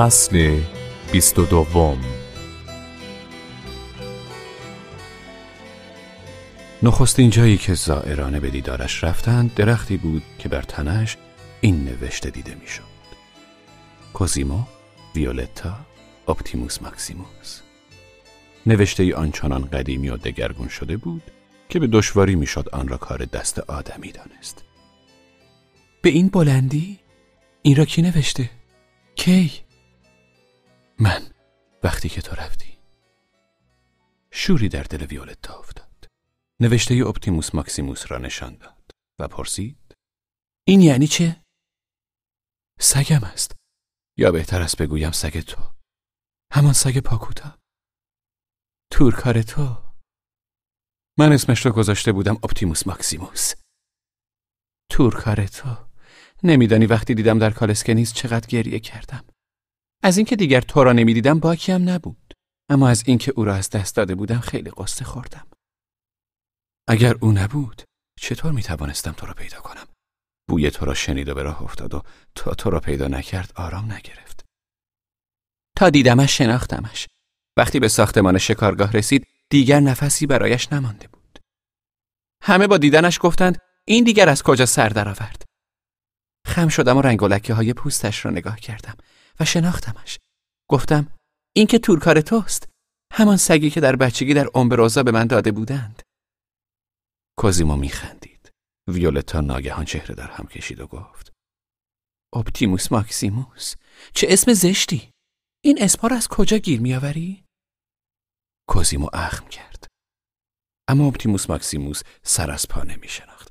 فصل بیست و دوم نخستین جایی که زائرانه به دیدارش رفتند درختی بود که بر تنش این نوشته دیده می‌شد. کوزیمو ویولتا اپتیموس ماکسیموس نوشته ای آنچنان قدیمی و دگرگون شده بود که به دشواری می‌شد آن را کار دست آدمی دانست به این بلندی؟ این را کی نوشته؟ کی؟ من وقتی که تو رفتی شوری در دل ویولتا افتاد. نوشته اپتیموس ماکسیموس را نشان داد و پرسید این یعنی چه؟ سگم است. یا بهتر است بگویم سگ تو. همان سگ پاکوتا. تورکار تو. من اسمش را گذاشته بودم اپتیموس ماکسیموس. تورکار تو. نمیدانی وقتی دیدم در کالسکنیز چقدر گریه کردم. از اینکه دیگر تو را نمی‌دیدم باکی هم نبود اما از اینکه او را از دست داده بودم خیلی قصه خوردم. اگر او نبود چطور می توانستم تو را پیدا کنم؟ بوی تو را شنید و به راه افتاد و تا تو را پیدا نکرد آرام نگرفت. تا دیدمش شناختمش. وقتی به ساختمان شکارگاه رسید دیگر نفسی برایش نمانده بود. همه با دیدنش گفتند این دیگر از کجا سر درآورد. خم شدم و رنگ های پوستش را نگاه کردم و شناختمش. گفتم این که تورکار توست. همان سگی که در بچگی در امبروزا به من داده بودند. کوزیمو میخندید. ویولتا ناگهان چهره در هم کشید و گفت اپتیموس ماکسیموس چه اسم زشتی این اسم را از کجا گیر میآوری کوزیمو اخم کرد اما اپتیموس ماکسیموس سر از پا نمی شناخت.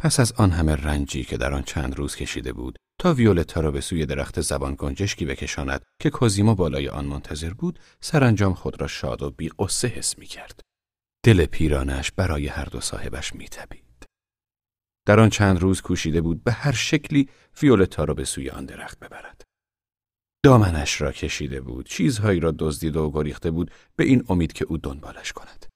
پس از آن همه رنجی که در آن چند روز کشیده بود تا ویولتا را به سوی درخت زبان گنجشکی بکشاند که کوزیمو بالای آن منتظر بود سرانجام خود را شاد و بی غصه حس می کرد. دل پیرانش برای هر دو صاحبش می تپید. در آن چند روز کوشیده بود به هر شکلی ویولتا را به سوی آن درخت ببرد. دامنش را کشیده بود، چیزهایی را دزدید و گریخته بود به این امید که او دنبالش کند.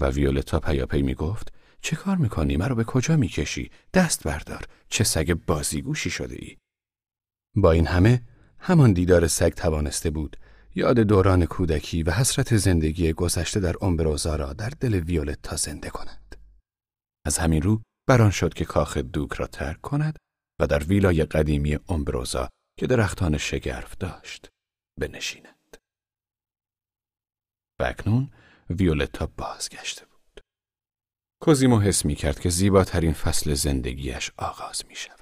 و ویولتا پیاپی می گفت چه کار می‌کنی؟ مرا به کجا می‌کشی؟ دست بردار. چه سگ بازیگوشی شده ای؟ با این همه همان دیدار سگ توانسته بود یاد دوران کودکی و حسرت زندگی گذشته در امبروزا را در دل ویولتا زنده کند. از همین رو بران شد که کاخ دوک را ترک کند و در ویلای قدیمی امبروزا که درختان شگرف داشت بنشیند. و اکنون ویولتا بازگشته بود. کوزیمو حس می کرد که زیباترین فصل زندگیش آغاز می شود.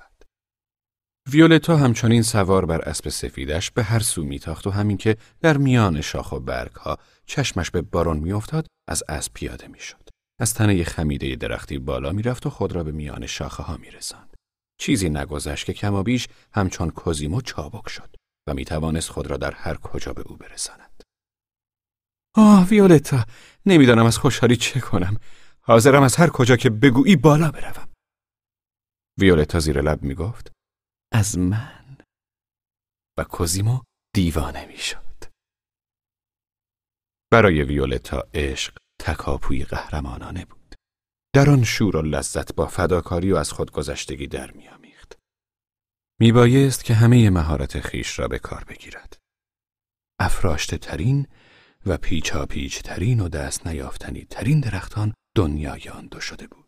ویولتا همچنین سوار بر اسب سفیدش به هر سو میتاخت و همین که در میان شاخ و برگ ها چشمش به بارون میافتاد از اسب پیاده می‌شد. از تنه خمیده درختی بالا می‌رفت و خود را به میان شاخه ها میرساند. چیزی نگذشت که کما بیش همچون کوزیمو چابک شد و می‌توانست خود را در هر کجا به او برساند. آه ویولتا نمی‌دانم از خوشحالی چه کنم. حاضرم از هر کجا که بگویی بالا بروم. ویولتا زیر لب می‌گفت از من و کوزیمو دیوانه می‌شد. برای ویولتا عشق تکاپوی قهرمانانه بود. در آن شور و لذت با فداکاری و از خودگذشتگی در میامیخت. میبایست که همه مهارت خیش را به کار بگیرد. افراشته ترین و پیچا پیچ ترین و دست نیافتنی ترین درختان دنیای آن دو شده بود.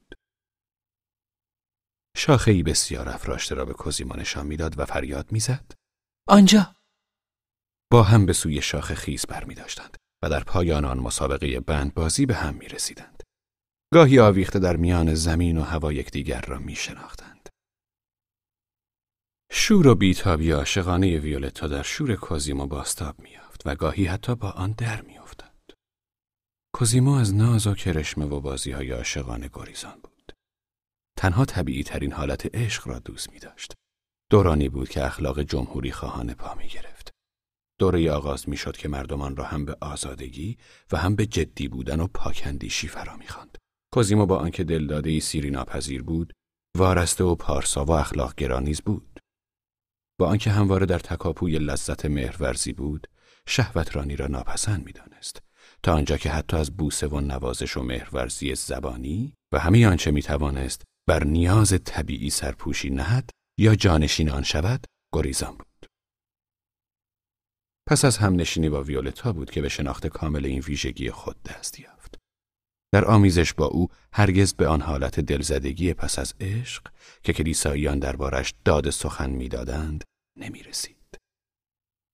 شاخهای بسیار افراشته را به کوزیما نشان می‌داد و فریاد می‌زد. آنجا! با هم به سوی شاخ خیز بر می داشتند و در پایان آن مسابقه بندبازی به هم می رسیدند. گاهی آویخته در میان زمین و هوا یکدیگر را می شناختند. شور و بیتابی عاشقانه ویولتا در شور کوزیمو باستاب میافت و گاهی حتی با آن در میافتاد. کوزیمو از ناز و کرشمه و بازی های عاشقانه گریزان بود. تنها طبیعی ترین حالت عشق را دوست می داشت. دورانی بود که اخلاق جمهوری خواهان پا می گرفت. دوره آغاز می شد که مردمان را هم به آزادگی و هم به جدی بودن و پاکندیشی فرا می خواند. کوزیمو با آنکه دلداده ای سیری ناپذیر بود، وارسته و پارسا و اخلاق گرانیز بود. با آنکه همواره در تکاپوی لذت مهرورزی بود، شهوت رانی را ناپسند می دانست. تا آنجا که حتی از بوسه و نوازش و مهرورزی زبانی و همه آنچه می توانست بر نیاز طبیعی سرپوشی نهد یا جانشین آن شود گریزان بود. پس از همنشینی با ویولتا بود که به شناخت کامل این ویژگی خود دست یافت. در آمیزش با او هرگز به آن حالت دلزدگی پس از عشق که کلیساییان دربارش داد سخن می‌دادند نمی رسید.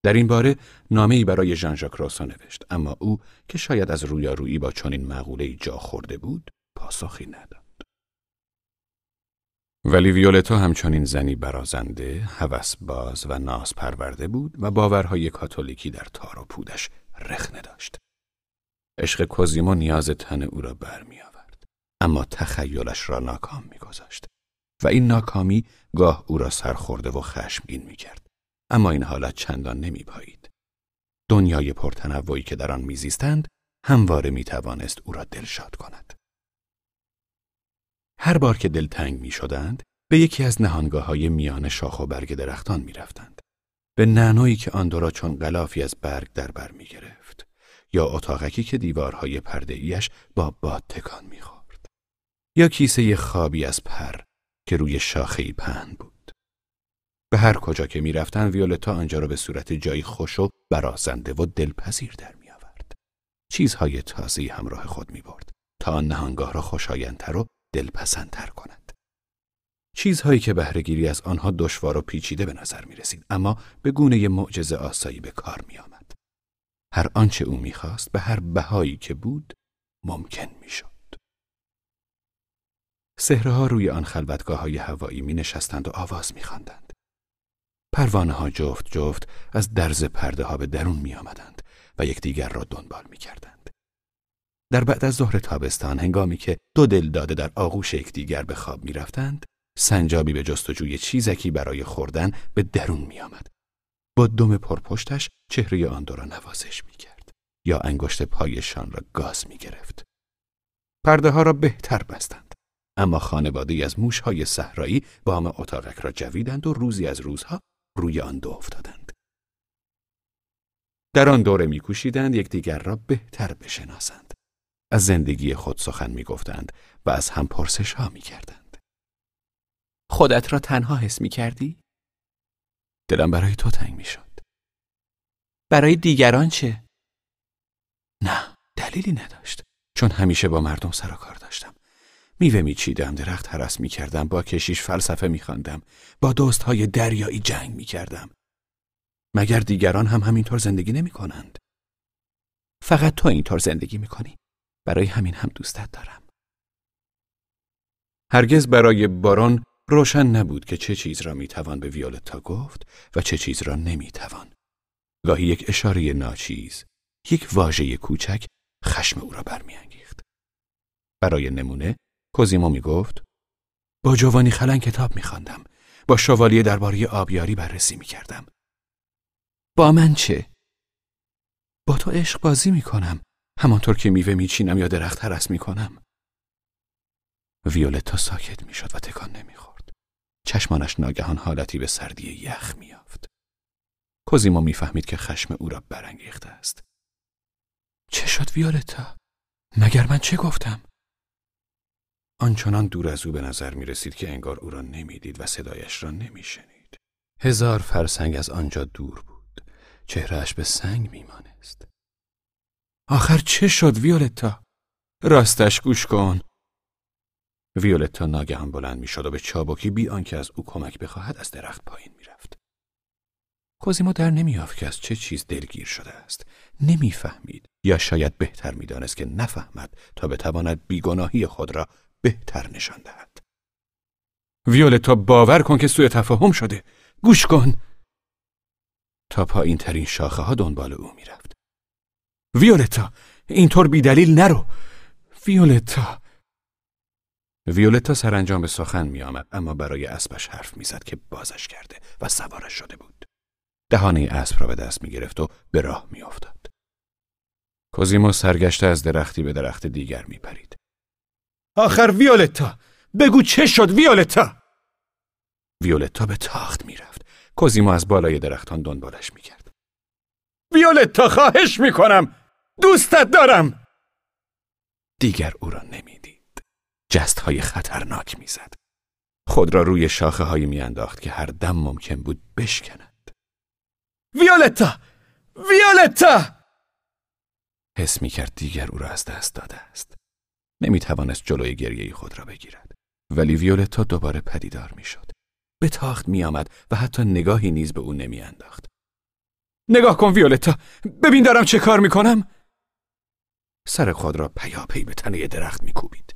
در این باره نامه‌ای برای ژان ژاک روسو نوشت اما او که شاید از رویارویی با چنین مقوله‌ای جا خورده بود پاسخی نداد. ولی ویولتا همچنین زنی برازنده، باز و ناز پرورده بود و باورهای کاتولیکی در تار و پودش رخنه داشت. عشق کوزیمو نیاز تن او را برمی آورد. اما تخیلش را ناکام میگذاشت و این ناکامی گاه او را سرخورده و خشمگین می کرد. اما این حالت چندان نمی پایید. دنیای پرتنوعی که در آن میزیستند همواره می توانست او را دلشاد کند. هر بار که دلتنگ می شدند، به یکی از نهانگاه های میان شاخ و برگ درختان می رفتند. به نعنایی که آن را چون غلافی از برگ در بر می گرفت. یا اتاقکی که دیوارهای ایش با باد تکان می‌خورد یا کیسه خوابی از پر که روی شاخه پهن بود به هر کجا که می‌رفتند ویولتا آنجا را به صورت جایی خوش و برازنده و دلپذیر در میآورد چیزهای تازه همراه خود می برد تا آن نهانگاه را خوشایندتر و دلپسندتر کند چیزهایی که بهرهگیری از آنها دشوار و پیچیده به نظر می رسید اما به گونه معجزه آسایی به کار می آمد. هر آنچه او می‌خواست به هر بهایی که بود ممکن می‌شد. سهرها روی آن خلوتگاه های هوایی می نشستند و آواز می خواندند. پروانه ها جفت جفت از درز پرده ها به درون می آمدند و یکدیگر را دنبال می کردند. در بعد از ظهر تابستان هنگامی که دو دل داده در آغوش یکدیگر به خواب می رفتند، سنجابی به جستجوی چیزکی برای خوردن به درون می آمد. با دم پرپشتش چهره آن دو را نوازش می کرد یا انگشت پایشان را گاز می گرفت. پرده ها را بهتر بستند. اما خانواده از موشهای صحرایی بام اتاقک را جویدند و روزی از روزها روی آن دو افتادند. در آن دوره میکوشیدند یکدیگر را بهتر بشناسند. از زندگی خود سخن می‌گفتند و از هم پرسش ها می‌کردند. خودت را تنها حس می کردی؟ دلم برای تو تنگ می‌شد. برای دیگران چه؟ نه، دلیلی نداشت. چون همیشه با مردم سر و کار داشتم. میوه میچیدم درخت حرس می‌کردم با کشیش فلسفه میخواندم با دوستهای دریایی جنگ می‌کردم مگر دیگران هم همینطور زندگی نمی‌کنند فقط تو اینطور زندگی می‌کنی برای همین هم دوستت دارم هرگز برای باران روشن نبود که چه چیز را می‌توان به ویولتا گفت و چه چیز را نمی‌توان گاهی یک اشاره ناچیز یک واژه کوچک خشم او را برمیانگیخت برای نمونه کوزیمو می گفت با جوانی خلن کتاب می خواندم. با شوالیه درباره آبیاری بررسی می کردم. با من چه؟ با تو عشق بازی می کنم. همانطور که میوه میچینم یا درخت هرس می کنم. ویولتا ساکت می شد و تکان نمی خورد. چشمانش ناگهان حالتی به سردی یخ می یافت. کوزیمو می‌فهمید که خشم او را برانگیخته است. چه شد ویولتا؟ مگر من چه گفتم؟ آنچنان دور از او به نظر می رسید که انگار او را نمی‌دید و صدایش را نمی شنید. هزار فرسنگ از آنجا دور بود. چهرهش به سنگ می مانست. آخر چه شد ویولتا؟ راستش گوش کن. ویولتا ناگهان بلند می شد و به چابکی بی آنکه از او کمک بخواهد از درخت پایین می رفت. کوزیمو در نمیافت که از چه چیز دلگیر شده است. نمی‌فهمید یا شاید بهتر می‌دانست که نفهمد تا بتواند بیگناهی خود را بهتر نشان دهد. ویولتا باور کن که سوی تفاهم شده. گوش کن. تا پایین ترین شاخه ها دنبال او می‌رفت. ویولتا اینطور بیدلیل نرو. ویولتا ویولتا سرانجام به سخن می آمد اما برای اسبش حرف می‌زد که بازش کرده و سوارش شده بود. دهانه اسب را به دست می گرفت و به راه می افتاد. کوزیمو سرگشته از درختی به درخت دیگر می پرید. آخر ویولتا بگو چه شد ویولتا ویولتا به تاخت می‌رفت کوزیمو از بالای درختان دنبالش می‌کرد ویولتا خواهش می‌کنم دوستت دارم دیگر او را نمی‌دید جست های خطرناک می‌زد خود را روی شاخه هایی میانداخت که هر دم ممکن بود بشکند ویولتا ویولتا حس می‌کرد دیگر او را از دست داده است نمی توانست جلوی گریه خود را بگیرد. ولی ویولتا دوباره پدیدار می شد. به تاخت می آمد و حتی نگاهی نیز به او نمی انداخت. نگاه کن ویولتا ببین دارم چه کار می کنم؟ سر خود را پیاپی به تنه درخت می کوبید.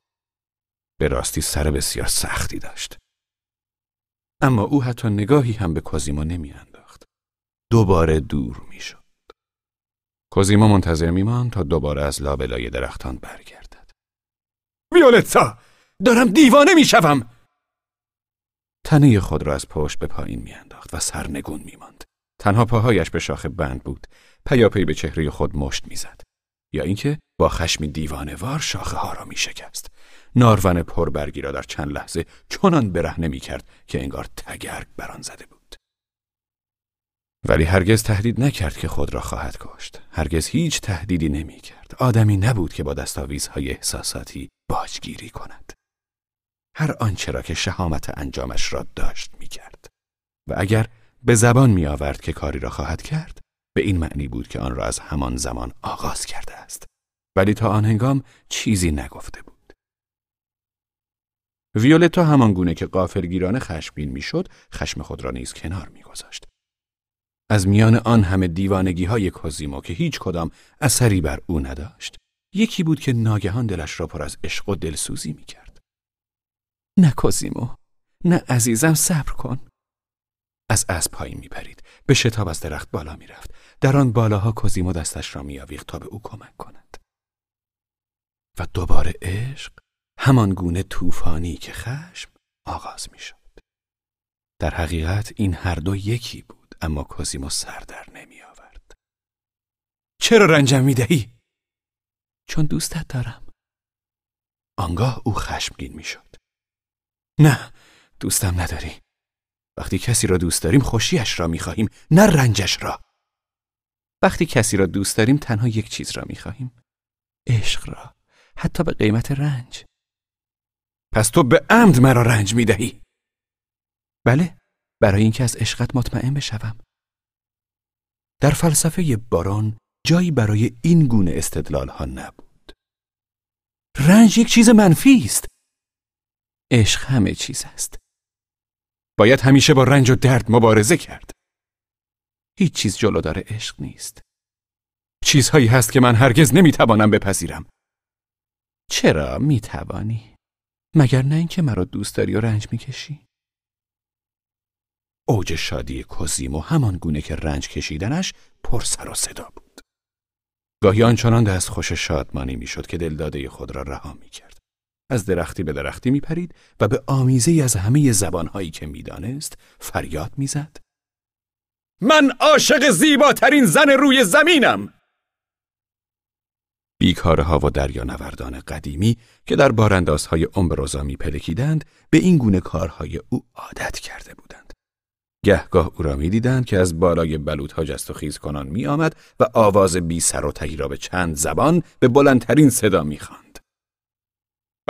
به راستی سر بسیار سختی داشت. اما او حتی نگاهی هم به کوزیما نمی انداخت. دوباره دور می شد. کوزیما منتظر می ماند تا دوباره از لابلای درختان برگرد. ویولتا دارم دیوانه می‌شوم تنه خود را از پشت به پایین میانداخت و سرنگون میماند تنها پاهایش به شاخه بند بود پیاپی به چهره خود مشت می‌زد یا اینکه با خشمی دیوانه وار شاخه ها را میشکست نارون پربرگی را در چند لحظه چنان برهنه می‌کرد که انگار تگرگ بر زده بود ولی هرگز تهدید نکرد که خود را خواهد کشت. هرگز هیچ تهدیدی نمی کرد. آدمی نبود که با دستاویزهای احساساتی باجگیری کند. هر آنچه را که شهامت انجامش را داشت می کرد. و اگر به زبان می آورد که کاری را خواهد کرد به این معنی بود که آن را از همان زمان آغاز کرده است. ولی تا آن هنگام چیزی نگفته بود. ویولتا همان گونه که قافلگیرانه خشمگین می‌شد، خشم خود را نیز کنار میگذاشت. از میان آن همه دیوانگی های کوزیمو که هیچ کدام اثری بر او نداشت، یکی بود که ناگهان دلش را پر از عشق و دلسوزی می کرد. نه کوزیمو، نه عزیزم صبر کن. از اسب پایین می پرید. به شتاب از درخت بالا می رفت. در آن بالاها کوزیمو دستش را می تا به او کمک کند. و دوباره عشق همان گونه طوفانی که خشم آغاز می شد. در حقیقت این هر دو یکی بود. اما کوزیمو سر در نمی آورد. چرا رنجم می دهی؟ چون دوستت دارم. آنگاه او خشمگین می شد. نه دوستم نداری. وقتی کسی را دوست داریم خوشیش را می خواهیم نه رنجش را. وقتی کسی را دوست داریم تنها یک چیز را می خواهیم. عشق را. حتی به قیمت رنج. پس تو به عمد مرا رنج می دهی. بله برای اینکه از عشقت مطمئن بشوم. در فلسفه باران جایی برای این گونه استدلال ها نبود. رنج یک چیز منفی است. عشق همه چیز است. باید همیشه با رنج و درد مبارزه کرد. هیچ چیز جلودار عشق نیست. چیزهایی هست که من هرگز نمی‌توانم بپذیرم. چرا می‌توانی؟ مگر نه اینکه مرا دوست داری و رنج می‌کشی؟ اوج شادی کوزیمو همان گونه که رنج کشیدنش پر سر و صدا بود. گاهی آنچنان دست خوش شادمانی می‌شد که دلداده خود را رها می کرد. از درختی به درختی می پرید و به آمیزه از همه زبانهایی که می‌دانست فریاد می‌زد. من عاشق زیباترین زن روی زمینم! بیکارها و دریانوردان قدیمی که در باراندازهای امبروزا می پلکیدند به این گونه کارهای او عادت کرده بودند. گهگاه او را می‌دیدند که از بالای بلوط جست و خیز کنان می آمد و آواز بی سر و تهی را به چند زبان به بلندترین صدا می خاند.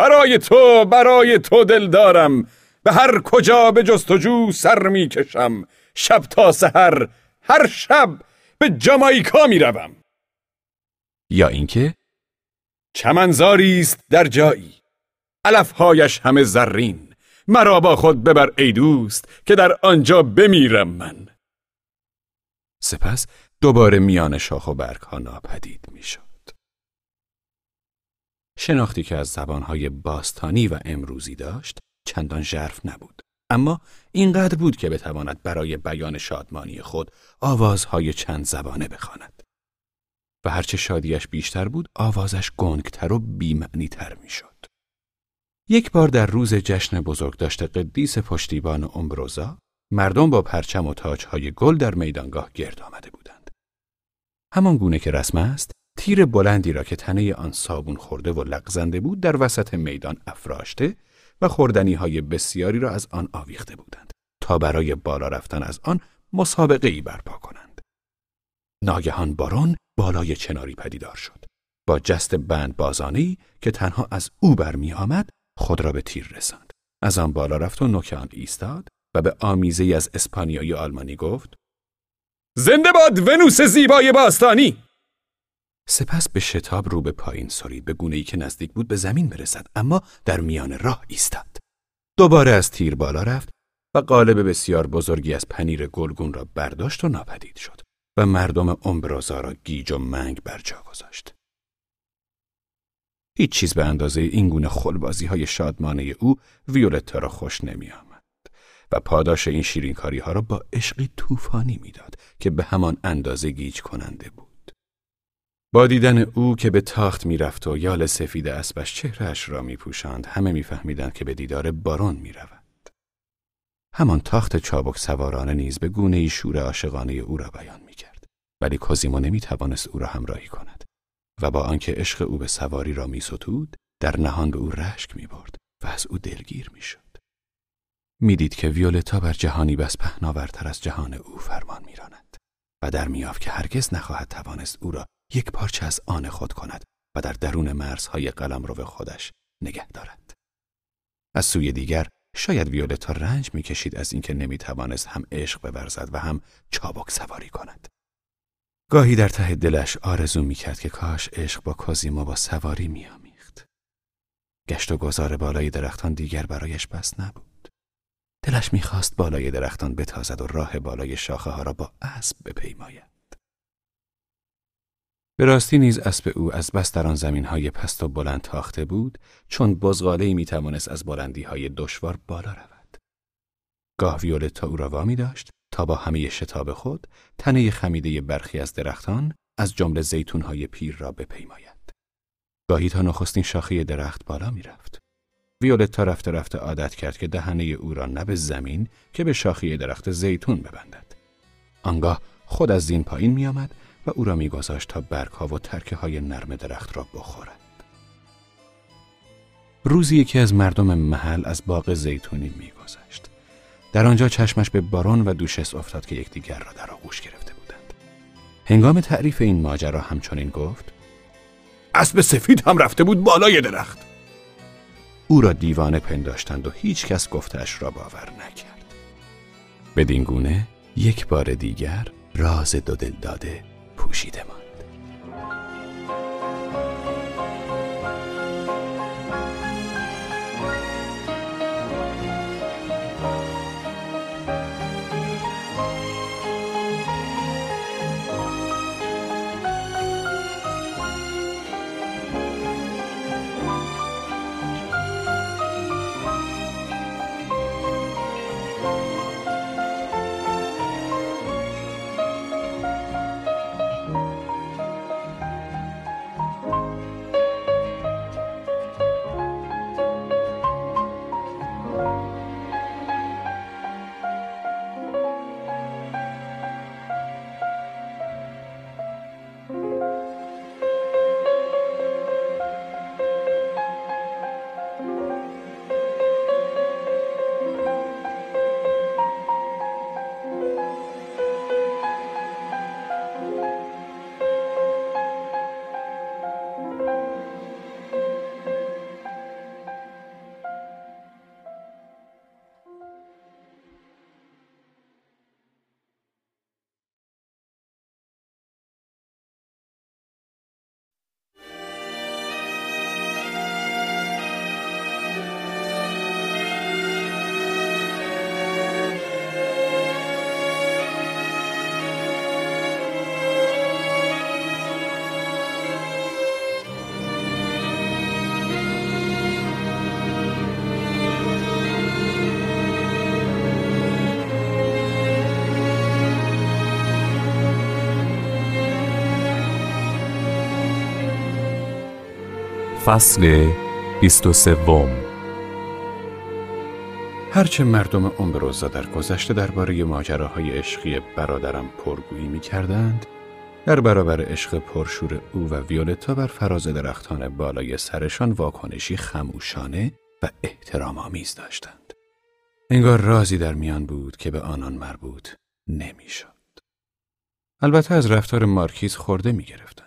برای تو برای تو دل دارم به هر کجا به جستجو سر می کشم شب تا سحر هر شب به جامایکا می روم. یا اینکه؟ چمنزاری است در جایی. علفهایش همه زرین. مرا با خود ببر ای دوست که در آنجا بمیرم من. سپس دوباره میان شاخ و برگ ها ناپدید می‌شد. شناختی که از زبانهای باستانی و امروزی داشت چندان ژرف نبود. اما اینقدر بود که بتواند برای بیان شادمانی خود آوازهای چند زبانه بخواند. و هرچه شادیش بیشتر بود آوازش گنگتر و بیمعنیتر می‌شد. یک بار در روز جشن بزرگداشت قدیس پشتیبان امبروزا مردم با پرچم و تاجهای گل در میدانگاه گرد آمده بودند. همان گونه که رسم است، تیر بلندی را که تنه آن صابون خورده و لغزنده بود در وسط میدان افراشته و خوردنی های بسیاری را از آن آویخته بودند تا برای بالا رفتن از آن مسابقه ای برپا کنند. ناگهان بارون بالای چناری پدیدار شد. با جست بند بازانی که تنها از او برمی آمد خود را به تیر رساند. از آن بالا رفت و نوک آن ایستاد و به آمیزه از اسپانیایی آلمانی گفت زنده باد ونوس زیبای باستانی سپس به شتاب رو به پایین سرید به گونه ای که نزدیک بود به زمین برسد اما در میان راه ایستاد دوباره از تیر بالا رفت و قالب بسیار بزرگی از پنیر گلگون را برداشت و ناپدید شد و مردم امبرازا را گیج و منگ بر جا گذاشت هیچ چیز به اندازه این گونه خلبازی های شادمانه او ویولتا را خوش نمی آمد و پاداش این شیرینکاری ها را با عشقی طوفانی می‌داد که به همان اندازه گیج کننده بود. با دیدن او که به تاخت می‌رفت و یال سفید اسبش چهرهش را میپوشاند همه میفهمیدند که به دیدار بارون می‌رود. همان تاخت چابک سوارانه نیز به گونه ای شور عاشقانه او را بیان می‌کرد ولی کوزیمو نمی‌توانست او را همراهی کند. و با آنکه عشق او به سواری را میستود در نهان به او رشک می‌برد و از او دلگیر می‌شد می‌دید که ویولتا بر جهانی بس پهناورتر از جهان او فرمان میراند و در میافت که هرگز نخواهد توانست او را یک پارچه از آن خود کند و در درون مرزهای قلمرو خودش نگه دارد. از سوی دیگر شاید ویولتا رنج می‌کشید از اینکه نمی‌توانست هم عشق بورزد و هم چابک سواری کند. گاهی در ته دلش آرزو می‌کرد که کاش عشق با کازیما با سواری میامیخت. گشت و گذار بالای درختان دیگر برایش بس نبود. دلش می‌خواست بالای درختان بتازد و راه بالای شاخه ها را با اسب بپیماید. به راستی نیز اسب او از بس در آن زمین های پست و بلند تاخته بود چون بزغاله می توانست از بلندی های دشوار بالا رود. گاه ویولتا او را وامی داشت تا با همه شتاب خود تنه خمیده برخی از درختان از جمله زیتون های پیر را بپیماید. گاهی تا نخستین شاخه درخت بالا می رفت. ویولتا رفته رفته عادت کرد که دهنه او را نه به زمین که به شاخه درخت زیتون ببندد. آنگاه خود از زین پایین می آمد و او را میگذاشت تا برگها و ترکه های نرم درخت را بخورد. روزی یکی از مردم محل از باغ زیتونی میگذشت. در آنجا چشمش به بارون و دوشس افتاد که یکدیگر را در آغوش گرفته بودند. هنگام تعریف این ماجرا همچنین گفت: اسب سفید هم رفته بود بالای درخت. او را دیوانه پنداشتند و هیچ کس گفتش را باور نکرد. بدین گونه یک بار دیگر راز دو دل داده پوشیده ماند فصل 23 هرچه مردم امبروزا در گذشته درباره ماجراهای عشقی برادرم پرگویی می کردند، در برابر عشق پرشور او و ویولتا بر فراز درختان بالای سرشان واکنشی خموشانه و احترام آمیز داشتند. انگار رازی در میان بود که به آنان مربوط نمی‌شد. البته از رفتار مارکیز خورده می گرفتند.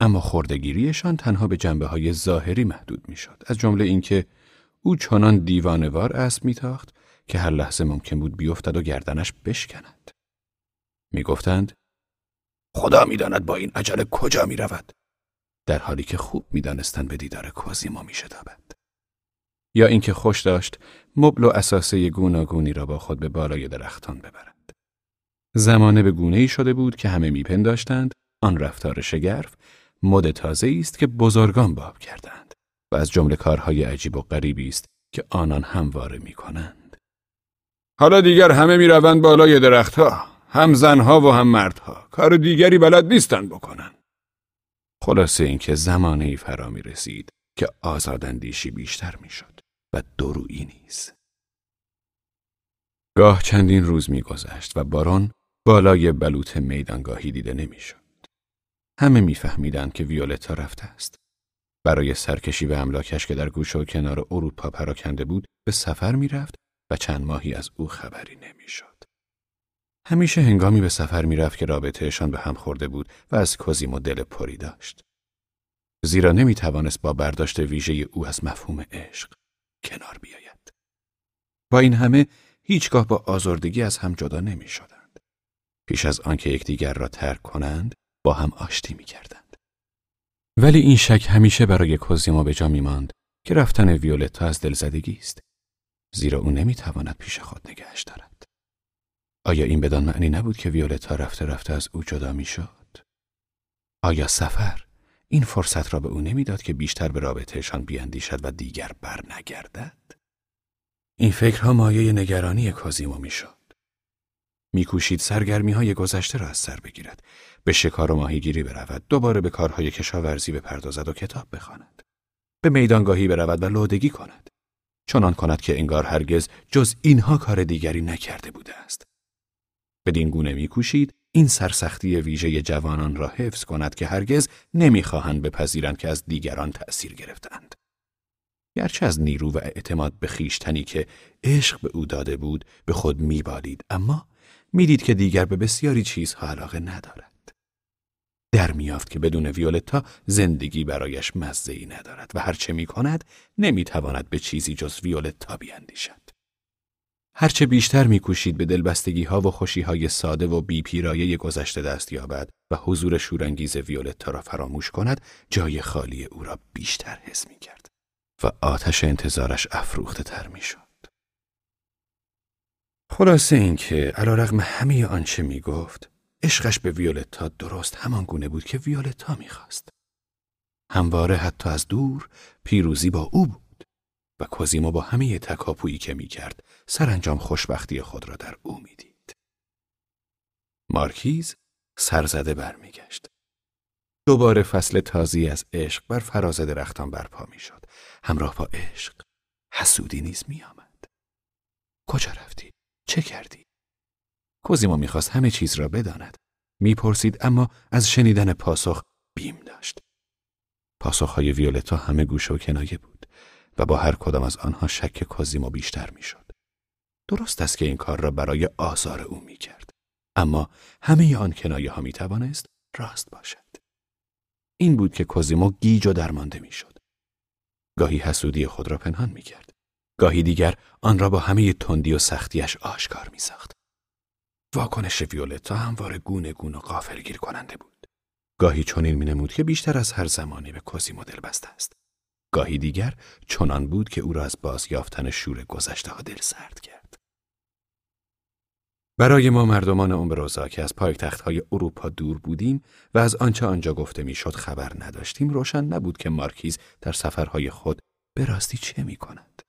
اما خوردگیریشان تنها به جنبه های ظاهری محدود می‌شد. از جمله اینکه او چنان دیوانوار اسب میتاخت که هر لحظه ممکن بود بیفتد و گردنش بشکند. می‌گفتند خدا می‌داند با این عجله کجا می‌رود؟ در حالی که خوب می‌دانستند به دیدار کوزیما میشتابد. یا اینکه خوش داشت مبل و اساسه گوناگونی را با خود به بالای درختان ببرد. زمانه به گونه ای شده بود که همه میپنداشتند آن رفتار شگرف مد تازه است که بزرگان باب کردند و از جمله کارهای عجیب و غریبی است که آنان همواره می کنند. حالا دیگر همه می روند بالای درختها هم زنها و هم مردها کار دیگری بلد نیستند بکنند. خلاصه اینکه زمانه ای فرا می رسید که آزاداندیشی بیشتر می شد و درویی نیز. گاه چندین روز می گذشت و باران بالای بلوط میدانگاهی دیده نمی شد. همه میفهمیدند که ویولتا رفته است. برای سرکشی به املاکش که در گوش و کنار اروپا پراکنده بود به سفر می‌رفت و چند ماهی از او خبری نمی‌شد. همیشه هنگامی به سفر می‌رفت که رابطهشان به هم خورده بود و از کوزیمو دل پری داشت. زیرا نمی توانست با برداشت ویژه او از مفهوم عشق کنار بیاید. با این همه هیچگاه با آزردگی از هم جدا نمی شدند. پیش از آنکه یکدیگر را ترک کنند با هم آشتی می کردند. ولی این شک همیشه برای کوزیمو به جا می ماند که رفتن ویولتا از دلزدگی است. زیرا او نمی تواند پیش خود نگهش دارد. آیا این بدان معنی نبود که ویولتا رفته رفته از او جدا می شد؟ آیا سفر این فرصت را به او نمی‌داد که بیشتر به رابطهشان بیاندیشد و دیگر بر نگردد؟ این فکرها مایه نگرانی کازیمو می‌شد. میکوشید سرگرمی های گذشته را از سر بگیرد، به شکار و ماهیگیری برود، دوباره به کارهای کشاورزی بپردازد و کتاب بخواند. به میدانگاهی برود و لودگی کند. چنان کند که انگار هرگز جز اینها کار دیگری نکرده بوده است. بدین گونه میکوشید این سرسختی ویژه جوانان را حفظ کند که هرگز نمی‌خواهند بپذیرند که از دیگران تأثیر گرفتند. گرچه از نیرو و اعتماد به خیشتنی که عشق به او داده بود به خود میبالید اما می‌دید که دیگر به بسیاری چیزها علاقه ندارد. در میافت که بدون ویولتا زندگی برایش مزه ندارد و هرچه می کند نمی تواند به چیزی جز ویولتا بیاندیشد. هرچه بیشتر میکوشید به دلبستگی ها و خوشی های ساده و بی پیرایه گذشته دست یابد و حضور شورانگیز ویولتا را فراموش کند جای خالی او را بیشتر حس می کرد و آتش انتظارش افروخته تر می شد. خلاصه اینکه علیرغم همه آنچه می گفت عشقش به ویولتا درست همان گونه بود که ویولتا می‌خواست. همواره حتی از دور پیروزی با او بود. و کوزیمو با همه تکاپویی که می کرد سرانجام خوشبختی خود را در او می دید. مارکیز سرزده برمیگشت. دوباره فصل تازی از عشق بر فراز درختان برپا می شد. همراه با عشق حسودی نیز می آمد. کجا رفتی؟ چه کردی؟ کوزیمو می‌خواست همه چیز را بداند. می‌پرسید اما از شنیدن پاسخ بیم داشت. پاسخهای ویولتا همه گوش و کنایه بود. و با هر کدام از آنها شک کازیمو بیشتر می‌شد. درست است که این کار را برای آزار او می کرد. اما همه آن کنایه ها می توانست راست باشد. این بود که کوزیمو گیج و درمانده می شد. گاهی حسودی خود را پنهان می کرد. گاهی دیگر آن را با همه تندی و سختیش آشکار می ساخت. واکنش ویولتا همواره گونه گونه و غافلگیر کننده بود. گاهی چنین می نمود که بیشتر از هر زمانی به کوزیمو دل بسته است. گاهی دیگر چنان بود که او را از بازیافتن شور گذشته ها دل سرد کرد. برای ما مردمان امبروزا که از پایتخت های اروپا دور بودیم و از آنچه آنجا گفته می‌شد خبر نداشتیم روشن نبود که مارکیز در سفرهای خود به راستی چه می کند.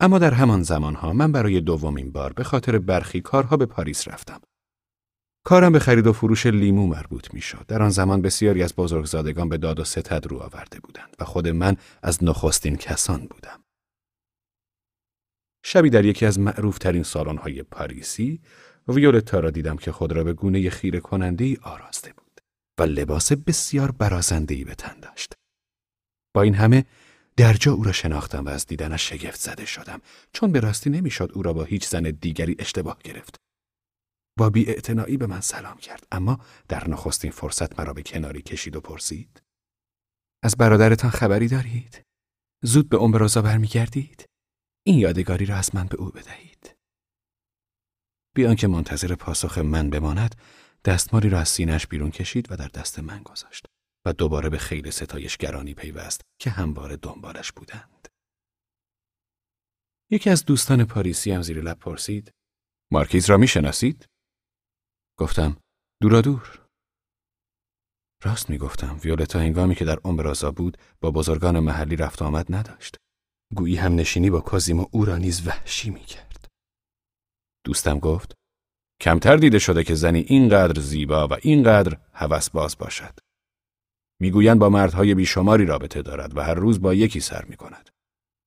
اما در همان زمانها من برای دومین بار به خاطر برخی کارها به پاریس رفتم کارم به خرید و فروش لیمو مربوط می شد. در آن زمان بسیاری از بزرگزادگان به داد و ستد رو آورده بودند و خود من از نخستین کسان بودم. شبی در یکی از معروف ترین سالن های پاریسی ویولتا را دیدم که خود را به گونه خیره کننده ای آراسته بود و لباس بسیار برازنده ای به تن داشت. با این همه درجا او را شناختم و از دیدنش شگفت زده شدم چون به راستی نمی‌شد او را با هیچ زن دیگری اشتباه گرفت. با بی به من سلام کرد اما در نخستین فرصت مرا به کناری کشید و پرسید از برادرتان خبری دارید؟ زود به امبرازا برمیگردید؟ این یادگاری را از من به او بدهید. بیان که منتظر پاسخ من بماند دستمالی را از سینش بیرون کشید و در دست من گذاشت و دوباره به خیلی ستایشگرانی پیوست که همواره دنبالش بودند. یکی از دوستان پاریسی هم زیر لب پرسید مارکیز را می‌شناسید؟ گفتم دورا دور راست می گفتم ویولتا هنگامی که در امبرازا بود با بزرگان محلی رفت آمد نداشت گویی هم نشینی با کازیمو او را نیز وحشی می کرد دوستم گفت کمتر دیده شده که زنی اینقدر زیبا و اینقدر هوس باز باشد می‌گویند با مردهای بیشماری رابطه دارد و هر روز با یکی سر می کند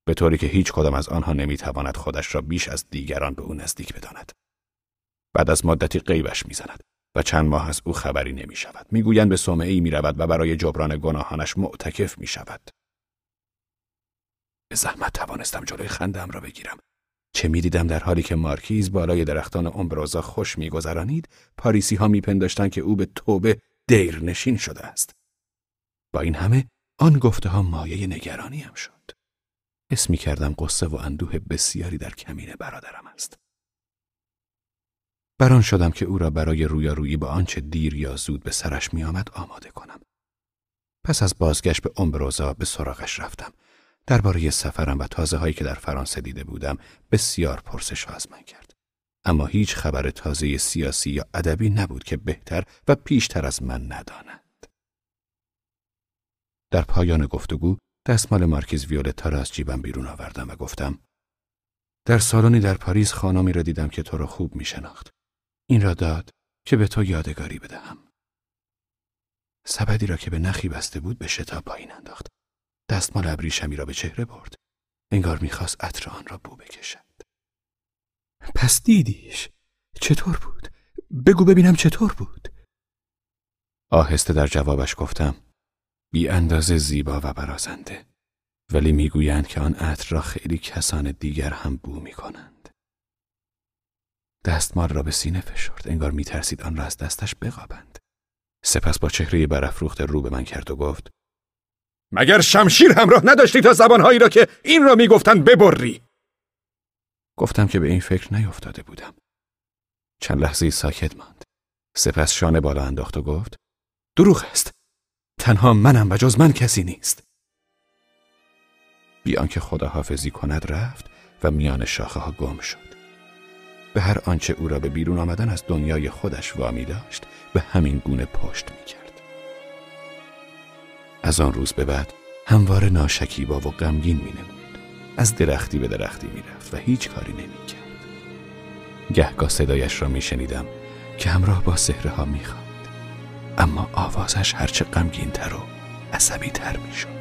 به طوری که هیچ کدام از آنها نمی‌تواند خودش را بیش از دیگران به او نزدیک بداند. بعد از مدتی غیبش می‌زند و چند ماه از او خبری نمی شود. می‌گویند به صومعه ای می رود و برای جبران گناهانش معتکف می شود. به زحمت توانستم جلوی خندم را بگیرم. چه می‌دیدم در حالی که مارکیز بالای درختان امبروزا خوش میگذرانید؟ پاریسی ها میپنداشتند که او به توبه دیر نشین شده است. با این همه آن گفته ها مایه نگرانیم شد حس می کردم قصه و اندوه بسیاری در کمین برادرم است بران شدم که او را برای رویارویی با آنچه دیر یا زود به سرش می آمد آماده کنم پس از بازگشت به امبروزا به سراغش رفتم درباره سفرم و تازه هایی که در فرانسه دیده بودم بسیار پرسش از من کرد. اما هیچ خبر تازه سیاسی یا ادبی نبود که بهتر و پیشتر از من ندانند. در پایان گفتگو دستمال مارکیز ویولتا را از جیبم بیرون آوردم و گفتم در سالنی در پاریس خانمی را دیدم که تو را خوب می شناخت. این را داد که به تو یادگاری بدهم. سبدی را که به نخی بسته بود به شتاب پایین انداخت. دستمال ابریشمی را به چهره برد. انگار می‌خواست عطر آن را بو بکشد. پس دیدیش. چطور بود؟ بگو ببینم چطور بود؟ آهسته در جوابش گفتم بی اندازه زیبا و برازنده. ولی می‌گویند که آن عطر را خیلی کسان دیگر هم بو می‌کنند. دستمال را به سینه فشرد انگار میترسید آن را از دستش بقابند. سپس با چهره برافروخته رو به من کرد و گفت مگر شمشیر همراه نداشتی تا زبانهایی را که این را می‌گفتند ببری گفتم که به این فکر نیفتاده بودم چند لحظه ساکت ماند سپس شانه بالا انداخت و گفت دروغ است تنها منم و جز من کسی نیست بیان که خداحافظی کند رفت و میان شاخه ها گم شد به هر آنچه او را به بیرون آمدن از دنیای خودش وامی داشت به همین گونه پشت می‌کرد از آن روز به بعد همواره ناشکیبا و غمگین می نمود. از درختی به درختی می رفت و هیچ کاری نمی کرد. گهگاه صدایش را می شنیدم که همراه با سهره ها می اما آوازش هرچه غمگین تر و عصبی تر می شد.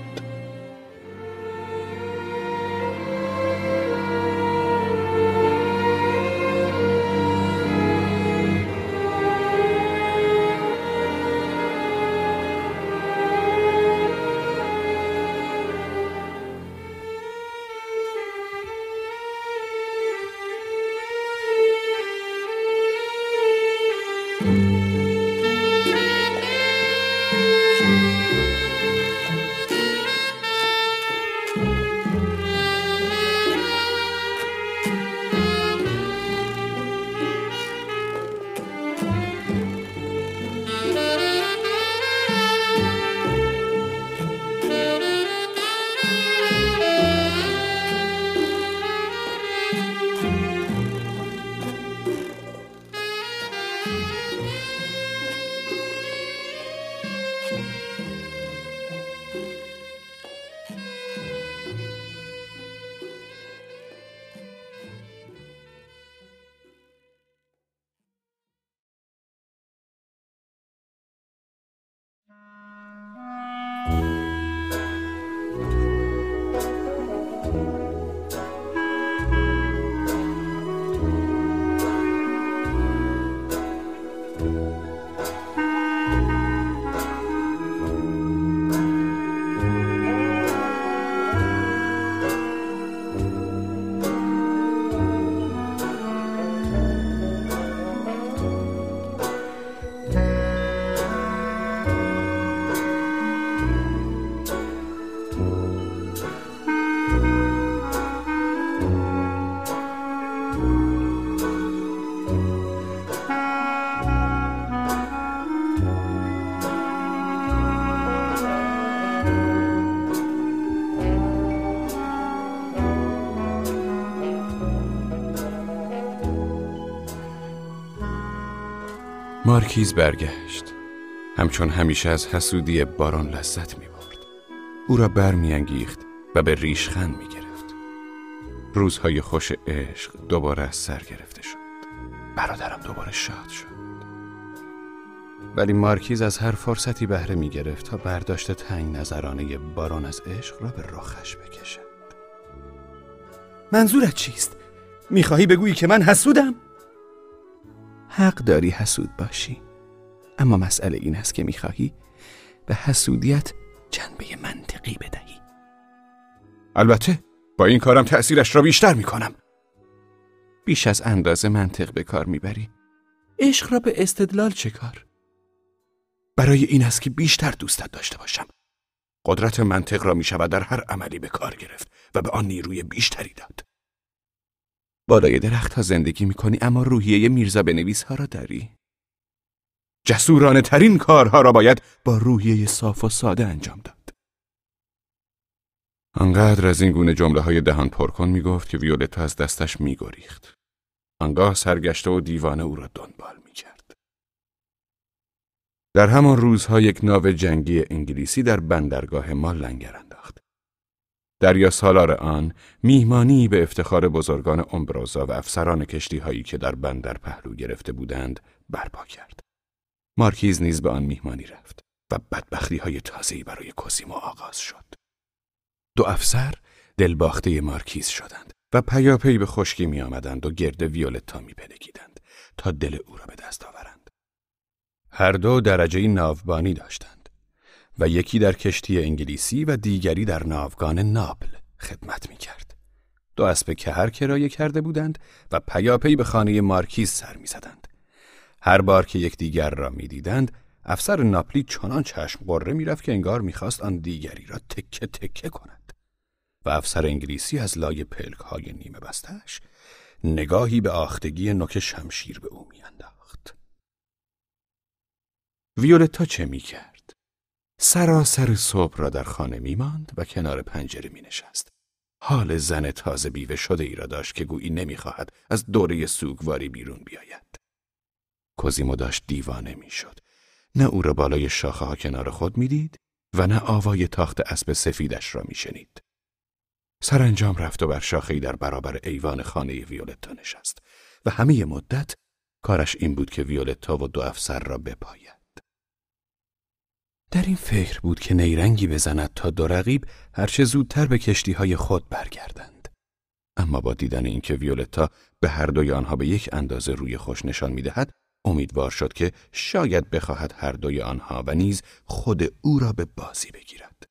مارکیز برگشت. همچون همیشه از حسودی باران لذت می برد او را برمیانگیخت و به ریشخند می گرفت روزهای خوش عشق دوباره از سر گرفته شد. برادرم دوباره شاد شد. ولی مارکیز از هر فرصتی بهره می گرفت تا برداشت تنگ نظرانه باران از عشق را به رخش بکشد منظورت چیست؟ می‌خواهی بگویی که من حسودم؟ حق داری حسود باشی. اما مسئله این است که می‌خواهی به حسودیت جنبه منطقی بدهی. البته با این کارم تأثیرش را بیشتر می‌کنم. بیش از اندازه منطق به کار می‌بری. عشق را به استدلال چه کار؟ برای این است که بیشتر دوستت داشته باشم. قدرت منطق را می شود در هر عملی به کار گرفت و به آن نیروی بیشتری داد. بالای درخت ها زندگی می کنی اما روحیه میرزا بنویس ها را داری. جسورانه ترین کارها را باید با روحیه صاف و ساده انجام داد آنقدر از این گونه جمله های دهان پرکن می گفت که ویولتا از دستش می گریخت. آنگاه سرگشته و دیوانه او را دنبال می کرد. در همان روزها یک ناو جنگی انگلیسی در بندرگاه ما لنگر انداخت. دریا سالار آن میهمانی به افتخار بزرگان امبروزا و افسران کشتی هایی که در بندر پهلو گرفته بودند برپا کرد. مارکیز نیز به آن میهمانی رفت و بدبختی های تازه‌ای برای کوسیمو آغاز شد. دو افسر دلباخته مارکیز شدند و پیاپی به خشکی می آمدند و گرد ویولتا می تا دل او را به دست آورند. هر دو درجه ناوبانی داشتند و یکی در کشتی انگلیسی و دیگری در ناوگان ناپل خدمت می کرد. دو اسب کهر کرایه کرده بودند و پیاپی به خانه مارکیز سر می زدند. هر بار که یکدیگر را می‌دیدند افسر ناپلی چنان چشم قره می‌رفت که انگار می‌خواست آن دیگری را تکه تکه کند و افسر انگلیسی از لای پلک های نیمه بستش نگاهی به آختگی نوک شمشیر به او میانداخت. ویولتا چه می‌کرد؟ سراسر صبح را در خانه میماند و کنار پنجره مینشست. حال زن تازه بیوه شده ای را داشت که گویی نمی‌خواهد از دوره سوگواری بیرون بیاید. کوزیمو داشت دیوانه می‌شد. نه او را بالای شاخه ها کنار خود می‌دید و نه آوای تاخت اسب سفیدش را میشنید. سرانجام رفت و بر شاخهای در برابر ایوان خانه ویولتا نشست و همه مدت کارش این بود که ویولتا و دو افسر را بپاید. در این فکر بود که نیرنگی بزند تا دو رقیب هرچه زودتر به کشتی های خود برگردند. اما با دیدن اینکه ویولتا به هر دوی آنها به یک اندازه روی خوش نشان می‌دهد امیدوار شد که شاید بخواهد هر دوی آنها و نیز خود او را به بازی بگیرد.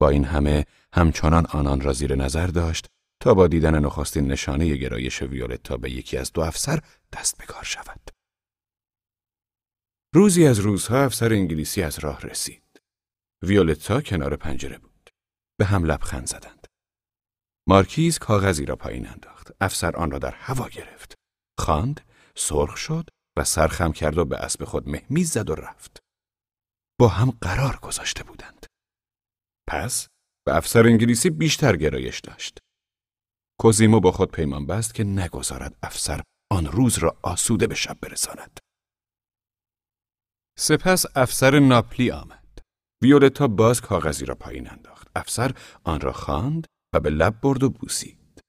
با این همه همچنان آنان را زیر نظر داشت تا با دیدن نخستین نشانه گرایش ویولتا به یکی از دو افسر دست به کار شود. روزی از روزها افسر انگلیسی از راه رسید. ویولتا کنار پنجره بود. به هم لبخند زدند. مارکیز کاغذی را پایین انداخت. افسر آن را در هوا گرفت. خواند، سرخ شد و سرخم کرد و به اسب خود مهمیز زد و رفت. با هم قرار گذاشته بودند. پس به افسر انگلیسی بیشتر گرایش داشت. کوزیمو با خود پیمان بست که نگذارد افسر آن روز را آسوده به شب برساند. سپس افسر ناپلی آمد. ویولتا باز کاغذی را پایین انداخت. افسر آن را خواند و به لب برد و بوسید.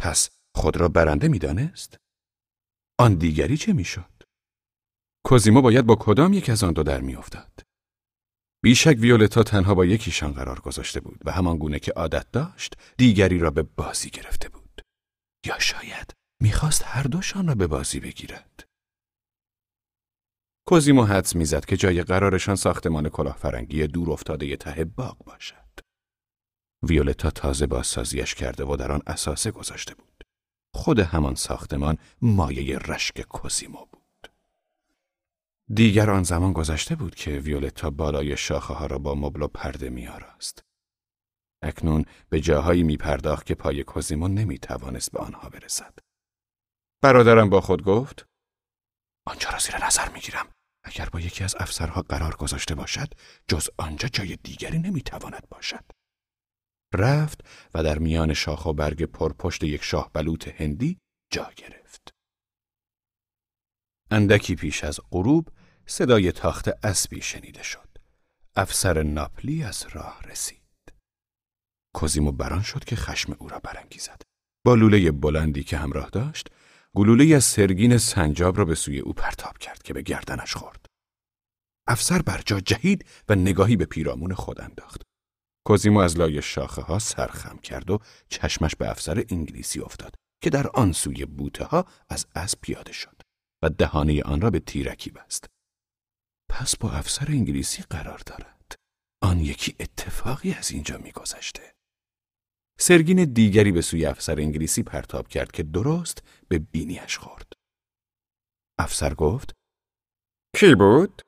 پس خود را برنده می‌دانست؟ آن دیگری چه می‌شد؟ کوزیمو باید با کدام یک از آن دو در میافتاد؟ بیشک ویولتا تنها با یکیشان قرار گذاشته بود و همان گونه که عادت داشت دیگری را به بازی گرفته بود. یا شاید می‌خواست هر دوشان را به بازی بگیرد. کوزیمو حدس می‌زد که جای قرارشان ساختمان کلاهفرنگی دور افتاده ته باغ باشد. ویولتا تازه بازسازیش کرده و در آن اساسه گذاشته بود. خود همان ساختمان مایه رشک کوزیمو بود. دیگر آن زمان گذشته بود که ویولتا بالای شاخه ها را با مبل و پرده می آراست. اکنون به جاهایی می پرداخت که پای کوزیمو نمی توانست به آنها برسد. برادرم با خود گفت آنجا را زیر نظر می گیرم. اگر با یکی از افسرها قرار گذاشته باشد جز آنجا جای دیگری نمی تواند باشد. رفت و در میان شاخ و برگ پرپشت یک شاه بلوط هندی جا گرفت. اندکی پیش از غروب صدای تاخت اسبی شنیده شد. افسر ناپلی از راه رسید. کوزیمو بران شد که خشم او را برانگیزد. با لوله بلندی که همراه داشت، گلوله از سرگین سنجاب را به سوی او پرتاب کرد که به گردنش خورد. افسر بر جا جهید و نگاهی به پیرامون خود انداخت. کوزیمو از لای شاخه ها سرخم کرد و چشمش به افسر انگلیسی افتاد که در آن سوی بوته ها از اسب پیاده شد و دهانه آن را به تیرکی بست. پس با افسر انگلیسی قرار دارد. آن یکی اتفاقی از اینجا میگذشته. سرگین دیگری به سوی افسر انگلیسی پرتاب کرد که درست به بینیش خورد. افسر گفت کی بود؟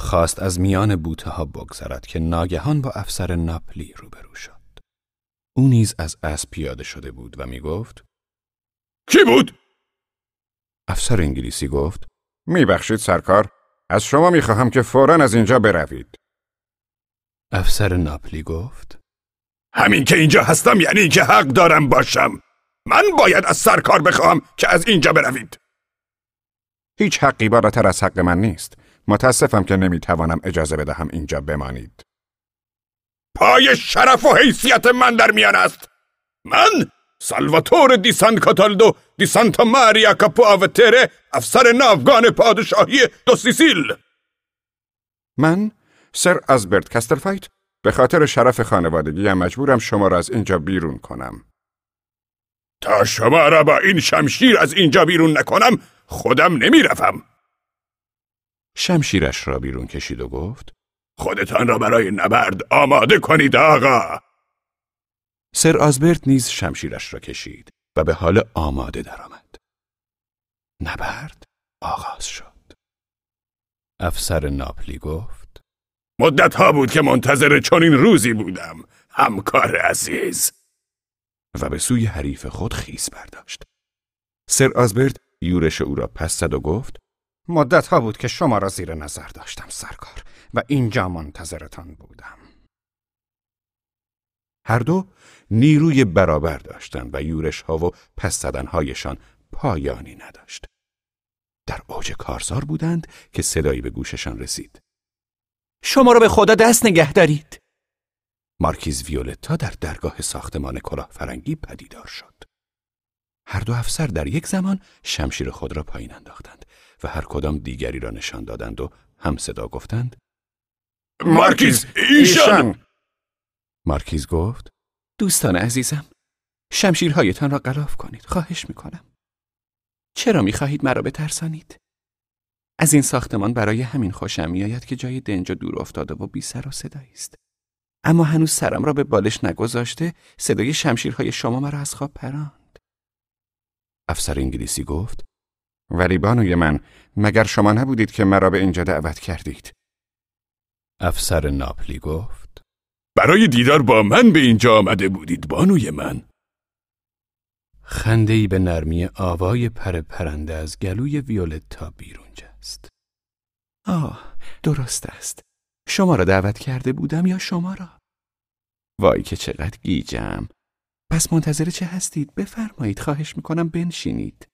خواست از میان بوته ها بگذرد که ناگهان با افسر ناپلی روبرو شد. او نیز از اسب پیاده شده بود و می گفت کی بود؟ افسر انگلیسی گفت میبخشید سرکار از شما می‌خواهم که فورا از اینجا بروید افسر ناپلی گفت همین که اینجا هستم یعنی که حق دارم باشم من باید از سرکار بخواهم که از اینجا بروید هیچ حقی بالاتر از حق من نیست متاسفم که نمی‌توانم اجازه بدهم اینجا بمانید. پای شرف و حیثیت من در میان است. من سالواتور دی سان کاتالدو دی سانتا ماریا کاپو آوتره افسر ناوگان پادشاهی دو سیسیل. من سر آزبرت کستلفایت به خاطر شرف خانوادگیم مجبورم شما را از اینجا بیرون کنم. تا شما را با این شمشیر از اینجا بیرون نکنم خودم نمیروم. شمشیرش را بیرون کشید و گفت خودتان را برای نبرد آماده کنید آقا سر آزبرت نیز شمشیرش را کشید و به حال آماده درآمد. نبرد آغاز شد. افسر ناپلی گفت مدت ها بود که منتظر چنین روزی بودم همکار عزیز و به سوی حریف خود خیس برداشت. سر آزبرت یورش او را پس زد و گفت مدت ها بود که شما را زیر نظر داشتم سرکار و اینجا منتظرتان بودم هر دو نیروی برابر داشتند و یورش ها و پس زدن هایشان پایانی نداشت. در اوج کارزار بودند که صدایی به گوششان رسید. شما را به خدا دست نگه دارید. مارکیز ویولتا در درگاه ساختمان کلاه فرنگی پدیدار شد. هر دو افسر در یک زمان شمشیر خود را پایین انداختند و هر کدام دیگری را نشان دادند و هم صدا گفتند مارکیز ایشان! مارکیز گفت دوستان عزیزم شمشیرهایتان را غلاف کنید خواهش می‌کنم. چرا می‌خواهید مرا بترسانید؟ از این ساختمان برای همین خوشم میآید که جای دنج دور افتاده و بی سر و صدایی است. اما هنوز سرم را به بالش نگذاشته صدای شمشیرهای شما مرا از خواب پراند. افسر انگلیسی گفت ولی بانوی من مگر شما نبودید که مرا به اینجا دعوت کردید؟ افسر ناپلی گفت برای دیدار با من به اینجا آمده بودید بانوی من. خندهی به نرمی آوای پر پرنده از گلوی ویولتا بیرون جست. آه درست است. شما را دعوت کرده بودم یا شما را؟ وای که چقدر گیجم. پس منتظر چه هستید؟ بفرمایید خواهش می‌کنم بنشینید.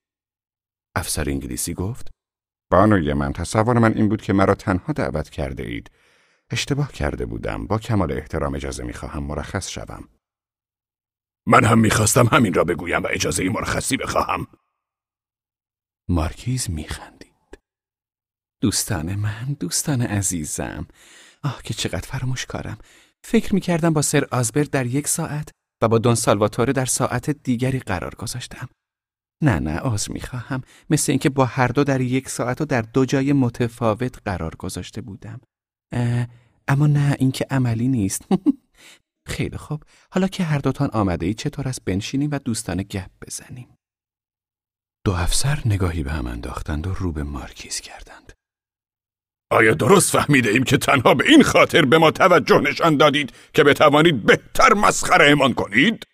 افسر انگلیسی گفت بانوی من تصور من این بود که مرا تنها دعوت کرده اید. اشتباه کرده بودم. با کمال احترام اجازه می‌خواهم مرخص شوم. من هم می‌خواستم همین را بگویم و اجازه مرخصی بخواهم. مارکیز میخندید. دوستان من دوستان عزیزم. آه که چقدر فراموش کارم. فکر می‌کردم با سر آزبرد در یک ساعت و با دون سالواتوره در ساعت دیگری قرار گذاشتم. نه نه آز می‌خواهم. مثل اینکه با هر دو در یک ساعت و در دو جای متفاوت قرار گذاشته بودم. اما نه اینکه عملی نیست. خیلی خوب. حالا که هر دوتان آمده ای چطور است بنشینیم و دوستانه گپ بزنیم؟ دو افسر نگاهی به هم انداختند و رو به مارکیز کردند. آیا درست فهمیده ایم که تنها به این خاطر به ما توجه نشان دادید که بتوانید بهتر مسخره امان کنید؟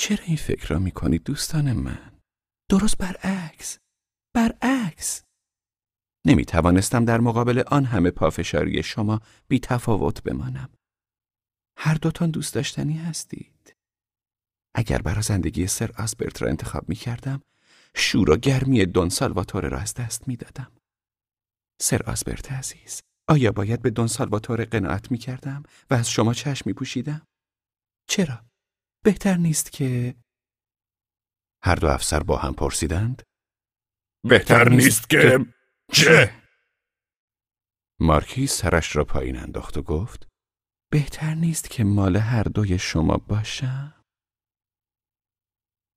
چرا این فکر را می کنید دوستان من؟ درست برعکس برعکس نمی توانستم در مقابل آن همه پافشاری شما بی تفاوت بمانم. هر دوتان دوست داشتنی هستید. اگر برای زندگی سر آسبرت را انتخاب می کردم، شور و گرمی دون سالواتور را از دست می دادم. سر آسبرت عزیز، آیا باید به دون سالواتور قناعت می کردم و از شما چشم می پوشیدم؟ چرا؟ بهتر نیست که... هر دو افسر با هم پرسیدند؟ بهتر نیست که... چه؟ مارکیز سرش را پایین انداخت و گفت بهتر نیست که مال هر دوی شما باشم؟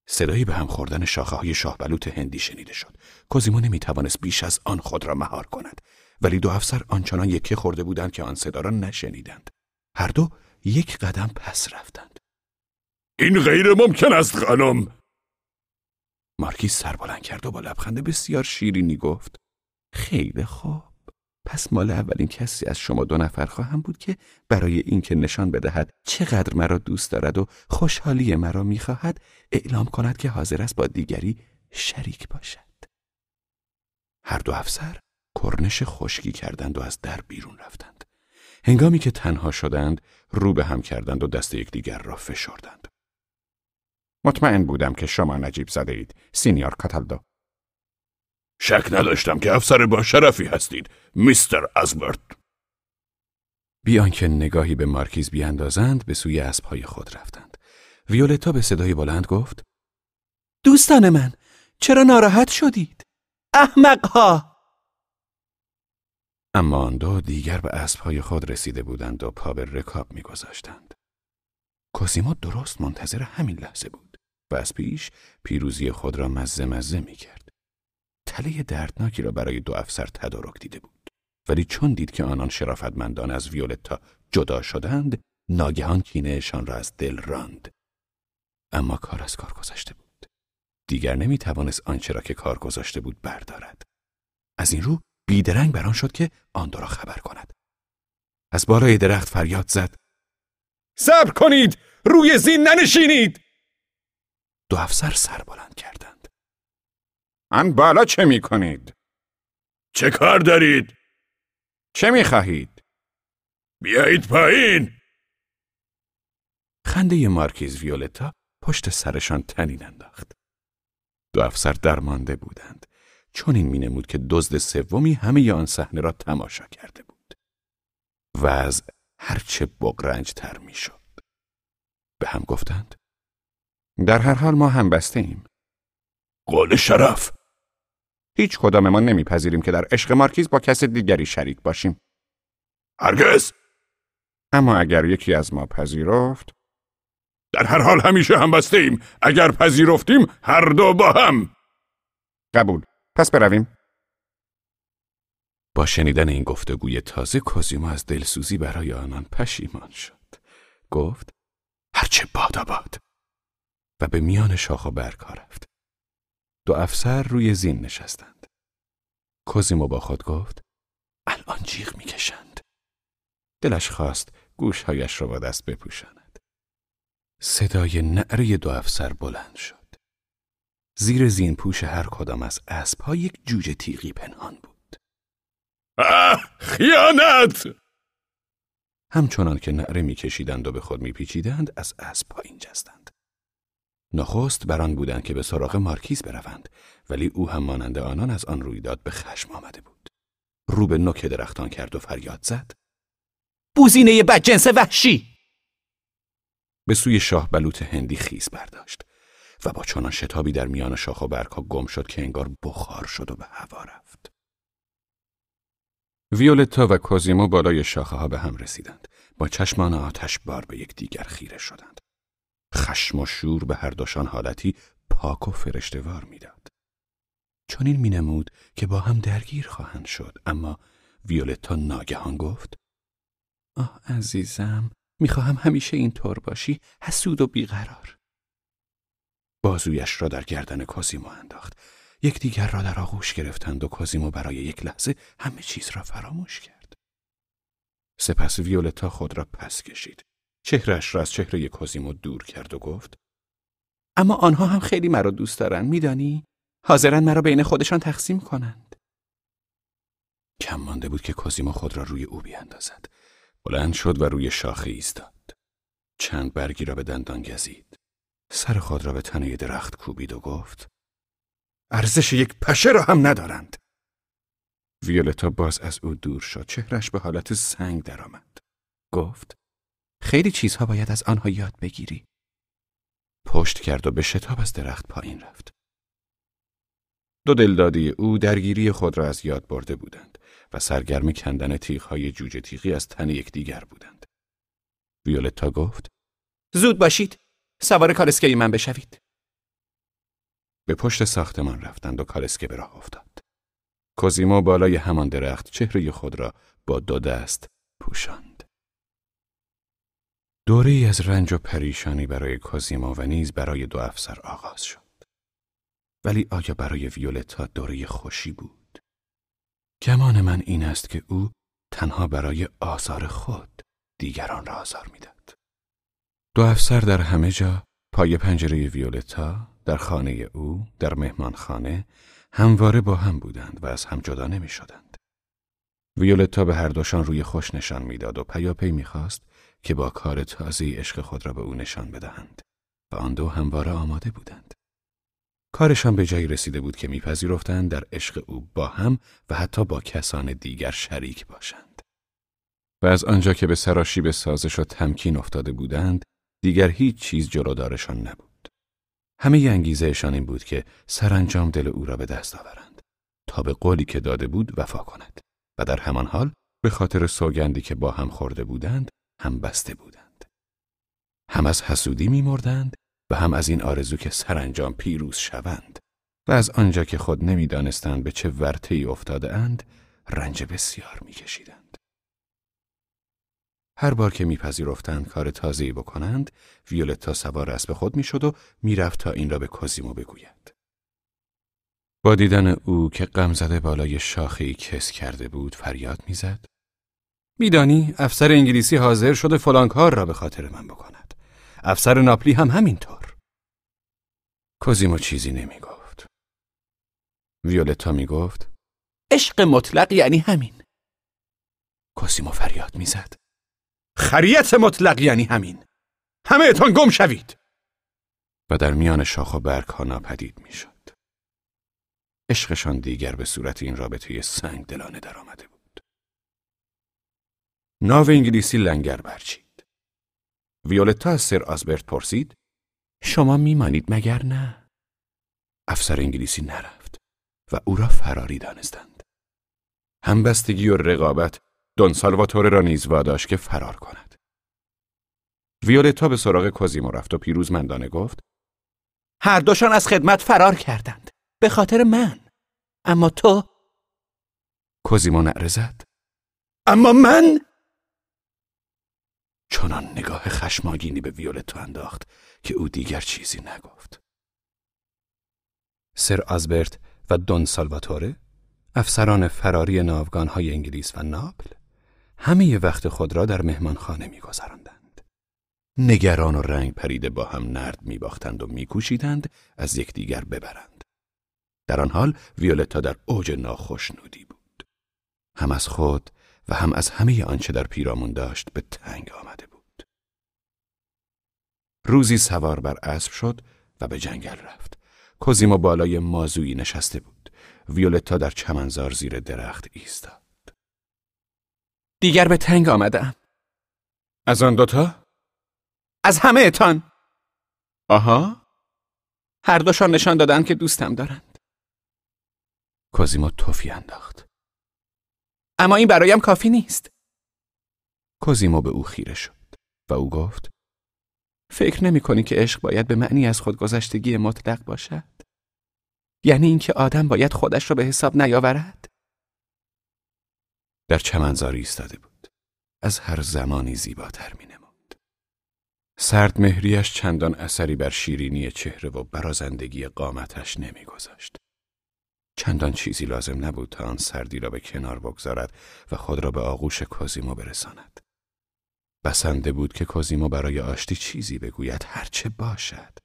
صدایی به هم خوردن شاخه های شاهبلوت هندی شنیده شد. کوزیمو نمی توانست بیش از آن خود را مهار کند. ولی دو افسر آنچنان یکی خورده بودند که آن صدا را نشنیدند. هر دو یک قدم پس رفتند. این غیر ممکن است خانم. مارکیز سر بلند کرد و با لبخند بسیار شیرینی گفت خیلی خوب. پس مال اولین کسی از شما دو نفر خواهم بود که برای اینکه نشان بدهد چقدر مرا دوست دارد و خوشحالی مرا می‌خواهد اعلام کند که حاضر است با دیگری شریک باشد. هر دو افسر کرنش خشکی کردند و از در بیرون رفتند. هنگامی که تنها شدند رو به هم کردند و دست یکدیگر را فشردند. مطمئن بودم که شما نجیب زاده اید سینیور کاتالدو. شک نداشتم که افسر با شرفی هستید مستر آزبرت. بی آنکه نگاهی به مارکیز بیاندازند به سوی اسبهای خود رفتند. ویولتا به صدای بلند گفت دوستان من چرا ناراحت شدید؟ احمقها! اما آن دو دیگر به اسبهای خود رسیده بودند و پا به رکاب میگذاشتند. کوسیمو درست منتظر همین لحظه بود. و پیش پیروزی خود را مزه مزه می کرد. تله دردناکی را برای دو افسر تدارک دیده بود. ولی چون دید که آنان شرافتمندان از ویولتا جدا شدند، ناگهان کینهشان را از دل راند. اما کار از کار گذشته بود. دیگر نمی توانست آنچه را که کار گذاشته بود بردارد. از این رو بیدرنگ بران شد که آن دو را خبر کند. از بالای درخت فریاد زد. صبر کنید! روی زین ننشینید! دو افسر سر بلند کردند. آن بالا چه می کنید؟ چه کار دارید؟ چه می خواهید؟ بیایید پایین! خنده مارکیز ویولتا پشت سرشان تنین انداخت. دو افسر درمانده بودند. چون این مینمود که دزد سومی همه آن صحنه را تماشا کرده بود. وضع هرچه بغرنج تر می شد. به هم گفتند در هر حال ما هم بسته ایم. قول شرف. هیچ کدام ما نمیپذیریم که در عشق مارکیز با کس دیگری شریک باشیم. هرگز. اما اگر یکی از ما پذیرفت؟ در هر حال همیشه هم بسته ایم اگر پذیرفتیم هر دو با هم. قبول. پس برویم. با شنیدن این گفتگوی تازه کوزیما از دلسوزی برای آنان پشیمان شد. گفت هرچه باد. آباد و به میان شاخ و برگ رفت. دو افسر روی زین نشستند. کوزیمو با خود گفت الان جیغ می‌کشند. دلش خواست گوشهایش را با دست بپوشاند. صدای نعره دو افسر بلند شد. زیر زین پوش هر کدام از اسبها یک جوجه تیغی پنهان بود. آه خیانت! همچنان که نعره میکشیدند و به خود میپیچیدند از اسب پایین جستند نخست بران بودند که به سراغ مارکیز بروند ولی او هم مانند آنان از آن رویداد به خشم آمده بود. رو به نوک درختان کرد و فریاد زد. بوزینه بدجنس وحشی! به سوی شاه بلوط هندی خیز برداشت و با چنان شتابی در میان شاخ و برگها گم شد که انگار بخار شد و به هوا رفت. ویولتا و کوزیمو بالای شاخه ها به هم رسیدند. با چشمان آتش بار به یکدیگر خیره شدند. خشم و شور به هر دوشان حالتی پاک و فرشتوار می‌داد. چون این مینمود که با هم درگیر خواهند شد اما ویولتا ناگهان گفت آه عزیزم می‌خواهم همیشه اینطور باشی حسود و بیقرار. بازویش را در گردن کازیمو انداخت. یکدیگر را در آغوش گرفتند و کازیمو برای یک لحظه همه چیز را فراموش کرد. سپس ویولتا خود را پس کشید. چهرش را از چهره کوزیمو دور کرد و گفت اما آنها هم خیلی مرا دوست دارند میدانی؟ حاضرن مرا بین خودشان تقسیم کنند. کم مانده بود که کوزیمو خود را روی او بیاندازد. بلند شد و روی شاخه ایستاد. چند برگی را به دندان گزید. سر خود را به تنه درخت کوبید و گفت ارزش یک پشه را هم ندارند. ویولتا باز از او دور شد. چهرش به حالت سنگ درآمد. گفت خیلی چیزها باید از آنها یاد بگیری. پشت کرد و به شتاب از درخت پایین رفت. دو دلدادی او درگیری خود را از یاد برده بودند و سرگرم کندن تیغهای جوجه تیغی از تن یکدیگر بودند. ویولتا گفت: زود باشید. سوار کالسکه من بشوید. به پشت ساختمان رفتند و کالسکه به راه افتاد. کوزیمو بالای همان درخت چهره خود را با دو دست پوشاند. دوره ای از رنج و پریشانی برای کازیما و نیز برای دو افسر آغاز شد. ولی آیا برای ویولتا دوره خوشی بود؟ گمان من این است که او تنها برای آزار خود دیگران را آزار می‌داد. دو افسر در همه جا پای پنجره ویولتا در خانه او در مهمانخانه همواره با هم بودند و از هم جدا نمی شدند. ویولتا به هر دوشان روی خوش نشان می‌داد و پیاپی می‌خواست که با کار تازه عشق خود را به او نشان بدهند و آن دو همواره آماده بودند. کارشان به جایی رسیده بود که میپذیرفتند در عشق او با هم و حتی با کسان دیگر شریک باشند. و از آنجا که به به سازش و تمکین افتاده بودند، دیگر هیچ چیز جلودارشان نبود. همه انگیزهشان این بود که سرانجام دل او را به دست آورند تا به قولی که داده بود وفا کند و در همان حال به خاطر سوگندی که با هم خورده بودند هم بسته بودند. هم از حسودی میمردند و هم از این آرزو که سرانجام پیروز شوند و از آنجا که خود نمی‌دانستند به چه ورطه‌ای افتاده اند رنج بسیار میکشیدند. هر بار که میپذیرفتند کار تازه‌ای بکنند، ویولتا سوار اسب خود می‌شد و می‌رفت تا این را به کوزیمو بگوید. با دیدن او که غمزده بالای شاخهای کس کرده بود فریاد می‌زد. میدانی افسر انگلیسی حاضر شده فلان کار را به خاطر من بکند. افسر ناپلی هم همینطور. کوزیمو چیزی نمی گفت. ویولتا می گفت عشق مطلق یعنی همین. کوزیمو فریاد می‌زد. خریت مطلق یعنی همین. همه اتان گم شوید. و در میان شاخ و برگ ها ناپدید می شد. عشقشان دیگر به صورت این رابطه سنگ دلانه در آمده بود. ناو انگلیسی لنگر برچید. ویولتا از سر آزبرت پرسید شما میمانید مگر نه؟ افسر انگلیسی نرفت و او را فراری دانستند. همبستگی و رقابت دون سالواتوره را نیز واداشت که فرار کند. ویولتا به سراغ کوزیمو رفت و پیروزمندانه گفت هر دوشان از خدمت فرار کردند به خاطر من اما تو کوزیمو نعره اما من چنان نگاه خشماگینی به ویولتو انداخت که او دیگر چیزی نگفت. سر آزبرت و دون سالواتوره افسران فراری های انگلیس و ناپل همه وقت خود را در مهمانخانه میگذراندند. نگران و رنگ پریده با هم نرد میباختند و میکوشیدند از یکدیگر ببرند. در آن حال ویولتا در اوج ناخشنودی بود. هم از خود و هم از همه آنچه در پیرامون داشت به تنگ آمده بود. روزی سوار بر اسب شد و به جنگل رفت. کوزیمو بالای مازویی نشسته بود. ویولتا در چمنزار زیر درخت ایستاد. دیگر به تنگ آمدم. از آن دوتا؟ از همه اتان. آها؟ هر دوشان نشان دادند که دوستم دارند. کوزیمو توفی انداخت. اما این برایم کافی نیست. کوزیمو به او خیره شد و او گفت فکر نمی کنی که عشق باید به معنی از خودگذشتگی مطلق باشد؟ یعنی اینکه آدم باید خودش را به حساب نیاورد؟ در چمنزاری ایستاده بود. از هر زمانی زیباتر می نمود. سرد مهریش چندان اثری بر شیرینی چهره و برازندگی قامتش نمی گذاشت. چندان چیزی لازم نبود تا آن سردی را به کنار بگذارد و خود را به آغوش کوزیمو برساند. بسنده بود که کوزیمو برای آشتی چیزی بگوید هرچه باشد.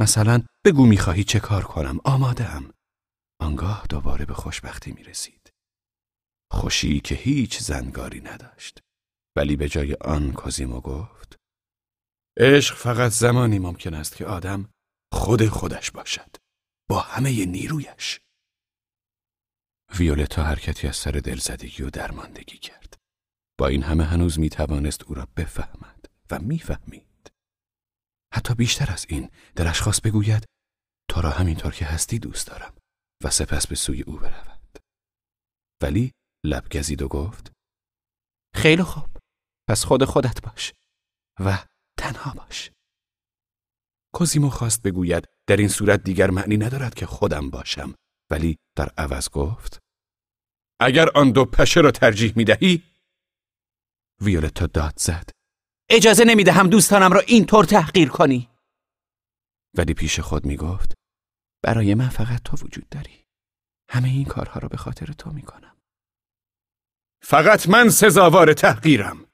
مثلا بگو می‌خواهی چه کار کنم آمادم. آنگاه دوباره به خوشبختی می رسید. خوشی که هیچ زنگاری نداشت. ولی به جای آن کوزیمو گفت عشق فقط زمانی ممکن است که آدم خود خودش باشد. با همه نیرویش. ویولتا حرکتی از سر دلزدگی و درماندگی کرد. با این همه هنوز می توانست او را بفهمد و می‌فهمید. حتی بیشتر از این دلش خواست بگوید تو را همینطور که هستی دوست دارم و سپس به سوی او برود. ولی لب گزید و گفت خیلی خوب پس خود خودت باش و تنها باش. کوزیمو خواست بگوید در این صورت دیگر معنی ندارد که خودم باشم ولی در عوض گفت اگر آن دو پشه را ترجیح می دهی ویولتا داد زد. اجازه نمی‌دهم دوستانم را اینطور تحقیر کنی. ولی پیش خود می گفت برای من فقط تو وجود داری. همه این کارها را به خاطر تو می کنم فقط من سزاوار تحقیرم.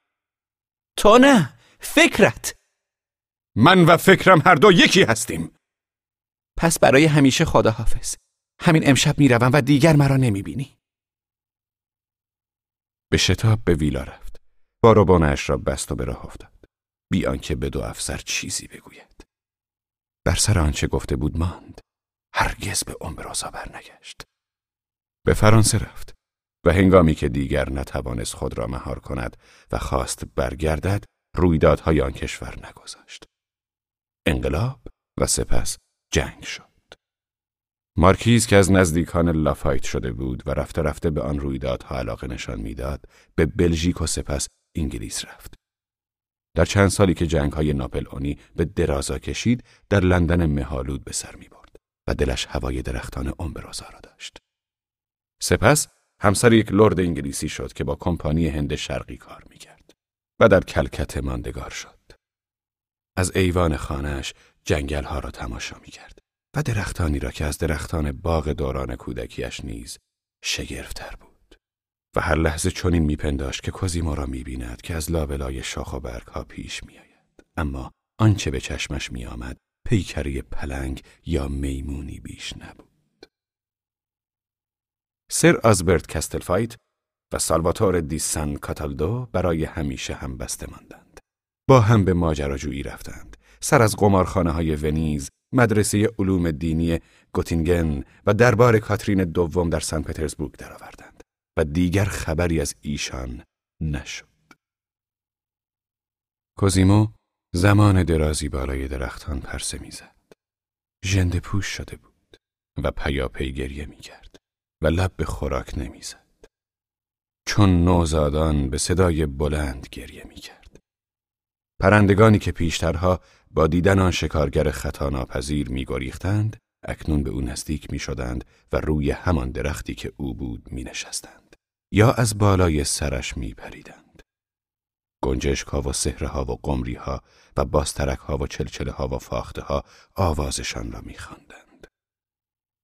تو نه فکرت. من و فکرم هر دو یکی هستیم. پس برای همیشه خداحافظ. همین امشب می‌روم و دیگر مرا نمی‌بینی. به شتاب به ویلا رفت. باروبانش را بست و به راه افتاد. بی آنکه به دو افسر چیزی بگوید. بر سر آنچه گفته بود ماند. هرگز به امبرازا برنگشت. به فرانسه رفت و هنگامی که دیگر نتوانست خود را مهار کند و خواست برگردد رویدادهای آن کشور نگذاشت. انقلاب و سپس جنگ شد. مارکیز که از نزدیکان لافایت شده بود و رفته رفته به آن رویدادها علاقه نشان می‌داد به بلژیک و سپس انگلیس رفت. در چند سالی که جنگ های ناپل اونی به درازا کشید در لندن مهالود به سر می برد و دلش هوای درختان امبرازا را داشت. سپس همسر یک لرد انگلیسی شد که با کمپانی هند شرقی کار می کرد و در کلکت ماندگار شد. از ایوان خانهش جنگل ها را تماشا می کرد و درختانی را که از درختان باغ دوران کودکیش نیز شگرفتر بود. و هر لحظه چنین میپنداشت که کوزیمو را می‌بیند که از لابلای شاخ و برگ ها پیش میآید. اما آنچه به چشمش میآمد پیکره پلنگ یا میمونی بیش نبود. سر آزبرت کستلفایت و سالواتور دی سان کاتالدو برای همیشه هم بسته ماندند. با هم به ماجراجویی رفتند. سر از قمارخانه های ونیز مدرسه علوم دینی گوتینگن و دربار کاترین دوم در سن پترزبورگ درآوردند و دیگر خبری از ایشان نشد. کوزیمو زمان درازی بالای درختان پرسه می‌زد. ژنده پوش شده بود و پیاپی گریه می‌کرد و لب به خوراک نمی‌زد. چون نوزادان به صدای بلند گریه می‌کرد. پرندگانی که پیشترها با دیدن آن شکارگر خطا ناپذیر میگریختند اکنون به او نزدیک می شدند و روی همان درختی که او بود می نشستند. یا از بالای سرش می پریدند. گنجشک ها و سهره ها و قمری ها و باسترک ها و چلچله ها و فاخته ها آوازشان را می خواندند.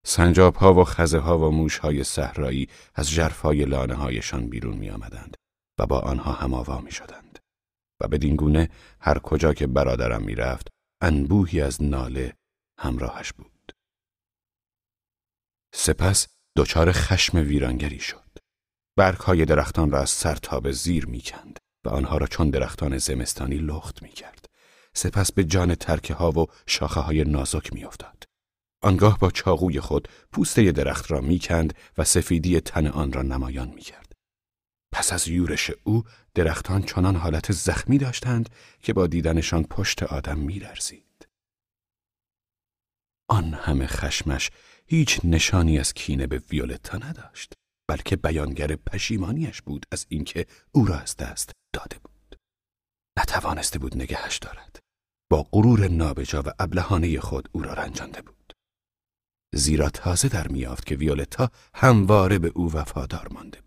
سنجاب ها و خزه ها و موش های صحرایی از جرفای لانه هایشان بیرون می آمدند و با آنها هم آوا می شدند. و بدین گونه هر کجا که برادرم می‌رفت انبوهی از ناله همراهش بود. سپس دچار خشم ویرانگری شد. برگهای درختان را از سر تا به زیر می‌کند و آنها را چون درختان زمستانی لخت می‌کرد. سپس به جان ترکه ها و شاخه های نازک میافتاد. آنگاه با چاقوی خود پوسته درخت را می‌کند و سفیدی تن آن را نمایان می‌کرد. پس از یورش او درختان چنان حالت زخمی داشتند که با دیدنشان پشت آدم میلرزید. آن همه خشمش هیچ نشانی از کینه به ویولتا نداشت بلکه بیانگر پشیمانیش بود از اینکه او را از دست داده بود. نتوانسته بود نگهش دارد. با غرور نابجا و ابلهانه خود او را رنجانده بود. زیرا تازه در میافت که ویولتا همواره به او وفادار مانده.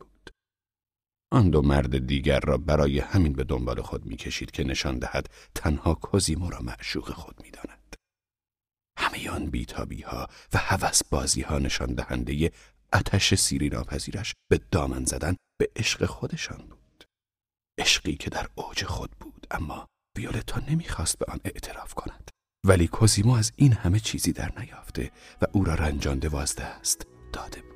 آن دو مرد دیگر را برای همین به دنبال خود می‌کشید که نشان دهد تنها کوزیمو را معشوق خود می‌داند. همه آن بیتابی ها و هوس بازی ها نشان دهنده اتش سیری ناپذیرش به دامن زدن به عشق خودشان بود. عشقی که در اوج خود بود اما ویولتا نمی‌خواست به آن اعتراف کند. ولی کوزیمو از این همه چیزی در نیافته و او را رنجانده وازده است داده.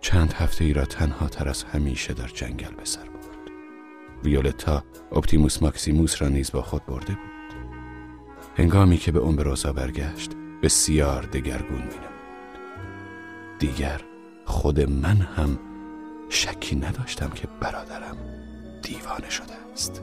چند هفته ای را تنها تر از همیشه در جنگل به سر برد. ویولتا اپتیموس ماکسیموس را نیز با خود برده بود. هنگامی که به امبروزا برگشت بسیار دگرگون می دیگر خود من هم شکی نداشتم که برادرم دیوانه شده است.